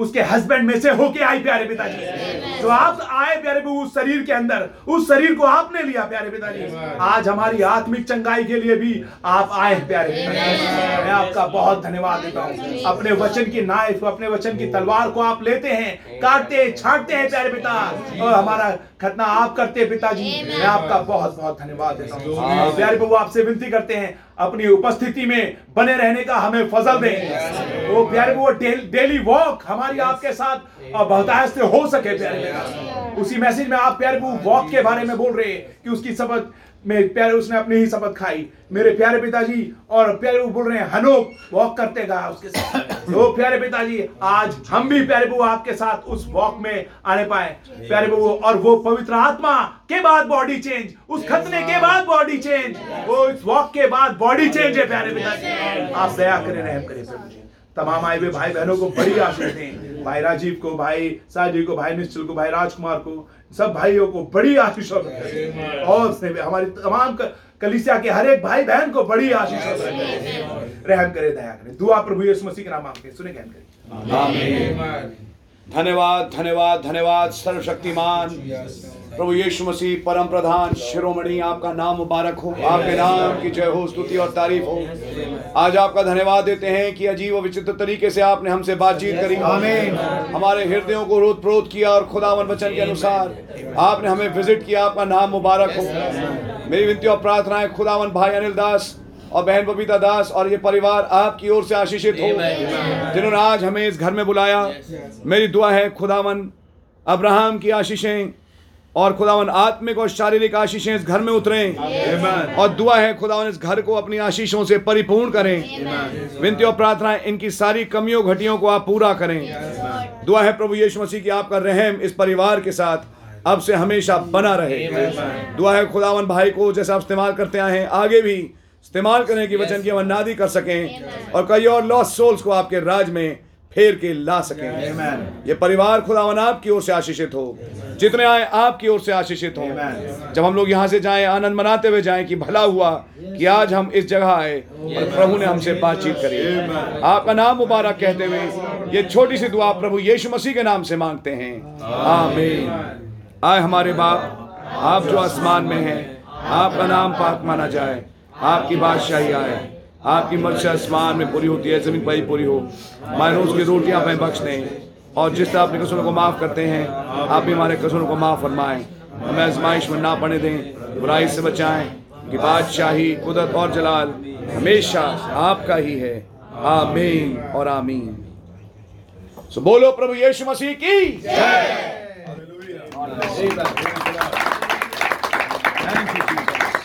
उसके हस्बैंड में से होके आई प्यारे पिताजी। तो आप आए प्यारे उस शरीर के अंदर उस शरीर को आपने लिया प्यारे पिताजी। आज हमारी आत्मिक चंगाई के लिए भी आप आए प्यारे पिताजी। मैं आपका बहुत धन्यवाद देता हूँ। अपने वचन की नाइफ अपने वचन की तलवार को आप लेते हैं काटते छाटते हैं प्यारे पिता। और हमारा खतना आप करते हैं पिताजी। मैं आपका बहुत बहुत धन्यवाद देता हूँ। प्यारे प्रभु आपसे विनती करते हैं अपनी उपस्थिति में बने रहने का हमें फजल दें। वो प्यारे वो डेली वॉक हमारी आपके साथ बहतायत से हो सके प्यारे उसी मैसेज में आप प्यारे वॉक के बारे में बोल रहे हैं कि उसकी शपथ में प्यारे उसने अपनी ही शपथ खाई। मेरे प्यारे पिताजी और प्यारे बोल रहे हैं हनोक वॉक करते गया उसके साथ। वो प्यारे पिताजी, आज हम भी प्यारे बबू आपके साथ उस वॉक में आने पाए। प्यारे बबू और वो पवित्र आत्मा के बाद बॉडी चेंज उस खतने के बाद बॉडी चेंज वो इस वॉक के बाद बॉडी चेंज है, प्यारे पिताजी। आप दया करें, रहम करें, प्रभु तमाम आए हुए भाई बहनों को बड़ी आशीष दें। भाई राजीव को, भाई साजी को, भाई निश्चल को, भाई राजकुमार को, सब भाइयों को बड़ी आशीष और हमारी तमाम क- कलीसिया के हर एक भाई बहन को बड़ी आशीष रहम करे दया करें। दुआ प्रभु यीशु मसीह के नाम मांगते हैं सुने कहन करें। धन्यवाद धन्यवाद धन्यवाद सर्वशक्तिमान। प्रभु यीशु मसीह परम प्रधान शिरोमणि आपका नाम मुबारक हो। आपके नाम की जय हो स्तुति और तारीफ़ हो। आज आपका धन्यवाद देते हैं कि अजीब और विचित्र तरीके से आपने हमसे बातचीत करी। आमीन। हमारे हृदयों को रोध प्रोध किया और खुदावन वचन के अनुसार आपने हमें विज़िट किया। आपका नाम मुबारक हो। मेरी विनती और प्रार्थना है खुदावन भाई अनिल दास और बहन बबीता दास और ये परिवार आपकी ओर से आशीषित हो। जिन्होंने आज हमें इस घर में बुलाया मेरी दुआ है खुदावन अब्राहम की आशीषें और खुदावन आत्मिक और शारीरिक आशीषें इस घर में उतरें। और दुआ है खुदावन इस घर को अपनी आशीषों से परिपूर्ण करें। विनती और प्रार्थना इनकी सारी कमियों घटियों को आप पूरा करें। दुआ है प्रभु यीशु मसीह की आपका रहम इस परिवार के साथ। अब से हमेशा बना रहे। दुआ है खुदावन भाई को जैसे आप इस्तेमाल करते आए हैं आगे भी इस्तेमाल करने की वचन की हम नादी कर सकें और कई और लॉस्ट सोल्स को आपके राज में फेर के ला सकें। ये परिवार खुदावन आपकी ओर से आशीषित हो। जितने आए आपकी ओर से आशीषित हो। जब हम लोग यहाँ से जाएँ आनंद मनाते हुए जाएँ कि भला हुआ कि आज हम इस जगह आए और प्रभु ने हमसे बातचीत करी। आपका नाम मुबारक कहते हुए ये छोटी सी दुआ प्रभु यीशु मसीह के नाम से मांगते हैं। आमीन। आए हमारे बाप, आप जो आसमान में हैं, आपका नाम पाक माना जाए, आपकी बादशाही आए, आपकी मर्ज़ी आसमान में पूरी होती है, ज़मीन पर ही पूरी हो। हमारे रोज की रोटियाँ हमें बख्श दें। और जिस तरह अपने कसूरों को माफ़ करते हैं, आप भी हमारे कसूरों को माफ़ फरमाएँ। हमें आजमाइश में ना पड़ने दें, बुराई से बचाएँ, कि बादशाही, कुदरत और जलाल हमेशा आपका ही है। आमीन और आमीन। सो बोलो प्रभु यीशु मसीह की Amen. Thank you, Jesus.